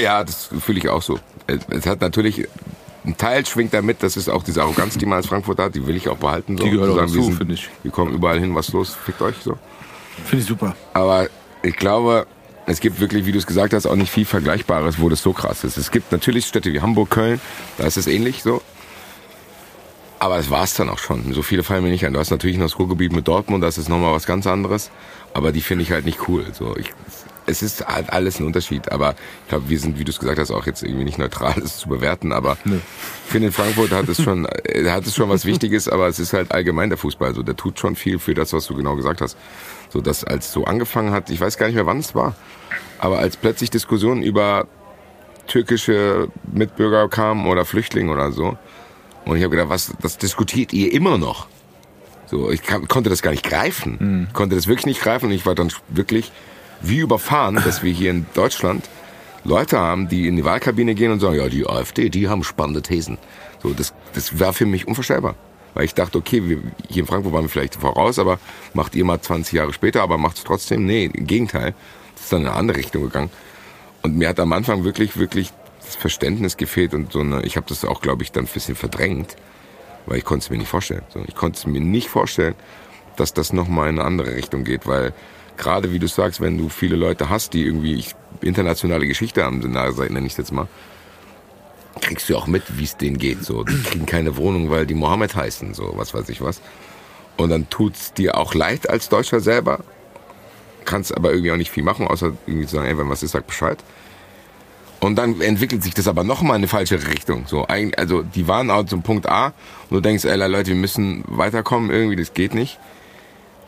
Ja, das fühle ich auch so. Es hat natürlich, ein Teil schwingt damit, das ist auch diese Arroganz, die man als Frankfurter hat, die will ich auch behalten. So. Die gehört auch sagen, dazu, finde ich. Wir kommen überall hin, was los, fickt euch so. Finde ich super. Aber ich glaube, es gibt wirklich, wie du es gesagt hast, auch nicht viel Vergleichbares, wo das so krass ist. Es gibt natürlich Städte wie Hamburg, Köln, da ist es ähnlich so. Aber das war's dann auch schon. So viele fallen mir nicht ein. Du hast natürlich noch das Ruhrgebiet mit Dortmund, das ist nochmal was ganz anderes. Aber die finde ich halt nicht cool. So, ich, es ist halt alles ein Unterschied. Aber ich glaube, wir sind, wie du es gesagt hast, auch jetzt irgendwie nicht neutral, das zu bewerten. Aber ich finde, in Frankfurt hat es schon, äh, hat es schon was Wichtiges, aber es ist halt allgemein der Fußball. So, der tut schon viel für das, was du genau gesagt hast. So, dass als so angefangen hat, ich weiß gar nicht mehr, wann es war, aber als plötzlich Diskussionen über türkische Mitbürger kamen oder Flüchtlinge oder so. Und ich habe gedacht, was, das diskutiert ihr immer noch. So, ich kann, konnte das gar nicht greifen. Konnte das wirklich nicht greifen und ich war dann wirklich wie überfahren, dass wir hier in Deutschland Leute haben, die in die Wahlkabine gehen und sagen, ja, die AfD, die haben spannende Thesen. So, das, das war für mich unvorstellbar. Weil ich dachte, okay, wir, hier in Frankfurt waren wir vielleicht voraus, aber macht ihr mal 20 Jahre später, aber macht es trotzdem? Nee, im Gegenteil. Das ist dann in eine andere Richtung gegangen. Und mir hat am Anfang wirklich, wirklich das Verständnis gefehlt und so eine, ich habe das auch, glaube ich, dann ein bisschen verdrängt, weil ich konnte es mir nicht vorstellen. So, ich konnte es mir nicht vorstellen, dass das nochmal in eine andere Richtung geht, weil gerade wie du sagst, wenn du viele Leute hast, die irgendwie internationale Geschichte haben, nenne ich es jetzt mal, kriegst du auch mit, wie es denen geht. So, die kriegen keine Wohnung, weil die Mohammed heißen, so was weiß ich was. Und dann tut's dir auch leid als Deutscher selber, kannst aber irgendwie auch nicht viel machen, außer irgendwie zu sagen, ey, wenn was ist, sag Bescheid. Und dann entwickelt sich das aber nochmal in eine falsche Richtung. So, also die waren auch zum Punkt A und du denkst, ey Leute, wir müssen weiterkommen, irgendwie, das geht nicht.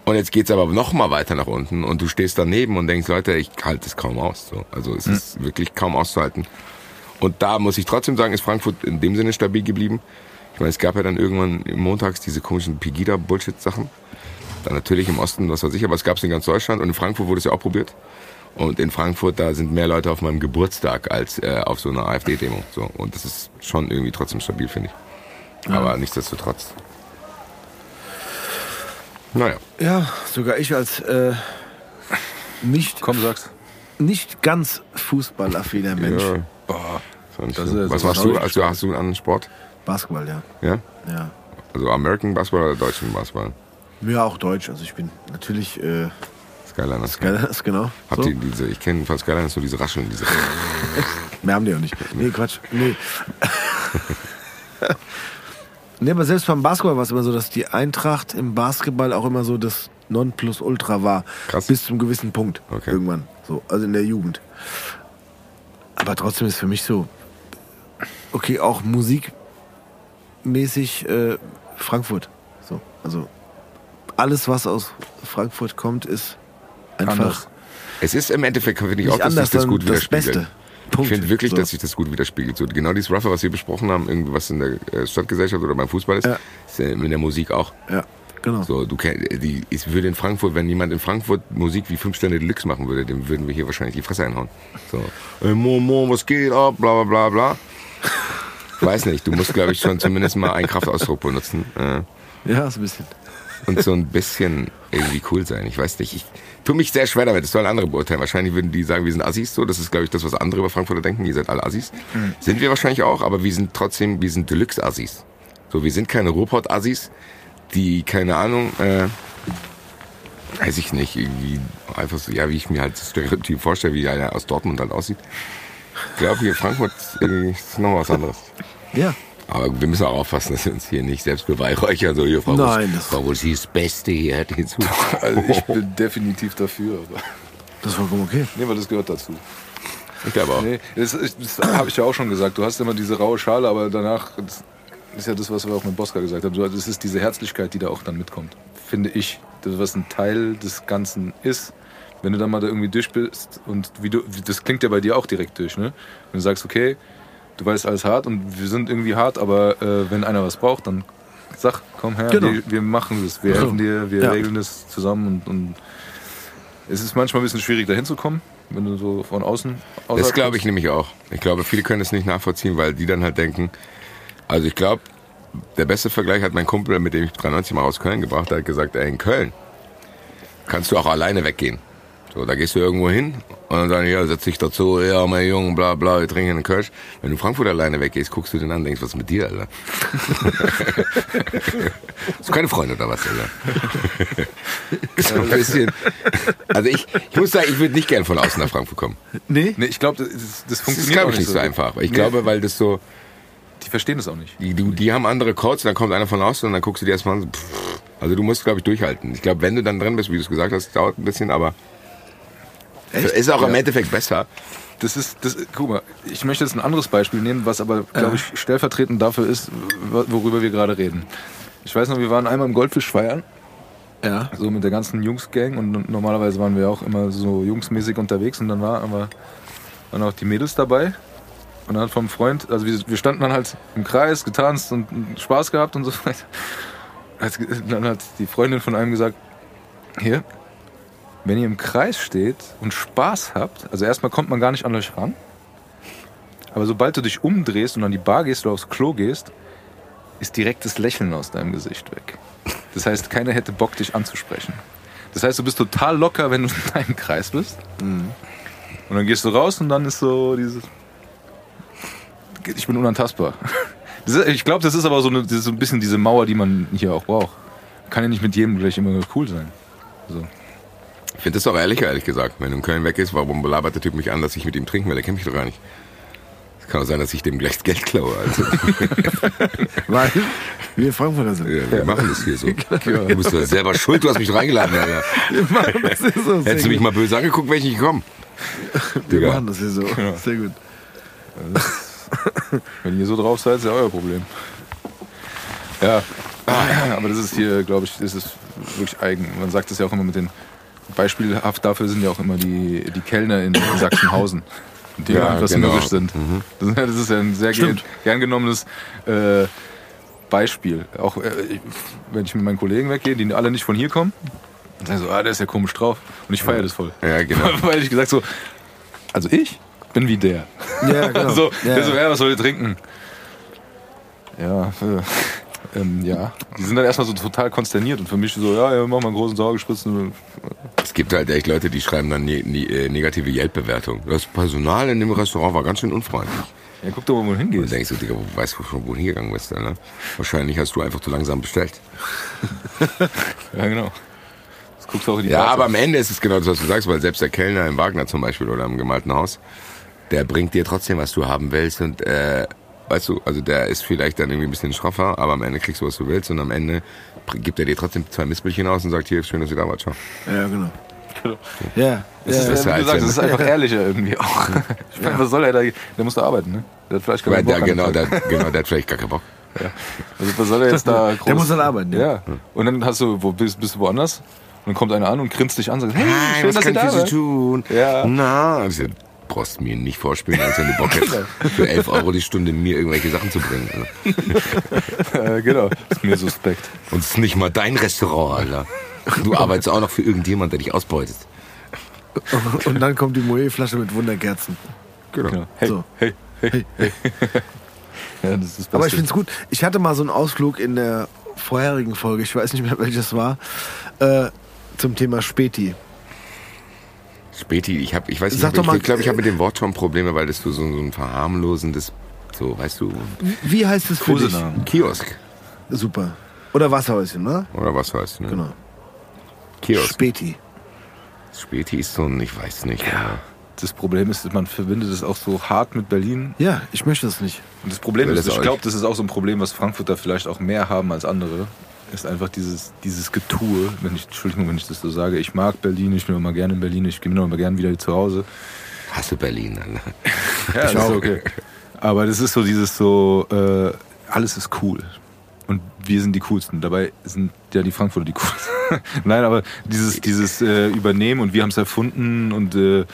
Und jetzt geht's aber nochmal weiter nach unten und du stehst daneben und denkst, Leute, ich halte es kaum aus. So. Also es ist wirklich kaum auszuhalten. Und da muss ich trotzdem sagen, ist Frankfurt in dem Sinne stabil geblieben. Ich meine, es gab ja dann irgendwann montags diese komischen Pegida-Bullshit-Sachen. Dann natürlich im Osten, was weiß ich, aber es gab es in ganz Deutschland und in Frankfurt wurde es ja auch probiert. Und in Frankfurt, da sind mehr Leute auf meinem Geburtstag als äh, auf so einer AfD-Demo. So. Und das ist schon irgendwie trotzdem stabil, finde ich. Aber nichtsdestotrotz. Naja. Ja, sogar ich als äh, nicht, Komm, sag's. nicht ganz fußballaffiner Mensch. Ja. Nicht Das ist- Was das machst du? Also hast du einen anderen Sport? Basketball, ja. Ja? ja. Also American Basketball oder deutschen Basketball? Ja, auch Deutsch. Also ich bin natürlich äh, Skyliners. Skylines, genau. Habt So. ihr diese, ich kenne von Skyliners so diese Rascheln, diese. Mehr haben die auch nicht. Nee, Quatsch. Nee. nee, aber selbst beim Basketball war es immer so, dass die Eintracht im Basketball auch immer so das Nonplusultra war. Krass. Bis zum gewissen Punkt. Okay. Irgendwann. So, also in der Jugend. Aber trotzdem ist für mich so, okay, auch musikmäßig äh, Frankfurt. So, also alles, was aus Frankfurt kommt, ist einfach Anders. Es ist im Endeffekt, finde ich nicht auch, dass sich das gut das widerspiegelt. Beste. Punkt. Ich finde wirklich, So. dass sich das gut widerspiegelt. So, genau dieses Rougher, was wir besprochen haben, irgendwie was in der äh, Stadtgesellschaft oder beim Fußball ist, Ja. ist in der Musik auch. Ja, genau. So, du die, ich würde in Frankfurt, wenn jemand in Frankfurt Musik wie fünf Sterne Deluxe machen würde, dem würden wir hier wahrscheinlich die Fresse einhauen. So, äh, Momo, was geht ab, bla bla bla bla. Weiß nicht, du musst, glaube ich, schon zumindest mal einen Kraftausdruck benutzen. Äh, Ja, so ein bisschen. und so ein bisschen irgendwie cool sein. Ich weiß nicht. Ich tue mich sehr schwer damit. Das sollen andere beurteilen. Wahrscheinlich würden die sagen, wir sind Assis so. Das ist, glaube ich, das, was andere über Frankfurter denken. Ihr seid alle Assis. Sind wir wahrscheinlich auch, aber wir sind trotzdem, wir sind Deluxe-Assis. So, wir sind keine Ruhrpott-Assis, die, keine Ahnung, äh, weiß ich nicht, irgendwie einfach so, ja, wie ich mir halt das Stereotyp vorstelle, wie einer aus Dortmund halt aussieht. Ich glaube, hier in Frankfurt irgendwie ist noch was anderes. Ja. Aber wir müssen auch aufpassen, dass wir uns hier nicht selbst beweihräuchern. So, hier, Frau Nein, das- Frau ist das Beste hier, hört hinzu. Also ich bin definitiv dafür. Aber Das ist vollkommen okay. nee, weil das gehört dazu. Ich glaube auch. Nee, das, das habe ich ja auch schon gesagt. Du hast immer diese raue Schale, aber danach das ist ja das, was wir auch mit Bosca gesagt haben. Du- Das ist diese Herzlichkeit, die da auch dann mitkommt. Finde ich. Das, was ein Teil des Ganzen ist. Wenn du dann mal da irgendwie durch bist und wie du, das klingt ja bei dir auch direkt durch, ne? Wenn du sagst, okay, du weißt alles hart und wir sind irgendwie hart, aber äh, wenn einer was braucht, dann sag, komm her, Genau. wir, wir machen das, wir helfen dir, wir Ja. regeln das zusammen und, und es ist manchmal ein bisschen schwierig, da hinzukommen, wenn du so von außen Das glaube ich nämlich auch. Ich glaube, viele können es nicht nachvollziehen, weil die dann halt denken, also ich glaube, der beste Vergleich hat mein Kumpel, mit dem ich 93 mal aus Köln gebracht, der hat gesagt, ey, in Köln kannst du auch alleine weggehen. So, da gehst du irgendwo hin und dann sagen, die, ja, setz dich dazu, ja, mein Junge, bla, bla, wir trinken einen Kölsch. Wenn du Frankfurt alleine weggehst, guckst du den an und denkst, was ist mit dir, Alter? Hast du keine Freunde oder was, Alter? so ein bisschen. Also ich, ich muss sagen, ich würde nicht gern von außen nach Frankfurt kommen. Nee? Nee, ich glaube, das, das Das ist, funktioniert glaube auch ich, nicht so einfach. Ich glaube, weil das so, Die verstehen das auch nicht. die, die, die haben andere Codes, dann kommt einer von außen und dann guckst du dir erstmal an. So, pff. also du musst, glaube ich, durchhalten. Ich glaube, wenn du dann drin bist, wie du es gesagt hast, dauert ein bisschen, aber Echt? Ist auch im Endeffekt besser. Das ist, das, guck mal, ich möchte jetzt ein anderes Beispiel nehmen, was aber, glaube ich, stellvertretend dafür ist, wo- worüber wir gerade reden. Ich weiß noch, wir waren einmal im Goldfisch feiern, Ja. so mit der ganzen Jungs-Gang und normalerweise waren wir auch immer so jungsmäßig unterwegs und dann war aber, waren auch die Mädels dabei. Und dann hat vom Freund, also wir, wir standen dann halt im Kreis, getanzt und Spaß gehabt und so weiter. Dann hat die Freundin von einem gesagt, hier, wenn ihr im Kreis steht und Spaß habt, also erstmal kommt man gar nicht an euch ran, aber sobald du dich umdrehst und an die Bar gehst oder aufs Klo gehst, ist direkt das Lächeln aus deinem Gesicht weg. Das heißt, keiner hätte Bock, dich anzusprechen. Das heißt, du bist total locker, wenn du in deinem Kreis bist. Und dann gehst du raus und dann ist so dieses. Ich bin unantastbar. Ist, ich glaube, das ist aber so, eine, so ein bisschen diese Mauer, die man hier auch braucht. Kann ja nicht mit jedem gleich immer cool sein. So. Ich finde das doch ehrlicher, ehrlich gesagt. Wenn du in Köln weg ist, warum belabert der Typ mich an, dass ich mit ihm trinken will? Der kennt mich doch gar nicht. Es kann auch sein, dass ich dem gleich das Geld klaue. Also, Weil wir Frankfurter sind. ja, wir machen das hier so. Du bist doch selber schuld, du hast mich reingeladen, Alter. Das ist so, Hättest du mich mal böse angeguckt, wäre ich nicht gekommen. Wir Digga. machen das hier so. Sehr gut. Wenn ihr so drauf seid, ist ja euer Problem. Ja, aber das ist hier, glaube ich, das ist wirklich eigen. Man sagt das ja auch immer mit den Beispielhaft dafür sind ja auch immer die, die Kellner in Sachsenhausen, die Ja, etwas genau. mürrisch sind. Das, ist ja- das ist ja ein sehr gern, Stimmt. gern genommenes äh, Beispiel. Auch äh, ich- wenn ich mit meinen Kollegen weggehe, die alle nicht von hier kommen, dann so, ah, der ist ja komisch drauf. Und ich feiere das voll. Ja, genau. Weil ich gesagt so, also ich bin wie der. Ja, genau. So, ja. der so, ja, was soll ihr trinken? Ja, äh, ähm, ja. Die sind dann erstmal so total konsterniert und für mich so, ja, ja, mach mal einen großen Sauergespritzen. Es gibt halt echt Leute, die schreiben dann ne, ne, äh, negative Yelp-Bewertungen. Das Personal in dem Restaurant war ganz schön unfreundlich. Ja, guck doch mal, wo du Und hingehst. du denkst du, Digga, wo weißt du schon, wo du hingegangen bist, Alter? Wahrscheinlich hast du einfach zu langsam bestellt. Ja, genau. Das guckst du auch in die Ja, Karte. aber am Ende ist es genau das, was du sagst, weil selbst der Kellner im Wagner zum Beispiel oder im gemalten Haus, der bringt dir trotzdem, was du haben willst und äh, weißt du, also der ist vielleicht dann irgendwie ein bisschen schroffer, aber am Ende kriegst du, was du willst und am Ende gibt er dir trotzdem zwei Missbildchen aus und sagt, hier, schön, dass ihr da wart, ciao. Ja, genau. Ja, Das ist, ja, besser wie gesagt, wenn- das ist einfach ehrlicher irgendwie auch. Ich meine, was soll er da? Der muss da arbeiten, ne? Der hat vielleicht Weil keinen der, Bock genau, der genau, der hat vielleicht gar keinen Bock. Also was soll er jetzt da groß... Der muss dann arbeiten, ja. Ja. Und dann hast du, wo bist, bist du woanders? Und dann kommt einer an und grinst dich an und sagt, hey, schön, dass ihr da seid. tun? Ja. Na, ich brauchst mir nicht vorspielen, als wenn du Bock hättest, für 11 Euro die Stunde mir irgendwelche Sachen zu bringen. Alter. Ja, genau. Ist mir suspekt. Und es ist nicht mal dein Restaurant, Alter. Du arbeitest auch noch für irgendjemand, der dich ausbeutet. Und dann kommt die Moe-Flasche mit Wunderkerzen. Genau. Hey, So. hey, hey, hey. ja, das ist Aber ich finde es gut. Ich hatte mal so einen Ausflug in der vorherigen Folge, ich weiß nicht mehr welches war, äh, zum Thema Späti. Späti, ich hab, ich weiß nicht, Sag ich doch mal, glaube, ich, glaub, ich habe mit dem Wort schon Probleme, weil das so, so ein verharmlosendes, so, weißt du, Wie heißt es für dich? Kiosk. Super. Oder Wasserhäuschen, ne? Oder was heißt, ne? Genau. Kiosk. Späti. Späti ist so ein, ich weiß nicht. Ja. Das Problem ist, man verbindet es auch so hart mit Berlin. Ja, ich möchte das nicht. Und das Problem Will ist, das ich glaube, das ist auch so ein Problem, was Frankfurter vielleicht auch mehr haben als andere. Ist einfach dieses, dieses Getue, wenn ich, Entschuldigung, wenn ich das so sage. Ich mag Berlin, ich bin immer gerne in Berlin, ich gehe immer gerne wieder zu Hause. Hasse Berlin, Alter. Ja, das ist okay. Aber das ist so dieses so, äh, alles ist cool. Und wir sind die coolsten. Dabei sind ja die Frankfurter die coolsten. Nein, aber dieses, dieses äh, Übernehmen und wir haben es erfunden und äh,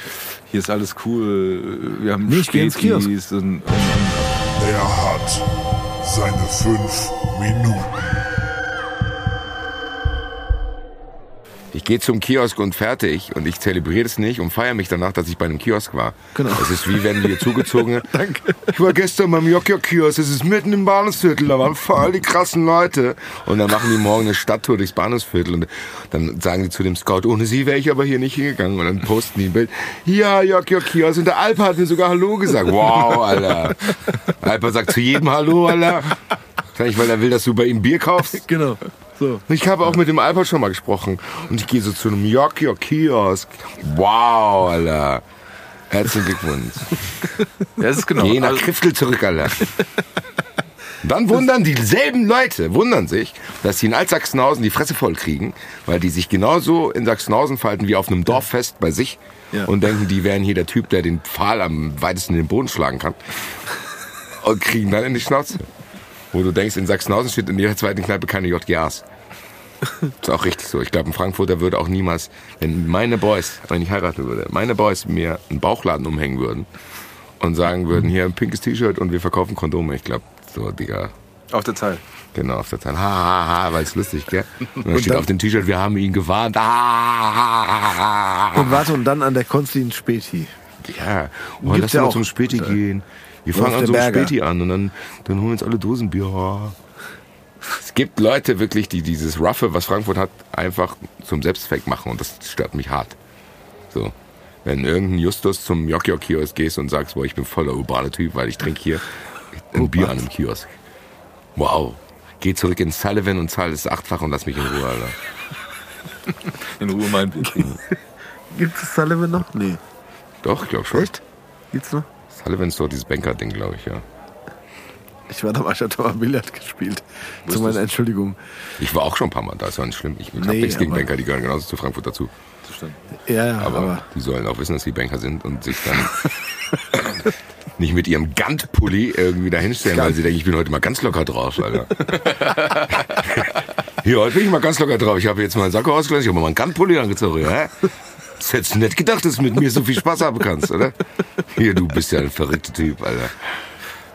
hier ist alles cool. Wir haben ich geh ins Kiosk. Spätis und, und, Er hat seine fünf Minuten. Ich gehe zum Kiosk und fertig und ich zelebriere es nicht und feiere mich danach, dass ich bei einem Kiosk war. Genau. Es ist wie wenn wir zugezogene. Danke. Ich war gestern beim Jokio-Kiosk, es ist mitten im Bahnhofsviertel, da waren voll die krassen Leute. Und dann machen die morgen eine Stadttour durchs Bahnhofsviertel und dann sagen die zu dem Scout, ohne sie wäre ich aber hier nicht hingegangen. Und dann posten die ein Bild. Ja, Jokio-Kiosk und der Alper hat mir sogar Hallo gesagt. Wow, Alter. Alper sagt zu jedem Hallo, Alter. Wahrscheinlich, weil er will, dass du bei ihm Bier kaufst. Genau. So. Ich habe auch mit dem Alper schon mal gesprochen. Und ich gehe so zu einem Jokio Kiosk. Wow, Alter. Herzlichen Glückwunsch. das ist genau. Geh nach Also, Kriftel zurück, Alter. Dann wundern dieselben Leute, wundern sich, dass sie in Altsachsenhausen die Fresse voll kriegen, weil die sich genauso in Sachsenhausen verhalten wie auf einem Dorffest bei sich Ja. und denken, die wären hier der Typ, der den Pfahl am weitesten in den Boden schlagen kann. Und kriegen dann in die Schnauze. Wo du denkst, in Sachsenhausen steht in jeder zweiten Kneipe keine JGAs. Ist auch richtig so. Ich glaube, ein Frankfurter würde auch niemals, wenn meine Boys, wenn ich heiraten würde, meine Boys mir einen Bauchladen umhängen würden und sagen würden, hier ein pinkes T-Shirt und wir verkaufen Kondome. Ich glaube, so, Digga, Auf der Zeit. genau, auf der Zeit. Ha, ha, ha, weil es lustig, gell? Und dann steht dann- auf dem T-Shirt, wir haben ihn gewarnt. Ha, ha, ha, ha, ha. Und warte, und dann an der Konsti ein Späti. Ja, oh, Gibt's lass ja auch. zum Späti gehen. Wir fangen an so Berger. Späti an und dann, dann holen wir uns alle Dosenbier. Es gibt Leute wirklich, die dieses Ruffe, was Frankfurt hat, einfach zum Selbstzweck machen und das stört mich hart. So. Wenn irgendein Justus zum Jok-Jok-Kiosk gehst und sagst, boah, ich bin voller urbaner Typ, weil ich trinke hier ein Bier an einem Kiosk. Wow. Geh zurück ins Sullivan und zahl das achtfach und lass mich in Ruhe, Alter. In Ruhe mein Bier kriegen. Gibt es Sullivan noch? Nee. Doch, ich glaube schon. Echt? Gibt's noch? Sullivan ist doch dieses Banker-Ding, glaube ich, ja. Ich war da, ich hatte mal Billard gespielt. Zu meiner? Entschuldigung. Ich war auch schon ein paar Mal da, ist ja nicht schlimm. Ich, ich habe Nee, nichts gegen Banker, die gehören genauso zu Frankfurt dazu. Zustand. Ja, ja, Aber, aber, die sollen auch wissen, dass sie Banker sind und sich dann nicht mit ihrem Gant-Pulli irgendwie da hinstellen, weil sie denken, ich bin heute mal ganz locker drauf, Alter. Hier, heute bin ich mal ganz locker drauf. Ich habe jetzt mal einen Sakko ausgelassen, ich habe mal einen Gant-Pulli angezogen, hä? Das hättest du nicht gedacht, dass du mit mir so viel Spaß haben kannst, oder? Hier, du bist ja ein verrückter Typ, Alter.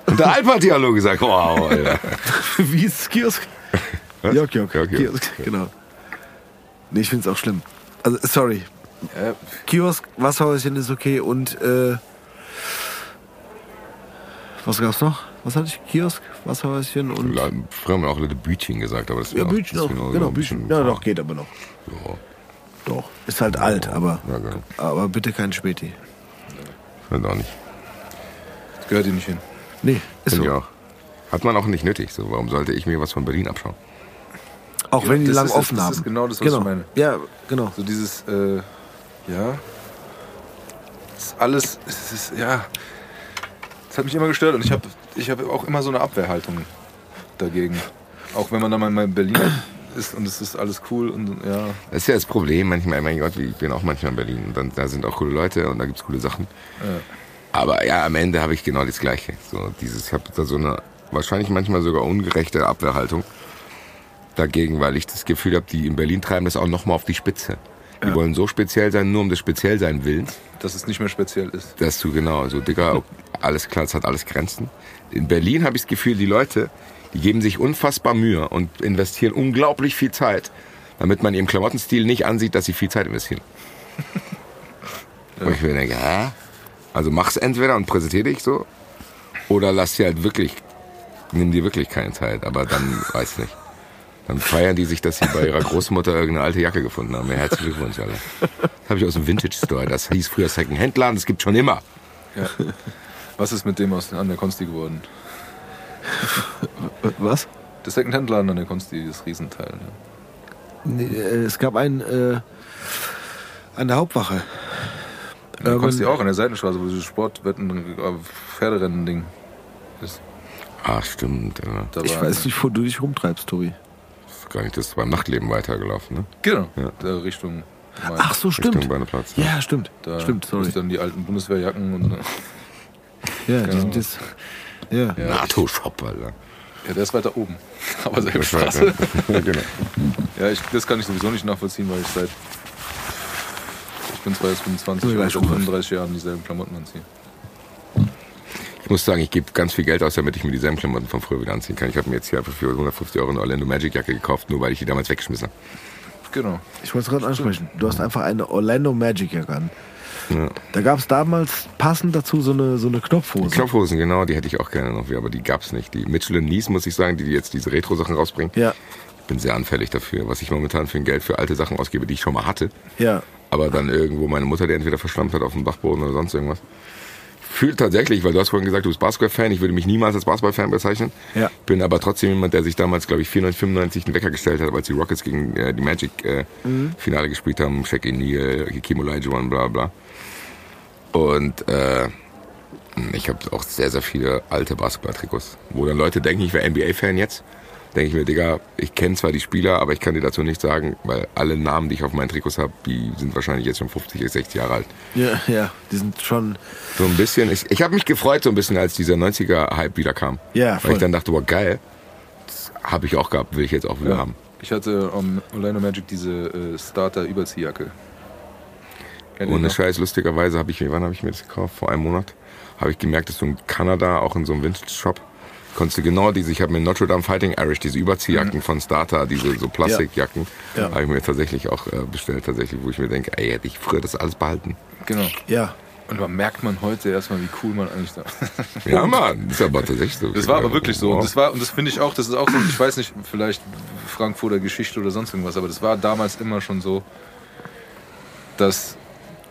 Und der Alp hat dir Hallo gesagt, wow, Alter. wie ist Kiosk? Jok, Jok. Jok, Jok. Kiosk, genau. Nee, ich find's auch schlimm. Also, sorry. Ja, Kiosk, Wasserhäuschen ist okay und, äh, was gab's noch? Was hatte ich? Kiosk, Wasserhäuschen und. Früher haben wir auch Leute Bütchen gesagt, aber das Ja, auch- Bütchen das auch. ist genau Genau, Bütchen. Ja, doch, geht aber noch. Ja, Doch. Ist halt alt, aber, ja, genau. aber bitte kein Späti. Halt auch nicht. das gehört hier nicht hin. Nee, ist Finde so. ich auch. Hat man auch nicht nötig. So, warum sollte ich mir was von Berlin abschauen? Auch wenn die das lang ist offen das haben. ist genau das, was genau. ich meine. Ja, genau. So dieses, äh, ja, das ist alles, es ist, ja, das hat mich immer gestört und ich habe ich hab auch immer so eine Abwehrhaltung dagegen. Auch wenn man dann mal in Berlin ist und es ist alles cool und ja, Das ist ja das Problem. Manchmal, mein Gott, ich bin auch manchmal in Berlin. Und dann, da sind auch coole Leute und da gibt's coole Sachen. Aber ja, am Ende habe ich genau das Gleiche. So dieses, ich habe da so eine wahrscheinlich manchmal sogar ungerechte Abwehrhaltung dagegen, weil ich das Gefühl habe, die in Berlin treiben das auch nochmal auf die Spitze. Die wollen so speziell sein, nur um des Speziellsein willens. dass es nicht mehr speziell ist. dass du genau, so Digga, alles klar, es hat alles Grenzen. In Berlin habe ich das Gefühl, die Leute, die geben sich unfassbar Mühe und investieren unglaublich viel Zeit, damit man ihrem Klamottenstil nicht ansieht, dass sie viel Zeit investieren. Und ich mir denke, hä? Also mach's entweder und präsentier dich so, oder lass dir halt wirklich, nimm dir wirklich keine Zeit, aber dann weiß nicht. Dann feiern die sich, dass sie bei ihrer Großmutter irgendeine alte Jacke gefunden haben. Ja, herzlichen Glückwunsch, Alter. Das habe ich aus dem Vintage Store. Das hieß früher Second Hand Laden, das gibt schon immer. Ja. Was ist mit dem aus, an der Konsti geworden? Was? Der Secondhand-Laden an der Konsti, das Riesenteil. Ne? Nee, äh, es gab einen äh, an der Hauptwache. An der Konsti auch, an der Seitenstraße, wo dieses Sportwetten, äh, Pferderennen-Ding ist. Ah, stimmt. Ja. Da Ich weiß nicht, wo du dich rumtreibst, Tobi. Das ist gar nicht, das ist beim Nachtleben weitergelaufen, ne? Genau, Ja. der Richtung. Main. Ach so, stimmt. Richtung Beineplatz. Ja, stimmt. Da stimmt, sorry. ist dann die alten Bundeswehrjacken und. Ja, die genau. sind jetzt. Ja. NATO-Shop, Alter. ja, der ist weiter oben. Aber selbe Straße. genau. Ja, ich, das kann ich sowieso nicht nachvollziehen, weil ich seit. Ich bin zwar jetzt 25, Ja, aber rum. 35 Jahren dieselben Klamotten anziehe. Ich muss sagen, ich gebe ganz viel Geld aus, damit ich mir dieselben Klamotten von früher wieder anziehen kann. Ich habe mir jetzt hier einfach für 150 Euro eine Orlando Magic Jacke gekauft, nur weil ich die damals weggeschmissen habe. Genau. Ich wollte es gerade ansprechen. Du hast einfach eine Orlando Magic Jacke an. Ja. Da gab es damals passend dazu so eine, so eine Knopfhose. Knopfhosen, genau, die hätte ich auch gerne noch, aber die gab's nicht. Die Mitchell Nies, muss ich sagen, die jetzt diese Retro-Sachen rausbringen. Ja, Ich bin sehr anfällig dafür, was ich momentan für ein Geld für alte Sachen ausgebe, die ich schon mal hatte. ja. aber dann irgendwo meine Mutter, die entweder verschlammt hat auf dem Dachboden oder sonst irgendwas. Fühlt tatsächlich, weil du hast vorhin gesagt, du bist Basketball-Fan. Ich würde mich niemals als Basketball-Fan bezeichnen. Ja. Bin aber trotzdem jemand, der sich damals, glaube ich, 94, 95 einen Wecker gestellt hat, als die Rockets gegen äh, die Magic äh, Finale gespielt haben. Shaq O'Neal, Hakeem Olajuwon, bla bla. Und äh, Ich habe auch sehr, sehr viele alte Basketball-Trikots, wo dann Leute denken, ich wäre NBA-Fan jetzt. Denke ich mir, Digga, ich kenne zwar die Spieler, aber ich kann dir dazu nichts sagen, weil alle Namen, die ich auf meinen Trikots habe, die sind wahrscheinlich jetzt schon 50, 60 Jahre alt. Ja, ja, die sind schon. So ein bisschen. Ich, ich habe mich gefreut so ein bisschen, als dieser 90er-Hype wieder kam. Ja, Weil voll. ich dann dachte, boah, geil. Das habe ich auch gehabt, will ich jetzt auch wieder haben. Ich hatte am Orlando Magic diese äh, Starter-Überziehjacke. Ohne? Scheiß, lustigerweise habe ich mir, wann habe ich mir das gekauft? Vor einem Monat. Habe ich gemerkt, dass du in Kanada, auch in so einem Vintage-Shop, konntest du genau diese, ich habe mir Notre Dame Fighting Irish, diese Überziehjacken von Starter, diese so Plastikjacken, Mhm. Ja. habe ich mir tatsächlich auch äh, bestellt, tatsächlich, wo ich mir denke, ey, hätte ich früher das alles behalten. Genau. Ja. Und man merkt man heute erstmal, wie cool man eigentlich da Ja, Mann, das ist aber tatsächlich so. Das war aber wirklich so. Und das war, und das finde ich auch, das ist auch so, ich weiß nicht, vielleicht Frankfurter Geschichte oder sonst irgendwas, aber das war damals immer schon so, dass,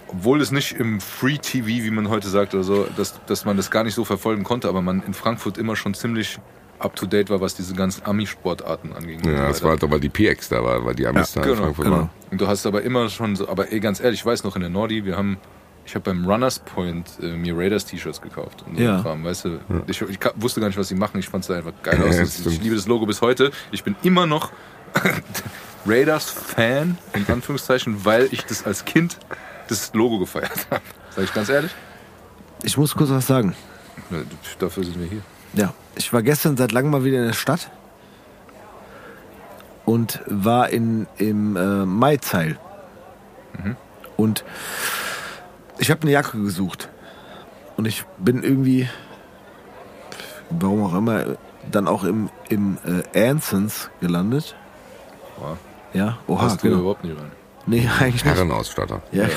obwohl es nicht im Free TV, wie man heute sagt oder so, dass, dass man das gar nicht so verfolgen konnte, aber man in Frankfurt immer schon ziemlich up to date war, was diese ganzen Ami-Sportarten anging. Ja, das war halt aber die PX da war, weil die Amis da in genau, Frankfurt genau. waren. Und du hast aber immer schon so, aber ey, ganz ehrlich, ich weiß noch in der Nordi, wir haben, ich habe beim Runners Point äh, mir Raiders T-Shirts gekauft. Und so Ja. Kram, weißt du, ich, ich ka- wusste gar nicht, was sie machen. Ich fand es einfach geil Ja, aus. das ich stimmt. liebe das Logo bis heute. Ich bin immer noch Raiders-Fan, in Anführungszeichen, weil ich das als Kind das Logo gefeiert habe. Sag ich ganz ehrlich. Ich muss kurz was sagen. Ja, Dafür sind wir hier. Ja, ich war gestern seit langem mal wieder in der Stadt und war in, im äh, Maizeil. Und ich habe eine Jacke gesucht. Und ich bin irgendwie, warum auch immer, dann auch im, im äh, Ansons gelandet. Wow. Ja, oha, Passt du genau. überhaupt nicht rein. Nee, eigentlich nicht. Herrenausstatter. Ja,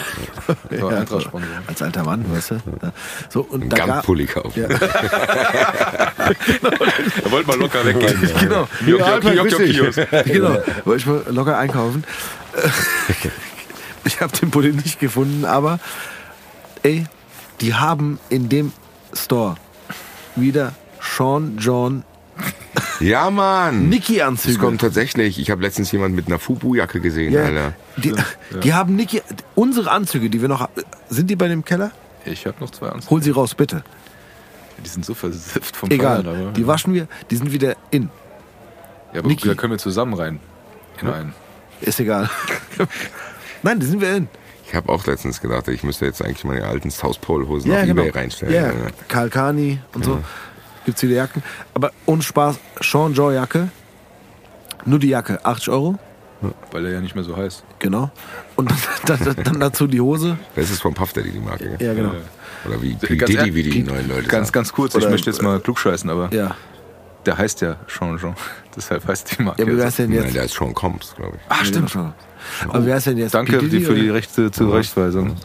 war Ja, Eintracht-Sponsor. als alter Mann, weißt du. Ja. So, und Ein Gantpulli kaufen. Ja. Er wollte mal locker weggehen. Genau. Ja. Genau. Wollte ich mal locker einkaufen. Ich habe den Pulli nicht gefunden, aber ey, die haben in dem Store wieder Sean John Ja, Mann. Das Niki-Anzüge. kommt tatsächlich. Ich habe letztens jemand mit einer Fubu-Jacke gesehen, Ja, Alter. die, die haben Niki, unsere Anzüge, die wir noch haben, sind die bei dem Keller? Ich habe noch zwei Anzüge. Hol sie raus, bitte. Die sind so versifft vom Egal, aber- die waschen wir, die sind wieder in. Ja, aber Niki. da können wir zusammen rein. In einen. Ist egal. Nein, die sind wir in. Ich habe auch letztens gedacht, ich müsste jetzt eigentlich meine alten South Pole-Hosen Ja, auf genau. Ebay reinstellen. Ja, Ja. Kalkani und so. Gibt's viele Jacken. Aber ohne Spaß, Sean Joe Jacke. Nur die Jacke, 80 Euro. Weil er ja nicht mehr so heißt. Genau. Und dann, dann, dann dazu die Hose. Das ist vom Puff Daddy, die Marke. gell? Ja, genau. Oder wie P. Ganz Diddy, wie die neuen Leute Ganz, sagen. ganz kurz, Oder- ich möchte jetzt mal klugscheißen, aber Ja. der heißt ja Jean Jean. Deshalb heißt die Marke. Ja, wie heißt denn Nein, jetzt? der ist Sean Combs, glaube ich. Ach, stimmt schon. Aber wie heißt denn jetzt? Danke P. Diddy dir für die rechte Zurechtweisung.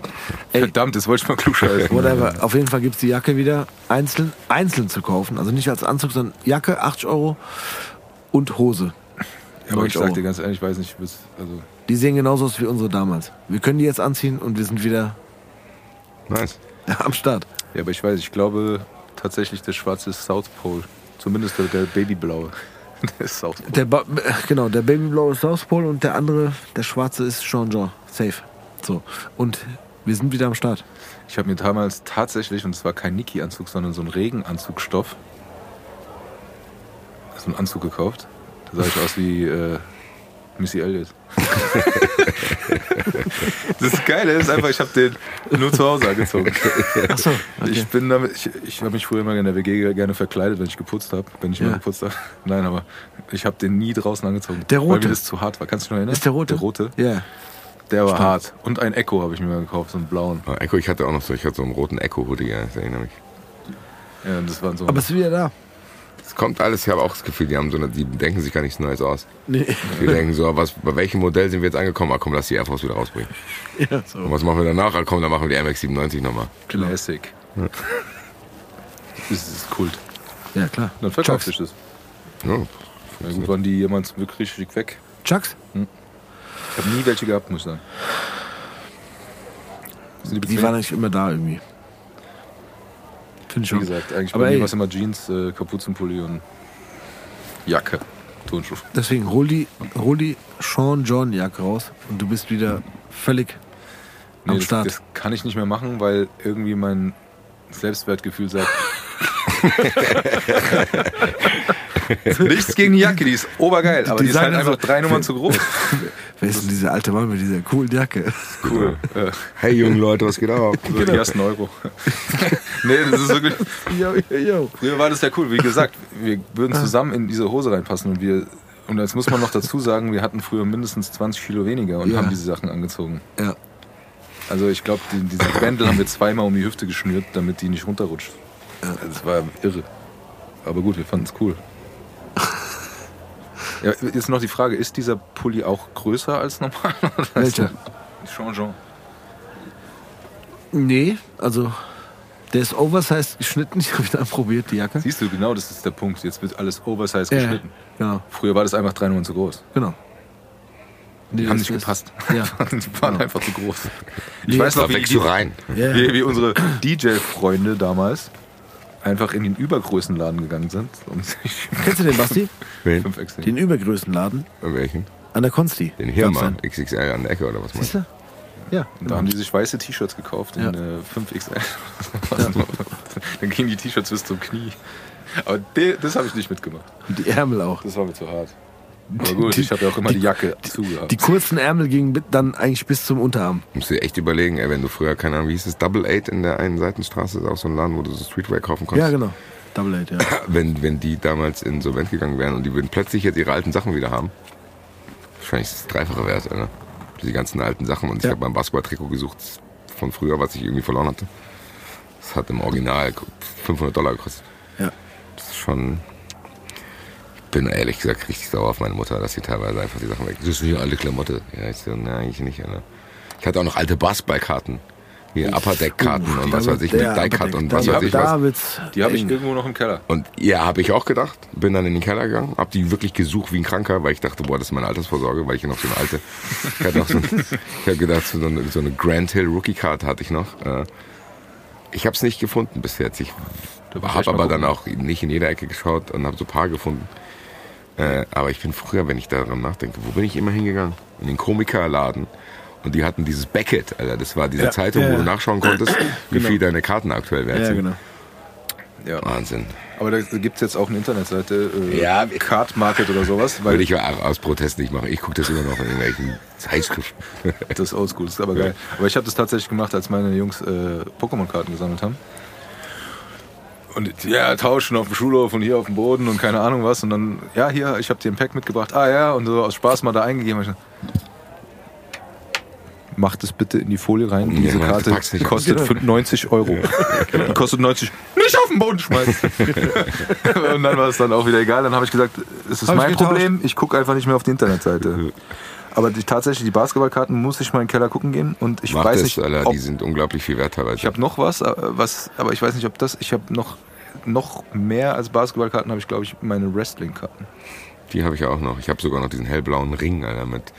Ey. Verdammt, das wollte ich mal klugscheißen. Whatever. Auf jeden Fall gibt's die Jacke wieder einzeln, einzeln zu kaufen. Also nicht als Anzug, sondern Jacke, 80 Euro und Hose. Ja, aber ich 90 sag Euro. dir ganz ehrlich, ich weiß nicht, bis, also Die sehen genauso aus wie unsere damals. Wir können die jetzt anziehen und wir sind wieder Nice. am Start. Ja, aber ich weiß, ich glaube tatsächlich, der schwarze ist South Pole. Zumindest der, der Babyblaue. Der ist South Pole. Der ba genau, der Babyblaue ist South Pole und der andere, der schwarze ist Sean Jean. Safe. So. Und wir sind wieder am Start. Ich habe mir damals tatsächlich, und es war kein Niki-Anzug, sondern so ein Regenanzugstoff, so einen Anzug gekauft. Da sah ich aus wie äh, Missy Elliott. das Geile ist einfach, ich habe den nur zu Hause angezogen. Achso, Ich bin damit, ich, ich habe mich früher immer in der WG gerne verkleidet, wenn ich geputzt habe, wenn ich Ja. mal geputzt habe. Nein, aber ich habe den nie draußen angezogen. Der rote? Weil mir das zu hart war. Kannst du dich noch erinnern? Ist der rote? Der rote. Ja. Der war hart. Und ein Echo habe ich mir mal gekauft, so einen blauen. Ah, Echo, ich hatte auch noch so, ich hatte so einen roten Echo-Hoodie, ja, ich erinnere mich. Ja, das waren so. Aber es ist wieder da. Es kommt alles, ich habe auch das Gefühl, die haben so eine, die denken sich gar nichts Neues aus. Nee. Die denken so, was, bei welchem Modell sind wir jetzt angekommen? Ah komm, lass die Air Force wieder rausbringen. Ja, Und so. was machen wir danach? Ah komm, dann machen wir die MX97 nochmal. Classic. Das ist Kult. Ja, klar. Dann verkaufst du das. Ja. Ja, gut, waren die jemand wirklich richtig weg. Chucks? Ich habe nie welche gehabt, muss ich sagen. Die, waren eigentlich immer da irgendwie. Finde ich Wie schon. gesagt, eigentlich Aber bei mir war es immer Jeans, äh, Kapuzenpulli und Jacke. Turnschuh. deswegen hol die, hol die Sean John Jacke raus und du bist wieder völlig am Nee, das, Start. das kann ich nicht mehr machen, weil irgendwie mein Selbstwertgefühl sagt. Nichts gegen die Jacke, die ist obergeil, aber die, Die ist halt einfach drei Nummern zu groß. Wer ist denn dieser alte Mann mit dieser coolen Jacke? Cool. Hey jungen Leute, was geht ab? so die ersten Euro. nee, das ist wirklich. Yo, yo, yo. Früher war das ja cool. Wie gesagt, wir würden zusammen in diese Hose reinpassen und wir. Und jetzt muss man noch dazu sagen, wir hatten früher mindestens 20 Kilo weniger und Ja. haben diese Sachen angezogen. Ja. Also ich glaube, die, diese Bändel haben wir zweimal um die Hüfte geschnürt, damit die nicht runterrutscht. Das war irre. Aber gut, wir fanden es cool. Ja, jetzt noch die Frage, ist dieser Pulli auch größer als normal? Welcher? Changeant. Nee, also der ist oversized geschnitten. Ich habe ihn dann probiert, die Jacke. Siehst du, genau das ist der Punkt. Jetzt wird alles oversized Ja, geschnitten. Genau, Früher war das einfach drei Nummern zu groß. genau. Nee, Die haben das nicht gepasst. Ja. Die waren einfach zu groß. Ich Nee, weiß noch, wie, du rein. Ja. wie, wie unsere DJ-Freunde damals einfach in den Übergrößenladen gegangen sind. Sich Kennst du den, Basti? Wen? 5 XL. Den Übergrößenladen Welchen? an der Konsti. Den Hirmann, einen. XXL an der Ecke oder was meinst du? du? Ja. Und da haben die sich weiße T-Shirts gekauft Ja. in äh, 5XL. Dann gingen die T-Shirts bis zum Knie. Aber de, das habe ich nicht mitgemacht. Und die Ärmel auch. Das war mir zu hart. Aber gut, Die- ich habe ja auch immer die, die- Jacke zugehabt. Die kurzen Ärmel gingen dann eigentlich bis zum Unterarm. Musst du dir echt überlegen, ey, wenn du früher, keine Ahnung, wie hieß es, Double Eight in der einen Seitenstraße, ist auch so ein Laden, wo du so Streetwear kaufen konntest. Ja, genau. Double Eight, ja. wenn, wenn die damals insolvent gegangen wären und die würden plötzlich jetzt ihre alten Sachen wieder haben, wahrscheinlich ist das Dreifache wert, Alter. Die ganzen alten Sachen. Und ich Ja. habe mein Basketball-Trikot gesucht von früher, was ich irgendwie verloren hatte. Das hat im Original 500 Dollar gekostet. ja. Das ist schon... Ich bin ehrlich gesagt richtig sauer auf meine Mutter, dass sie teilweise einfach die Sachen weg... Das ist hier alte Klamotte. Ja, ich so, ne, eigentlich nicht, Alter. Ich hatte auch noch alte Basketballkarten. Hier Upper Deck Karten und was weiß ich mit Der Die Cut Upper und was weiß ich was. Die habe ich irgendwo noch im Keller. Und ja, habe ich auch gedacht. Bin dann in den Keller gegangen, hab die wirklich gesucht wie ein Kranker, weil ich dachte, boah, das ist meine Altersvorsorge, weil ich ja noch so eine alte. Ich hatte noch so, ein- ich habe gedacht, so eine, so eine Grand Hill Rookie Card hatte ich noch. Äh, Ich habe es nicht gefunden bis jetzt. Ich habe aber dann gucken. auch nicht in jeder Ecke geschaut und habe so ein paar gefunden. Äh, aber ich bin früher, wenn ich daran nachdenke, wo bin ich immer hingegangen? In den Komikerladen. Und die hatten dieses Beckett, Alter. Das war diese Ja, Zeitung, ja, wo du ja. nachschauen konntest, wie viel deine Karten aktuell wert Ja, sind. genau. Ja. Wahnsinn. Aber da gibt es jetzt auch eine Internetseite, äh, Ja. Card Market oder sowas, Würde ich auch aus Protest nicht machen. Ich gucke das immer noch in irgendwelchen Zeitschriften. das ist oldschool, das ist aber geil. Aber ich habe das tatsächlich gemacht, als meine Jungs äh, Pokémon-Karten gesammelt haben. Und ja, tauschen auf dem Schulhof und hier auf dem Boden und keine Ahnung was. Und dann, ja, hier, ich habe dir ein Pack mitgebracht. Ah ja, und so aus Spaß mal da eingegeben. Ich, Mach das bitte in die Folie rein. Ja, Diese Karte kostet 90 Euro. Die kostet 90. Nicht auf den Boden schmeißen. und dann war es dann auch wieder egal. Dann habe ich gesagt, es ist Hab ich mein getauscht. Problem. Ich gucke einfach nicht mehr auf die Internetseite. Aber die, tatsächlich, die Basketballkarten muss ich mal in den Keller gucken gehen. Und ich Mach weiß das, nicht, Alter, ob, die sind unglaublich viel wert teilweise. ich habe noch was, was, aber ich weiß nicht, ob das. Ich habe noch, noch mehr als Basketballkarten, habe ich, glaube ich, meine Wrestling-Karten. die habe ich auch noch. Ich habe sogar noch diesen hellblauen Ring, Alter, mit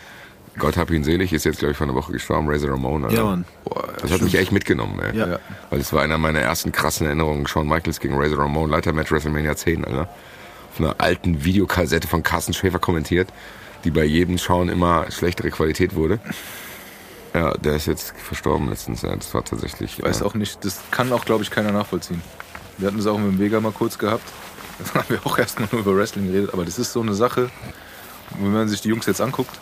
Gott hab ihn selig, ist jetzt, glaube ich, vor einer Woche gestorben, Razor Ramon. Alter. Ja, Mann. Boah, Das hat mich echt mitgenommen, ey. Ja. Ja. Weil es war einer meiner ersten krassen Erinnerungen. Shawn Michaels gegen Razor Ramon, Leitermatch WrestleMania 10, Alter. Auf einer alten Videokassette von Carsten Schäfer kommentiert, die bei jedem Schauen immer schlechtere Qualität wurde. Ja, der ist jetzt verstorben letztens. Das war tatsächlich. Ich weiß ja. auch nicht, das kann auch, glaube ich, keiner nachvollziehen. Wir hatten das auch mit dem Vega mal kurz gehabt. Da haben wir auch erstmal nur über Wrestling geredet. Aber das ist so eine Sache, wenn man sich die Jungs jetzt anguckt,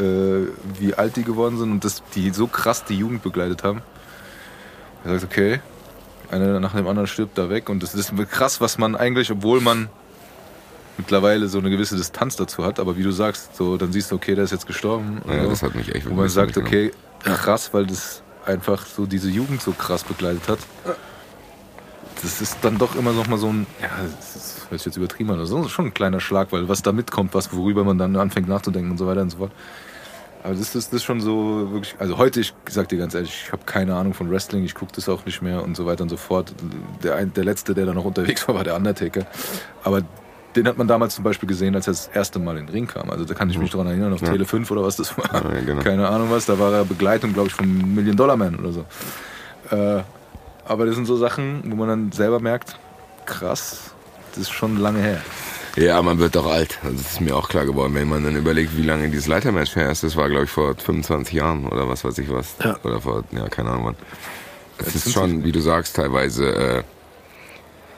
äh, wie alt die geworden sind und dass die so krass die Jugend begleitet haben. Er sagt, okay, einer nach dem anderen stirbt da weg. Und das ist krass, was man eigentlich, obwohl man mittlerweile so eine gewisse Distanz dazu hat, aber wie du sagst, so dann siehst du, okay, der ist jetzt gestorben. Ja, oder? das hat mich echt Wo man sagt, okay, krass, weil das einfach so diese Jugend so krass begleitet hat. Das ist dann doch immer noch mal so ein, ja, das ist, hört sich jetzt übertrieben an, aber so schon ein kleiner Schlag, weil was da mitkommt, was worüber man dann anfängt nachzudenken und so weiter und so fort. Aber das ist, das ist schon so wirklich, also heute, ich sag dir ganz ehrlich, ich habe keine Ahnung von Wrestling, ich gucke das auch nicht mehr und so weiter und so fort. Der, der letzte, der da noch unterwegs war, war der Undertaker. Aber den hat man damals zum Beispiel gesehen, als er das erste Mal in den Ring kam. Also da kann ich mich dran erinnern, auf Tele 5 oder was das war. Ja, genau. Keine Ahnung was, da war er Begleitung, glaube ich, vom Million Dollar Man oder so. Äh, aber das sind so Sachen, wo man dann selber merkt, krass, das ist schon lange her. Ja, man wird doch alt. Also Das ist mir auch klar geworden, wenn man dann überlegt, wie lange dieses Leitermatch her ist. Das war, glaube ich, vor 25 Jahren oder was weiß ich was. Ja. Oder vor, ja, keine Ahnung wann. es ist schon, wie du sagst, teilweise äh,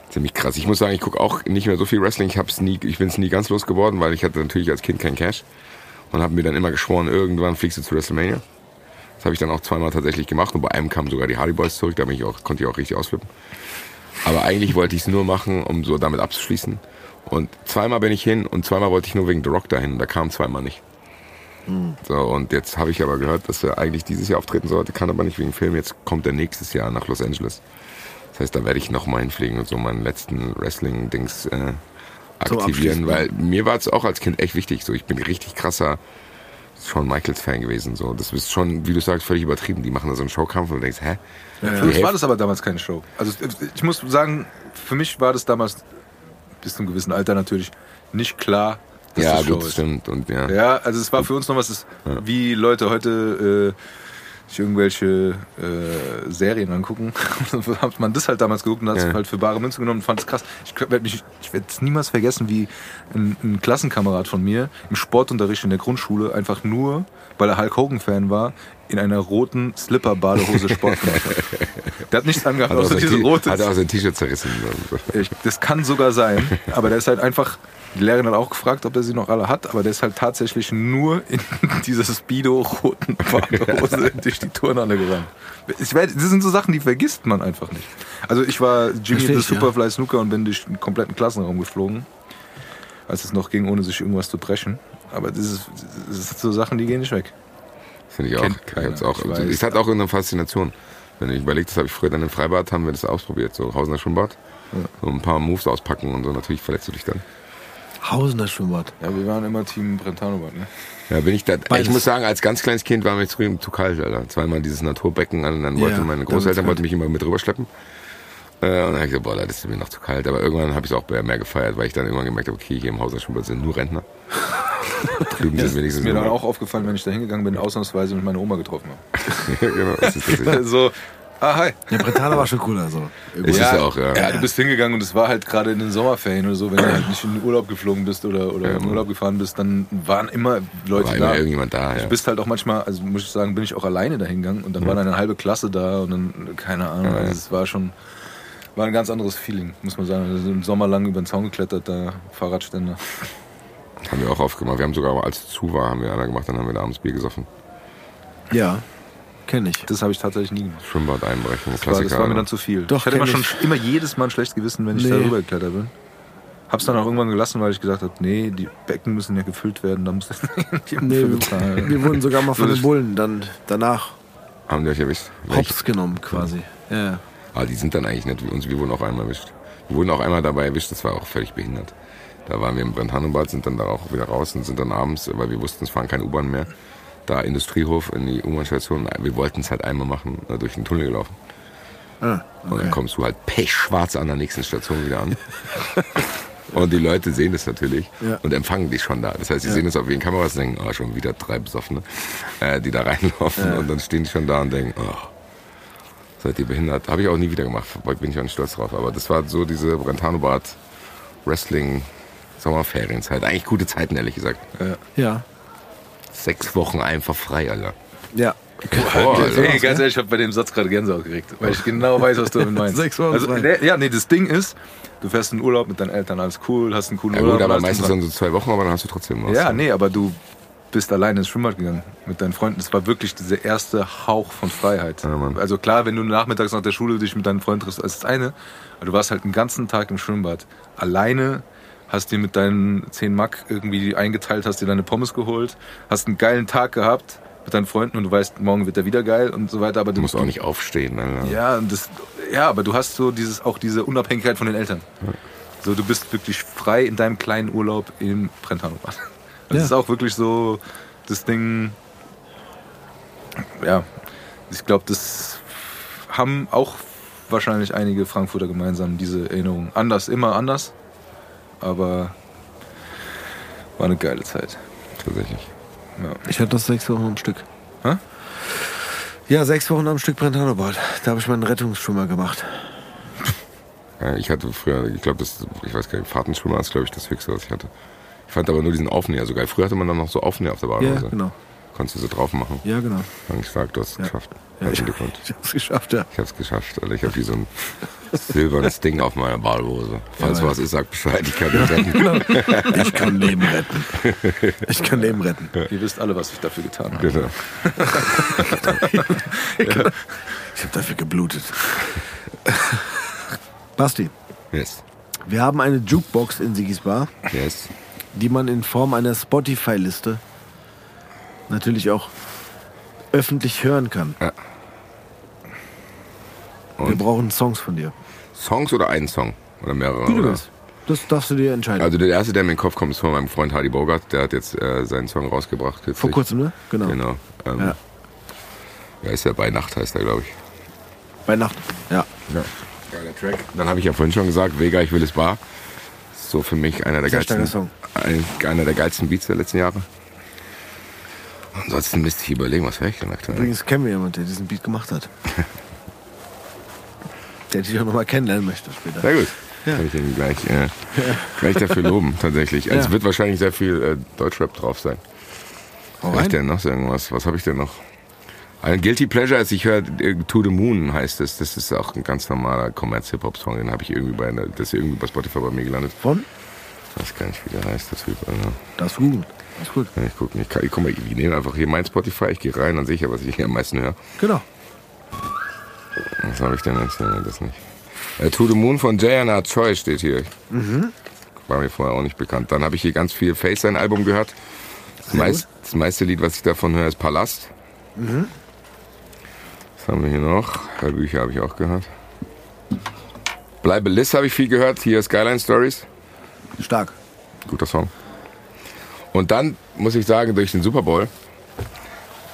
ziemlich krass. Ich muss sagen, ich gucke auch nicht mehr so viel Wrestling. Ich hab's nie, ich bin es nie ganz losgeworden, weil ich hatte natürlich als Kind kein Cash und habe mir dann immer geschworen, irgendwann fliegst du zu WrestleMania. Das habe ich dann auch zweimal tatsächlich gemacht und bei einem kamen sogar die Hardy Boys zurück, da bin ich auch, konnte ich auch richtig ausflippen. Aber eigentlich wollte ich es nur machen, um so damit abzuschließen. Und zweimal bin ich hin und zweimal wollte ich nur wegen The Rock dahin. Da kam zweimal nicht. So, und jetzt habe ich aber gehört, dass er eigentlich dieses Jahr auftreten sollte, kann aber nicht wegen Film. Jetzt kommt er nächstes Jahr nach Los Angeles. Das heißt, da werde ich nochmal hinfliegen und so meinen letzten Wrestling-Dings äh, aktivieren, weil mir war es auch als Kind echt wichtig. So, ich bin richtig krasser Shawn Michaels Fan gewesen. So, das ist schon, wie du sagst, völlig übertrieben. Die machen da so einen Showkampf und du denkst, hä? Für Die mich war das aber damals keine Show. Also ich muss sagen, für mich war das damals bis zu einem gewissen Alter natürlich nicht klar, dass ja, das Show gut, ist. stimmt. Und ja. Ja, also es war für uns noch was, ist, wie Leute heute äh, sich irgendwelche äh, Serien angucken. hat man das halt damals geguckt und hat es Ja. halt für bare Münze genommen und fand es krass. Ich werde es niemals vergessen, wie ein, ein Klassenkamerad von mir im Sportunterricht in der Grundschule einfach nur, weil er Hulk Hogan Fan war, in einer roten Slipper-Badehose Sport gemacht hat. Der hat nichts angehabt, Hat außer diese rote. hat auch sein T-Shirt zerrissen. Ich, das kann sogar sein, aber der ist halt einfach. Die Lehrerin hat auch gefragt, ob er sie noch alle hat, aber der ist halt tatsächlich nur in dieser Speedo-roten Badehose durch die Turnhalle gerannt. Ich werd, das sind so Sachen, die vergisst man einfach nicht. Also ich war Jimmy the ich, ja. Superfly Snooker und bin durch den kompletten Klassenraum geflogen, als es noch ging, ohne sich irgendwas zu brechen. Aber das, ist, das sind so Sachen, die gehen nicht weg. Finde ich auch. Kennt Ich keiner, auch. ich weiß. Es hat auch eine Faszination. Wenn ich überlege, das habe ich früher dann im Freibad, haben wir das ausprobiert, so Hausener Schwimmbad. So ein paar Moves auspacken und so, natürlich verletzt du dich dann. Hausener Schwimmbad. Ja, wir waren immer Team Brentano-Bad, ne? Ja, bin ich da. Beides. Ich muss sagen, als ganz kleines Kind war mir zu, zu kalt, Alter. Zweimal dieses Naturbecken an, und dann Ja, wollten meine dann Großeltern wollten mich immer mit rüberschleppen. Äh, und dann habe ich gesagt, boah, das ist mir noch zu kalt. Aber irgendwann habe ich es auch mehr gefeiert, weil ich dann irgendwann gemerkt habe, okay, hier im Hausener Schwimmbad sind nur Rentner. Drüben sind wenigstens Ist mir dann auch aufgefallen, wenn ich da hingegangen bin, ausnahmsweise mit meiner Oma getroffen habe. genau, das ist das. so, ah, hi. Ja, Bretagne war schon cooler. So. Ist es auch, ja. Ja, du bist hingegangen und es war halt gerade in den Sommerferien oder so, wenn du halt nicht in den Urlaub geflogen bist oder, oder in den Urlaub gefahren bist, dann waren immer Leute War da. immer irgendjemand da, ja. Du bist halt auch manchmal, also muss ich sagen, bin ich auch alleine da hingegangen und dann war dann eine halbe Klasse da und dann, keine Ahnung, also es war schon, war ein ganz anderes Feeling, muss man sagen. Also im Sommer lang über den Zaun geklettert, da Fahrradständer. Haben wir auch aufgemacht. Wir haben sogar, als es zu war, haben wir einer gemacht, dann haben wir da abends Bier gesoffen. Ja, kenne ich. Das habe ich tatsächlich nie gemacht. Schwimmbad einbrechen, Das war, Klassiker. das war mir dann zu viel. Doch, ich hatte immer, schon, ich. immer jedes Mal ein schlechtes Gewissen, wenn ich Nee. da rüber geklettert bin. Hab's dann auch irgendwann gelassen, weil ich gesagt habe, nee, die Becken müssen ja gefüllt werden, da muss das Nee, wir, bezahlen. wir wurden sogar mal von den Bullen dann danach haben die euch erwischt? Hops genommen quasi. Ja, ja. Aber die sind dann eigentlich nicht wie uns. Wir wurden auch einmal erwischt. Wir wurden auch einmal dabei erwischt, das war auch völlig behindert. Da waren wir im Brentano-Bad, sind dann da auch wieder raus und sind dann abends, weil wir wussten, es fahren keine U-Bahn mehr, da Industriehof in die U-Bahn-Station. Wir wollten es halt einmal machen, durch den Tunnel gelaufen. Ah, Und dann kommst du halt pechschwarz an der nächsten Station wieder an. Und die Leute sehen das natürlich Ja. und empfangen dich schon da. Das heißt, sie sehen es auf ihren Kameras und denken, oh, schon wieder drei Besoffene, äh, die da reinlaufen. Und dann stehen die schon da und denken, oh, seid ihr behindert? Habe ich auch nie wieder gemacht, bin ich auch nicht stolz drauf. Aber das war so diese Brentano-Bad Wrestling Sommerferienzeit. Eigentlich gute Zeiten, ehrlich gesagt. ja. Sechs Wochen einfach frei, Alter. Ja. Oh, Alter. Ey, ganz ehrlich, ich habe bei dem Satz gerade Gänsehaut gekriegt, weil ich genau weiß, was du damit meinst. Sechs Wochen also, frei. Ja, nee, das Ding ist, du fährst in Urlaub mit deinen Eltern, alles cool, hast einen coolen Ja Urlaub. gut, aber alles meistens dann so zwei Wochen, aber dann hast du trotzdem was. Ja, nee, aber du bist alleine ins Schwimmbad gegangen mit deinen Freunden. Das war wirklich dieser erste Hauch von Freiheit. Ja, also klar, wenn du nachmittags nach der Schule dich mit deinen Freunden triffst, ist das eine. Aber du warst halt den ganzen Tag im Schwimmbad. Alleine, hast dir mit deinen 10 Mack irgendwie eingeteilt, hast dir deine Pommes geholt, hast einen geilen Tag gehabt mit deinen Freunden und du weißt, morgen wird er wieder geil und so weiter. Aber Du musst auch nicht aufstehen. Alter. ja, und das, ja, aber du hast so dieses, auch diese Unabhängigkeit von den Eltern. So, du bist wirklich frei in deinem kleinen Urlaub im Brentano-Bad. Das Ja. ist auch wirklich so das Ding. Ja, ich glaube, das haben auch wahrscheinlich einige Frankfurter gemeinsam, diese Erinnerung. Anders, immer anders, aber war eine geile Zeit. Tatsächlich. Ich hatte das sechs Wochen am Stück. Hä? Ja, sechs Wochen am Stück Brentano-Bad. Da habe ich meinen Rettungsschwimmer gemacht. Ja, ich hatte früher, ich glaube, das, ich weiß gar nicht, Fahrtenschwimmer ist, glaube ich, das höchste, was ich hatte. Ich fand aber nur diesen Aufnäher so geil. Früher hatte man dann noch so Aufnäher auf der Ja, Badehose. genau. Konntest du so drauf machen. Ja, genau. Fand ich stark, du hast es geschafft. Ja, ich, Herzlichen Glückwunsch. ich hab's geschafft, ja. Ich hab's geschafft, Alter. Ich hab wie so ein silbernes Ding auf meiner Ballhose. Falls Ja, was ist, sag Bescheid. Ich kann dich retten. Genau. Ich kann Leben retten. Ich kann Leben retten. Ihr wisst alle, was ich dafür getan habe. Genau. Ich habe dafür geblutet. Basti, Yes. wir haben eine Jukebox in Sigis Bar, Yes. die man in Form einer Spotify-Liste natürlich auch öffentlich hören kann. Ja. Wir brauchen Songs von dir. Songs oder einen Song? Oder mehrere? Wie du willst. Das darfst du dir entscheiden. Also der erste, der mir in den Kopf kommt, ist von meinem Freund Hardy Bogart. Der hat jetzt äh, seinen Song rausgebracht. Kürzlich. Vor kurzem, ne? Genau. Genau. Ähm, Ja. ja. ist ja bei Nacht, heißt er, glaube ich. Bei Nacht. Ja. Ja. Geiler Track. Dann habe ich ja vorhin schon gesagt, Vega, ich will es bar. So für mich einer der Sehr geilsten, starker ein, einer der geilsten Beats der letzten Jahre. Ansonsten müsste ich überlegen, was höre ich denn aktuell? Übrigens kennen wir jemanden, der diesen Beat gemacht hat. der dich auch nochmal kennenlernen möchte später. Sehr gut. Ja. Kann ich ihn gleich, äh, gleich dafür loben, tatsächlich. Also Ja. Es wird wahrscheinlich sehr viel äh, Deutschrap drauf sein. Hau Was hab ich denn noch irgendwas? Was habe ich denn noch? Ein Guilty Pleasure, als ich höre, äh, To the Moon heißt es. Das ist auch ein ganz normaler Commerz-Hip-Hop-Song. Den habe ich irgendwie bei einer, das ist irgendwie bei Spotify bei mir gelandet. Von? Ich weiß gar nicht, wie der heißt, der Typ. Also, Das ist gut. Das ist gut. ich gucken. Ich, ich, guck mal, ich nehme einfach hier mein Spotify, ich gehe rein, dann sehe ich ja, was ich hier am meisten höre. Genau. Was habe ich denn jetzt? Nee, das nicht. Äh, to the Moon von Jayana Choi steht hier. Mhm. War mir vorher auch nicht bekannt. Dann habe ich hier ganz viel Face sein Album gehört. Das, meist, das meiste Lied, was ich davon höre, ist Palast. Mhm. Was haben wir hier noch? Hörbücher habe ich auch gehört. Bleibe Liz habe ich viel gehört. Hier Skyline Stories. Stark. Guter Song. Und dann muss ich sagen, durch den Super Bowl,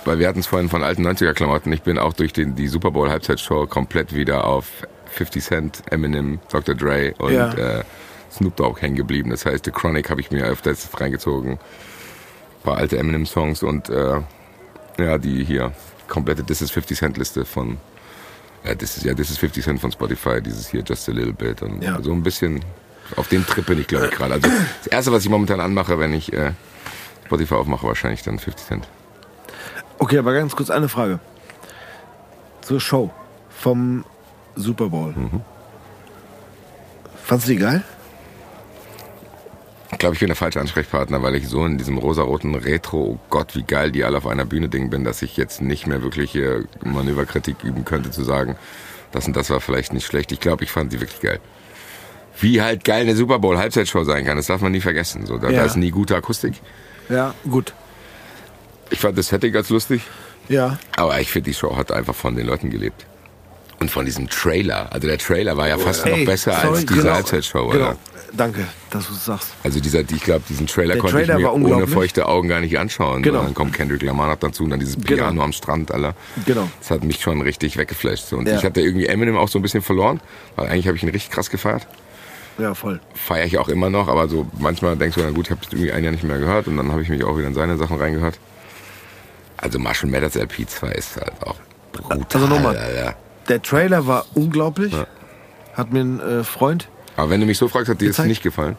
weil wir hatten es vorhin von alten 90er-Klamotten, ich bin auch durch den, die Super Bowl-Halbzeitshow komplett wieder auf 50 Cent, Eminem, Dr. Dre und Ja. äh, Snoop Dogg hängen geblieben. Das heißt, The Chronic habe ich mir öfters reingezogen. Ein paar alte Eminem-Songs und äh, ja, die hier komplette This is 50 Cent-Liste von ja, das ist ja This is 50 Cent von Spotify, dieses hier Just a Little Bit und Ja. so ein bisschen auf dem Trip bin ich glaube ich gerade. Also das erste, was ich momentan anmache, wenn ich äh, Spotify aufmache, wahrscheinlich dann 50 Cent. Okay, aber ganz kurz eine Frage. Zur Show vom Super Bowl. Mhm. Fandst du die geil? Ich glaube, ich bin der falsche Ansprechpartner, weil ich so in diesem rosaroten Retro, oh Gott, wie geil die alle auf einer Bühne Ding bin, dass ich jetzt nicht mehr wirklich hier Manöverkritik üben könnte, zu sagen, das und das war vielleicht nicht schlecht. Ich glaube, ich fand sie wirklich geil. Wie halt geil eine Super Bowl Halbzeitshow sein kann, das darf man nie vergessen. So, da, Ja. da ist nie gute Akustik. Ja, gut. Ich fand das Setting ganz lustig, Ja. aber ich finde, die Show hat einfach von den Leuten gelebt. Und von diesem Trailer. Also der Trailer war ja fast noch Ey, besser sorry, als diese genau, Halbzeitshow, Genau. oder? Danke, dass du es sagst. Also dieser, ich glaube, diesen Trailer Der konnte Trailer ich mir ohne feuchte Augen gar nicht anschauen. Genau. Und dann kommt Kendrick Lamar noch dazu und dann dieses Genau. Piano am Strand, Alter. Genau. Das hat mich schon richtig weggeflasht. Und Ja. ich hatte irgendwie Eminem auch so ein bisschen verloren, weil eigentlich habe ich ihn richtig krass gefeiert. Ja, voll. Feiere ich auch immer noch, aber so manchmal denkst du, na gut, ich habe irgendwie ein Jahr nicht mehr gehört und dann habe ich mich auch wieder in seine Sachen reingehört. Also Marshall Mathers LP 2 ist halt auch brutal. Also nochmal. Alter. Der Trailer war unglaublich. Hat mir ein äh, Freund. Aber wenn du mich so fragst, hat dir das nicht gefallen?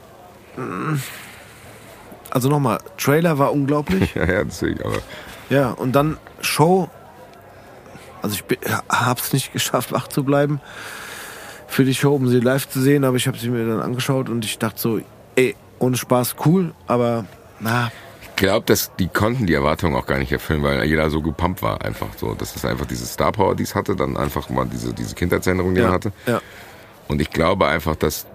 Also nochmal, Trailer war unglaublich. Ja, ja, deswegen, aber ja, und dann Show. Also ich bin- hab's nicht geschafft, wach zu bleiben für die Show, um sie live zu sehen, aber ich habe sie mir dann angeschaut und ich dachte so, ey, ohne Spaß cool, aber na, glaube, dass die konnten die Erwartungen auch gar nicht erfüllen, weil jeder so gepumpt war einfach so. Das ist einfach diese Star Power, die es hatte, dann einfach mal diese, diese Kindheitsänderung, die ja, man hatte. ja, Und ich glaube einfach, dass,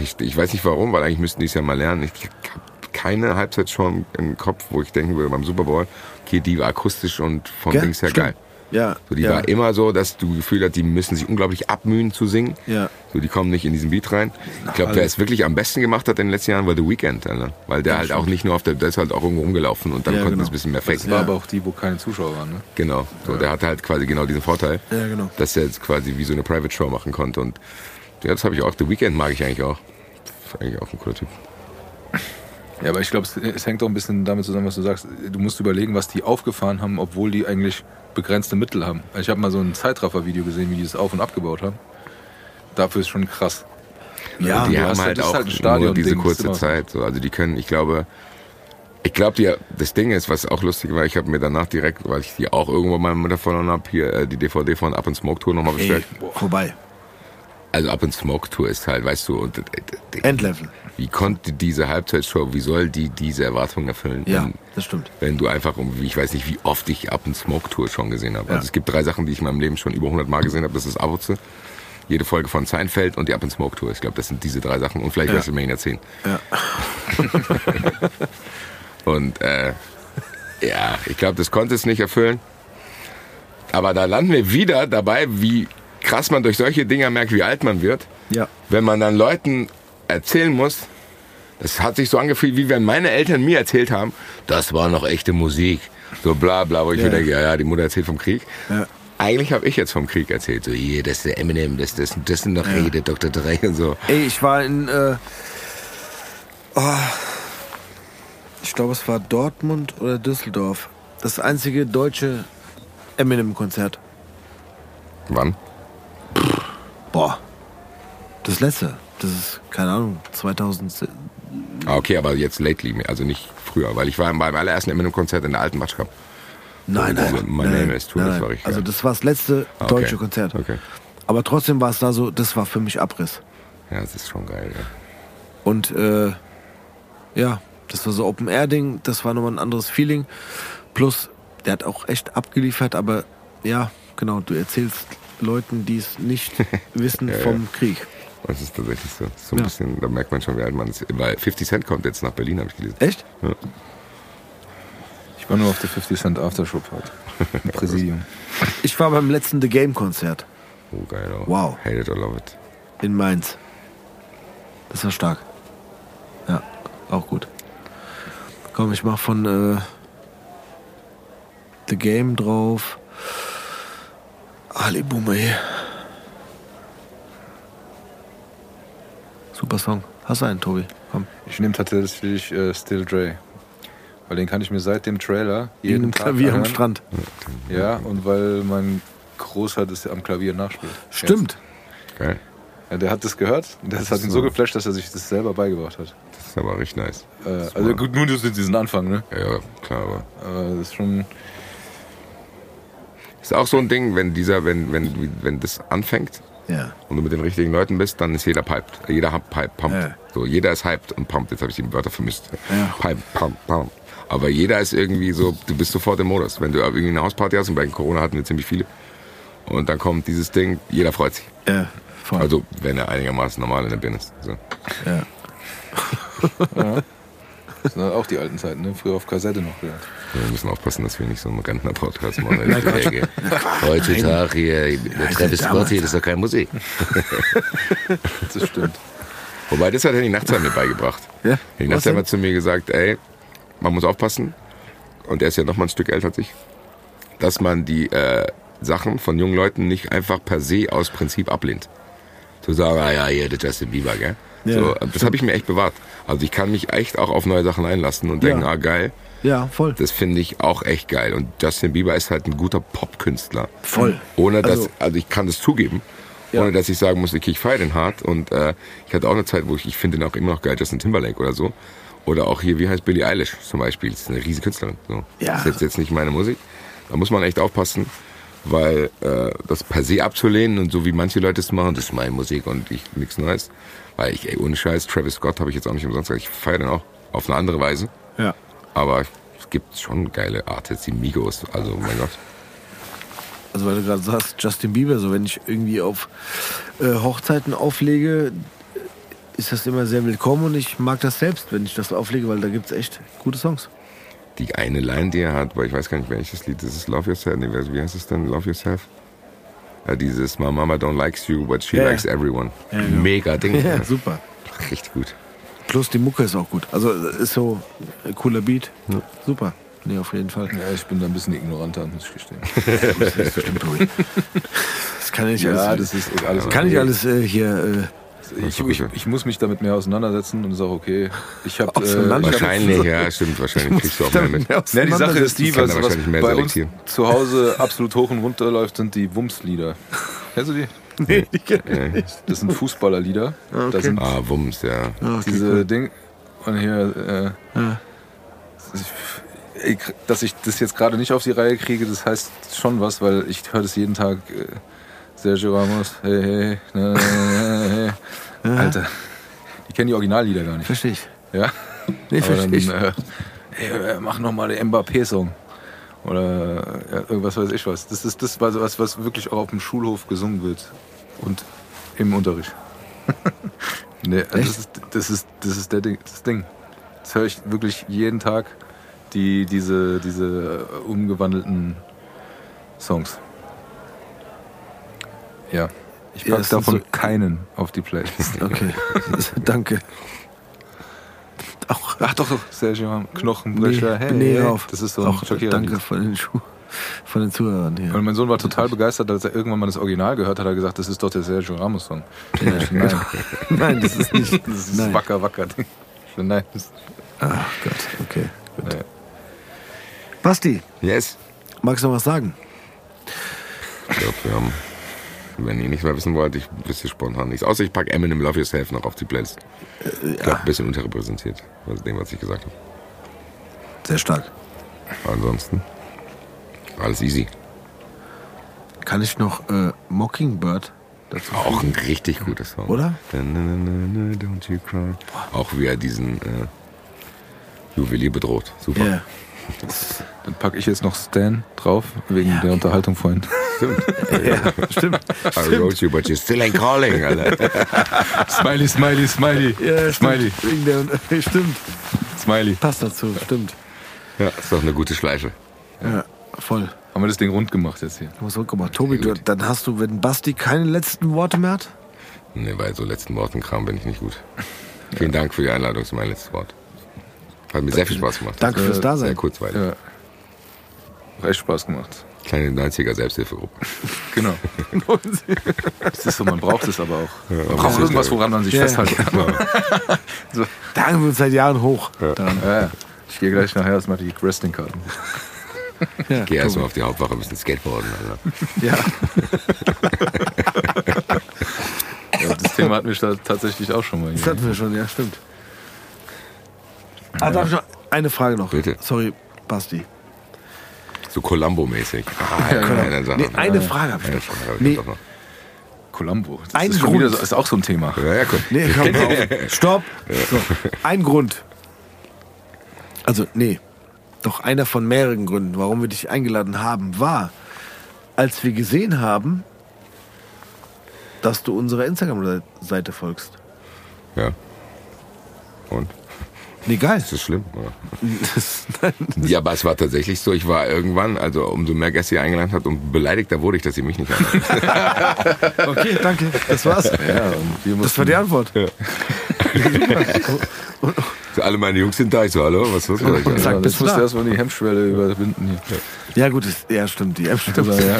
ich, ich weiß nicht warum, weil eigentlich müssten die es ja mal lernen. Ich habe keine Halbzeitshow im, im Kopf, wo ich denken würde beim Super Bowl, okay, die war akustisch und vom Gell? Dings her Stimmt. geil. Ja, So, die ja, war immer so, dass du Gefühl hast, die müssen sich unglaublich abmühen zu singen. Ja. So, die kommen nicht in diesen Beat rein. Ich glaube, wer es wirklich am besten gemacht hat in den letzten Jahren, war The Weeknd, Alter. Weil der halt auch nicht nur auf der, der ist halt auch irgendwo rumgelaufen und dann Ja, konnten genau. sie ein bisschen mehr Das faken. war aber auch die, wo keine Zuschauer waren. Ne? Genau. So, der hatte halt quasi genau diesen Vorteil, Ja, genau. dass er jetzt quasi wie so eine Private Show machen konnte. Und ja, das habe ich auch. The Weeknd mag ich eigentlich auch. Das ist eigentlich auch ein cooler Typ. Ja, aber ich glaube, es, es hängt auch ein bisschen damit zusammen, was du sagst. Du musst überlegen, was die aufgefahren haben, obwohl die eigentlich begrenzte Mittel haben. Ich habe mal so ein Zeitraffer-Video gesehen, wie die das auf- und abgebaut haben. Dafür ist schon krass. Ja, die du haben halt ist auch halt ein Stadion- nur diese kurze Zeit. So. Also die können, ich glaube, Ich glaube, das Ding ist, was auch lustig war, ich habe mir danach direkt, weil ich die auch irgendwo mal mit verloren habe, hier äh, die DVD von Up and Smoke Tour nochmal Ey, bestellt. vorbei. Also Up and Smoke Tour ist halt, weißt du, und, äh, Endlevel. wie konnte diese Halbzeitshow, wie soll die diese Erwartungen erfüllen? Ja, Wenn, das stimmt. wenn du einfach, ich weiß nicht, wie oft ich Up and Smoke Tour schon gesehen habe. Ja. Also es gibt drei Sachen, die ich in meinem Leben schon über 100 Mal gesehen habe. Das ist Abuze, jede Folge von Seinfeld und die Up and Smoke Tour. Ich glaube, das sind diese drei Sachen und vielleicht Ja. WrestleMania 10. Ja. Und äh, ja, ich glaube, das konnte es nicht erfüllen. Aber da landen wir wieder dabei, wie krass man durch solche Dinger merkt, wie alt man wird. Ja. Wenn man dann Leuten erzählen muss, das hat sich so angefühlt, wie wenn meine Eltern mir erzählt haben, das war noch echte Musik. So bla bla, wo ich Ja. mir denke, ja, ja, die Mutter erzählt vom Krieg. Ja. Eigentlich habe ich jetzt vom Krieg erzählt. So, hier, das ist der Eminem, das, das, das sind noch Ja. Rede, Dr. Dre und so. Ey, ich war in, äh, oh, ich glaube, es war Dortmund oder Düsseldorf. Das einzige deutsche Eminem-Konzert. Wann? Boah, das letzte. Das ist, keine Ahnung, 2000. Ah, okay, aber jetzt lately, also nicht früher, weil ich war beim allerersten Eminem-Konzert in der alten Matschkap. Nein, Also, nein. My nein, Name is Tour, nein, das war richtig Also das war das letzte Ah, deutsche okay. Konzert. Okay. Aber trotzdem war es da so, das war für mich Abriss. Ja, das ist schon geil, ja. Und äh, ja, das war so Open-Air-Ding, das war nochmal ein anderes Feeling. Plus, der hat auch echt abgeliefert, aber ja, genau, du erzählst Leuten, die es nicht wissen Ja, vom Krieg. Das ist tatsächlich so. so ein Ja. bisschen, da merkt man schon, wie alt man ist. Weil 50 Cent kommt jetzt nach Berlin, habe ich gelesen. Echt? Ich war nur auf der 50 Cent Aftershow-Part. Im Präsidium. Ich war beim letzten The Game-Konzert Oh, geil. Oh. Wow. Hate it or love it. in Mainz. Das war stark. Ja, auch gut. Komm, ich mach von äh, The Game drauf. Ali Boumé. Super Song. Hast du einen, Tobi? Komm. Ich nehme tatsächlich äh, Still Dre. Weil den kann ich mir seit dem Trailer jeden dem Tag Klavier am anhören. Strand. Ja, und weil mein Großer das am Klavier nachspielt. Stimmt. Geil. Ja, der hat das gehört und das hat ihn so geflasht, dass er sich das selber beigebracht hat. Das ist aber richtig nice. Äh, also gut, nur das- diesen Anfang, ne? Ja, ja, klar, aber. Aber das ist schon. Ist auch so ein Ding, wenn dieser, wenn, wenn, wenn das anfängt Ja. und du mit den richtigen Leuten bist, dann ist jeder piped. Jeder hat pipe, pumpt. Ja. So, jeder ist hyped und pumpt. Jetzt habe ich die Wörter vermisst. Ja. Pipe, pump, pump. Aber jeder ist irgendwie so, du bist sofort im Modus. Wenn du irgendwie eine Hausparty hast und bei Corona hatten wir ziemlich viele. Und dann kommt dieses Ding, jeder freut sich. Ja, voll. Also, wenn er einigermaßen normal in der Birne ist. So. ja. Das sind halt auch die alten Zeiten, ne? Früher auf Kassette noch gehört. Wir müssen aufpassen, dass wir nicht so einen Rentner-Podcast machen. Heutzutage hier, der Travis Scott hier, das ist doch keine Musik. Das stimmt. Wobei, das hat Henning Nachtsheim mir beigebracht. Ja? Henning Nachtsheim hat zu mir gesagt, ey, man muss aufpassen, und er ist ja noch mal ein Stück älter als ich, dass man die äh, Sachen von jungen Leuten nicht einfach per se aus Prinzip ablehnt. Zu sagen, ah ja, hier, der Justin Bieber, gell? Ja, so, das habe ich mir echt bewahrt. Also ich kann mich echt auch auf neue Sachen einlassen und denken, Ja. ah geil, Ja, voll. das finde ich auch echt geil. Und Justin Bieber ist halt ein guter Popkünstler. Voll. Ohne dass, Also- also, ich kann das zugeben, Ja. ohne dass ich sagen muss, okay, ich feiere den hart. Und äh, ich hatte auch eine Zeit, wo ich, ich finde den auch immer noch geil, Justin Timberlake oder so. Oder auch hier, wie heißt Billie Eilish zum Beispiel. Das ist eine riesige Künstlerin. So. Ja. Das ist jetzt, jetzt nicht meine Musik. Da muss man echt aufpassen, weil äh, das per se abzulehnen und so wie manche Leute es machen, das ist meine Musik und ich nichts Neues. Weil ich, ey, ohne Scheiß, Travis Scott habe ich jetzt auch nicht umsonst gesagt. Ich feiere den auch auf eine andere Weise. Ja. Aber es gibt schon geile Artists, die Migos. Also, mein Gott. Also weil du gerade sagst, Justin Bieber, so wenn ich irgendwie auf äh, Hochzeiten auflege, ist das immer sehr willkommen und ich mag das selbst, wenn ich das auflege, weil da gibt es echt gute Songs. Die eine Line, die er hat, weil ich weiß gar nicht, welches Lied das ist, Love Yourself. Nee, wie heißt es denn? Love Yourself? Ja, dieses My Mama don't likes you, but she Ja, ja. likes everyone. Ja, genau. Mega Ding. Ja, super. Richtig gut. Plus die Mucke ist auch gut. Also äh, ist so ein cooler Beat. Super. Nee, auf jeden Fall. Ja, ich bin da ein bisschen ignoranter, muss ich gestehen. Das ist bestimmt Tobi. Das kann ich Ja, alles. das ist alles kann ich alles äh, hier. Ich, ich, ich muss mich damit mehr auseinandersetzen und ist auch okay. Ich habe Auseinander- äh, ich hab, Wahrscheinlich, ja, stimmt. Wahrscheinlich kriegst du auch mehr mit. Ja, die Sache ist die, was, was wahrscheinlich mehr bei uns zu Hause absolut hoch und runter läuft, sind die Wumms-Lieder. Kennst du die? Nee, die kenn ich nicht. Das sind Fußballerlieder. Da sind Ah, Wumms, ja. Ah, okay, diese cool. Ding und hier äh, Ich, dass ich das jetzt gerade nicht auf die Reihe kriege, das heißt schon was, weil ich höre das jeden Tag. Äh, Sergio Ramos, hey, hey, ne, ne, hey. Alter, ich kenne die Originallieder gar nicht. Verstehe ich. Ja? Nee, verstehe ich. äh, ey, mach nochmal den Mbappé-Song. Oder ja, irgendwas weiß ich was. Das ist das, was, was, wirklich auch auf dem Schulhof gesungen wird. Und im Unterricht. nee, das ist, das ist, das ist der Ding, das Ding. Das höre ich wirklich jeden Tag, die, diese, diese äh, umgewandelten Songs. Ja. Ich Ja, pack das sind davon so- keinen auf die Playlist. Okay, danke. Auch, Ach doch, doch, Sergio Knochenbrecher. nee, nee, hör auf. Das ist so Auch danke von den, Schuh, von den Zuhörern hier. Und mein Sohn war total begeistert, als er irgendwann mal das Original gehört hat, hat er gesagt, das ist doch der Sergio Ramos Song. Ja, Nein, Nein, das ist nicht. das ist Nein. wacker, wacker Ding. Nein, Ach Gott, okay. nee. Basti, Yes. magst du noch was sagen? Ich glaube, wir haben, wenn ihr nicht mehr wissen wollt, ich wüsste spontan nichts. Außer ich packe Eminem Love Yourself noch auf die Playlist. Ich glaube, ein bisschen unterrepräsentiert, was dem, was ich gesagt habe. Sehr stark. Ansonsten, alles easy. Kann ich noch äh, Mockingbird dazu? Auch ein richtig guter Song. Oder? Don't you cry. Auch wie er diesen äh, Juwelier bedroht. Super. Ja. Dann packe ich jetzt noch Stan drauf, wegen der Unterhaltung vorhin. Stimmt. ja, stimmt. I wrote you, but you still ain't calling, Alter. Smiley, Smiley, Smiley. Ja, Smiley, stimmt. Wegen der, stimmt. Smiley. Passt dazu, stimmt. Ja, ist doch eine gute Schleife. Ja, voll. Haben wir das Ding rund gemacht jetzt hier? Haben wir zurückgemacht. Tobi, du, dann hast du, wenn Basti keine letzten Worte mehr hat? Nee, bei so letzten Worten Kram bin ich nicht gut. Vielen Dank für die Einladung, das ist mein letztes Wort. Hat mir sehr viel Spaß gemacht. Danke fürs Sehr Dasein. kurzweilig. Ja. Hat echt Spaß gemacht. Kleine 90er Selbsthilfegruppe. Genau. Das ist so, man braucht es aber auch. Man braucht irgendwas, woran man sich Ja. festhalten kann. so. Da wir uns seit Jahren hoch. Ja, ja. ich gehe gleich nachher erstmal die Wrestling-Karten. Ja, Geh erstmal auf die Hauptwache, ein bisschen Skateboarden, Alter. ja. Ja, das Thema hatten wir da tatsächlich auch schon mal. Das hatten wir schon, ja, stimmt. Ah, darf ich noch eine Frage noch? Bitte. Sorry, Basti. So Columbo-mäßig. Ah, ja, eine Sache. Nee, eine Frage habe ich Eine noch. Frage hab ich Nee, doch noch. Columbo. Das Ein ist, Grund. wieder, so- ist auch so ein Thema. Ja, ja, komm. nee, komm, auf. Stopp. So, ein Grund. Also, nee. Doch einer von mehreren Gründen, warum wir dich eingeladen haben, war, als wir gesehen haben, dass du unserer Instagram-Seite folgst. Ja. Und? Nee, geil. Ist das schlimm? Ja. Ja, aber es war tatsächlich so, ich war irgendwann, also umso mehr Gäste ihr eingeladen habt, umso beleidigter wurde ich, dass ihr mich nicht einladet. okay, danke. Das war's. Ja, und Das war die Antwort. so, alle meine Jungs sind da, ich so, hallo, was ist euch? Und zack, ja, bist das du da. erstmal die Hemmschwelle überwinden hier. Ja, gut, das, ja, stimmt. Die stimmt. Also, ja,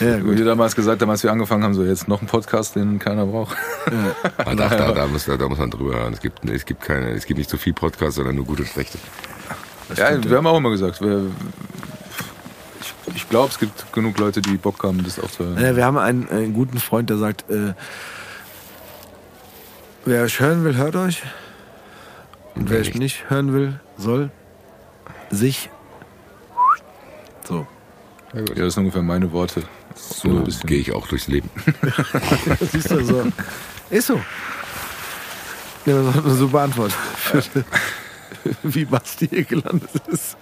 Ja, Wie gut. wir damals gesagt haben, als wir angefangen haben, so jetzt noch ein Podcast, den keiner braucht. Ah, da, da, da, muss, da muss man drüber hören. Es gibt, es gibt keine, es gibt nicht so viel Podcasts, sondern nur gute und schlechte. Ja, wir haben auch immer gesagt, wir, ich, ich glaube, es gibt genug Leute, die Bock haben, das auch zu hören. Ja, wir haben einen, einen guten Freund, der sagt, äh, wer euch hören will, hört euch. Und wer euch nicht hören will, soll sich. So. Ja, das sind ungefähr meine Worte. So So gehe ich auch durchs Leben. Siehst du so. Ist so. Ja, das war eine super Antwort. Wie Basti hier gelandet ist.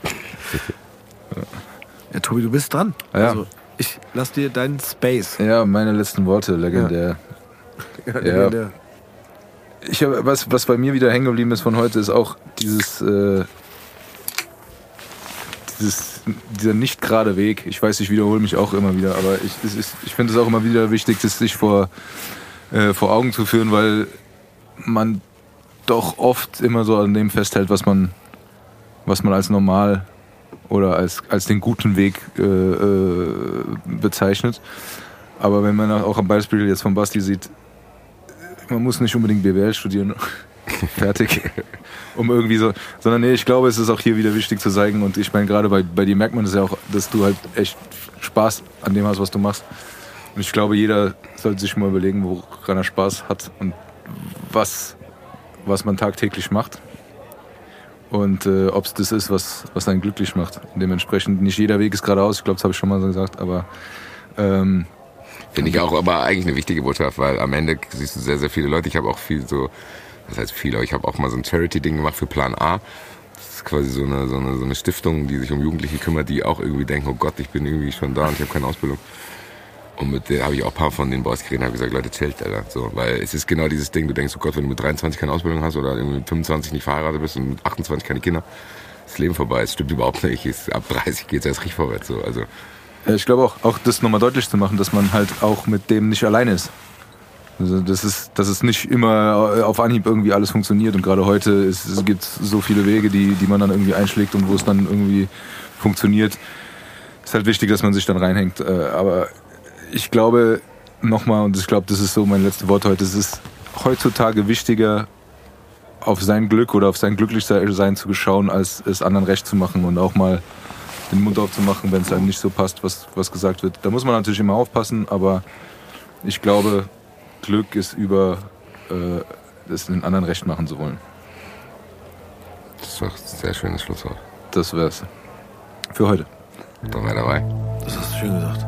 Ja, Tobi, du bist dran. Ja. Also, ich lass dir deinen Space. Ja, meine letzten Worte, legendär. Ja. Der- Ich hab, was, was bei mir wieder hängen geblieben ist von heute, ist auch dieses, äh, dieses dieser nicht gerade Weg. Ich weiß, ich wiederhole mich auch immer wieder, aber ich, ich finde es auch immer wieder wichtig, das sich vor, äh, vor Augen zu führen, weil man doch oft immer so an dem festhält, was man, was man als normal oder als, als den guten Weg äh, äh, bezeichnet. Aber wenn man auch am Beispiel jetzt von Basti sieht, man muss nicht unbedingt BWL studieren, fertig, um irgendwie so, sondern nee, ich glaube, es ist auch hier wieder wichtig zu zeigen und ich meine, gerade bei, bei dir merkt man es ja auch, dass du halt echt Spaß an dem hast, was du machst. Und ich glaube, jeder sollte sich mal überlegen, woran er Spaß hat und was, was man tagtäglich macht. und äh, ob es das ist, was, was einen glücklich macht. Dementsprechend nicht jeder Weg ist geradeaus, ich glaube, das habe ich schon mal so gesagt, aber ähm, Finde ich auch aber eigentlich eine wichtige Botschaft, weil am Ende siehst du sehr, sehr viele Leute. Ich habe auch viel so, das heißt viel, aber ich habe auch mal so ein Charity-Ding gemacht für Plan A. Das ist quasi so eine, so, eine, so eine Stiftung, die sich um Jugendliche kümmert, die auch irgendwie denken, oh Gott, ich bin irgendwie schon da und ich habe keine Ausbildung. Und mit der habe ich auch ein paar von den Boys geredet und habe gesagt, Leute, chillt, Alter. So, weil es ist genau dieses Ding, du denkst, oh Gott, wenn du mit 23 keine Ausbildung hast oder irgendwie mit 25 nicht verheiratet bist und mit 28 keine Kinder, das Leben vorbei. Es stimmt überhaupt nicht. Ab 30 geht es erst richtig vorwärts. So. Also, Ich glaube auch, auch das nochmal deutlich zu machen, dass man halt auch mit dem nicht alleine ist. Also das ist, dass es nicht immer auf Anhieb irgendwie alles funktioniert und gerade heute ist, es gibt so viele Wege, die, die man dann irgendwie einschlägt und wo es dann irgendwie funktioniert. Ist halt wichtig, dass man sich dann reinhängt. Äh, Aber ich glaube nochmal, und ich glaube, das ist so mein letztes Wort heute, es ist heutzutage wichtiger, auf sein Glück oder auf sein Glücklichsein zu schauen, als es anderen recht zu machen und auch mal den Mund aufzumachen, wenn es einem nicht so passt, was, was gesagt wird. Da muss man natürlich immer aufpassen, aber ich glaube, Glück ist über äh, es den anderen recht machen zu wollen. das ist doch ein sehr schönes Schlusswort. Das wär's. Für heute. Doch wer dabei. Das hast du schön gesagt.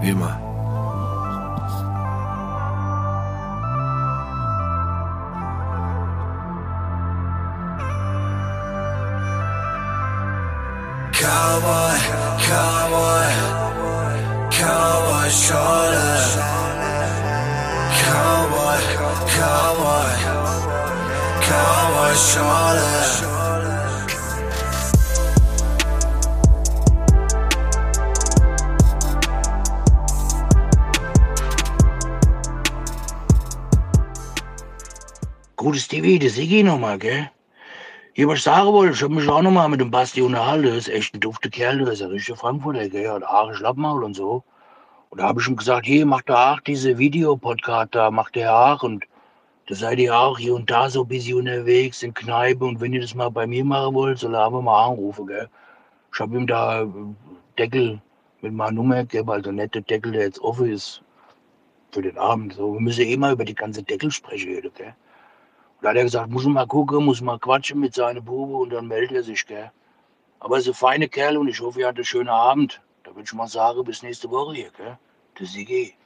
Wie immer. Cowboy, cowboy, cowboy shoulder. Cowboy, cowboy, cowboy shoulder. Gutes TV, das Iggy nochmal, gell? Hier, was ich sagen wollte, ich hab mich auch nochmal mit dem Basti unterhalten. Das ist echt ein dufter Kerl, der ist ein richtiger Frankfurter, gell? Hat Haare, Schlappmaul und so. Und da habe ich ihm gesagt, hier, macht da auch diese Videopodcast da, macht der auch. Und da seid ihr auch hier und da so ein bisschen unterwegs in Kneipe. Und wenn ihr das mal bei mir machen wollt, soll er aber mal anrufen, gell? Ich habe ihm da äh, Deckel mit meiner Nummer gegeben, also der Deckel, der jetzt offen ist für den Abend. So, wir müssen eh mal über die ganze Deckel sprechen, gell? Da hat er gesagt, muss mal gucken, muss mal quatschen mit seinem Bube und dann meldet er sich, gell? Aber er ist ein feiner Kerl und ich hoffe, ihr hattet einen schönen Abend. Da würde ich mal sagen, bis nächste Woche hier, gell? Der Sigi.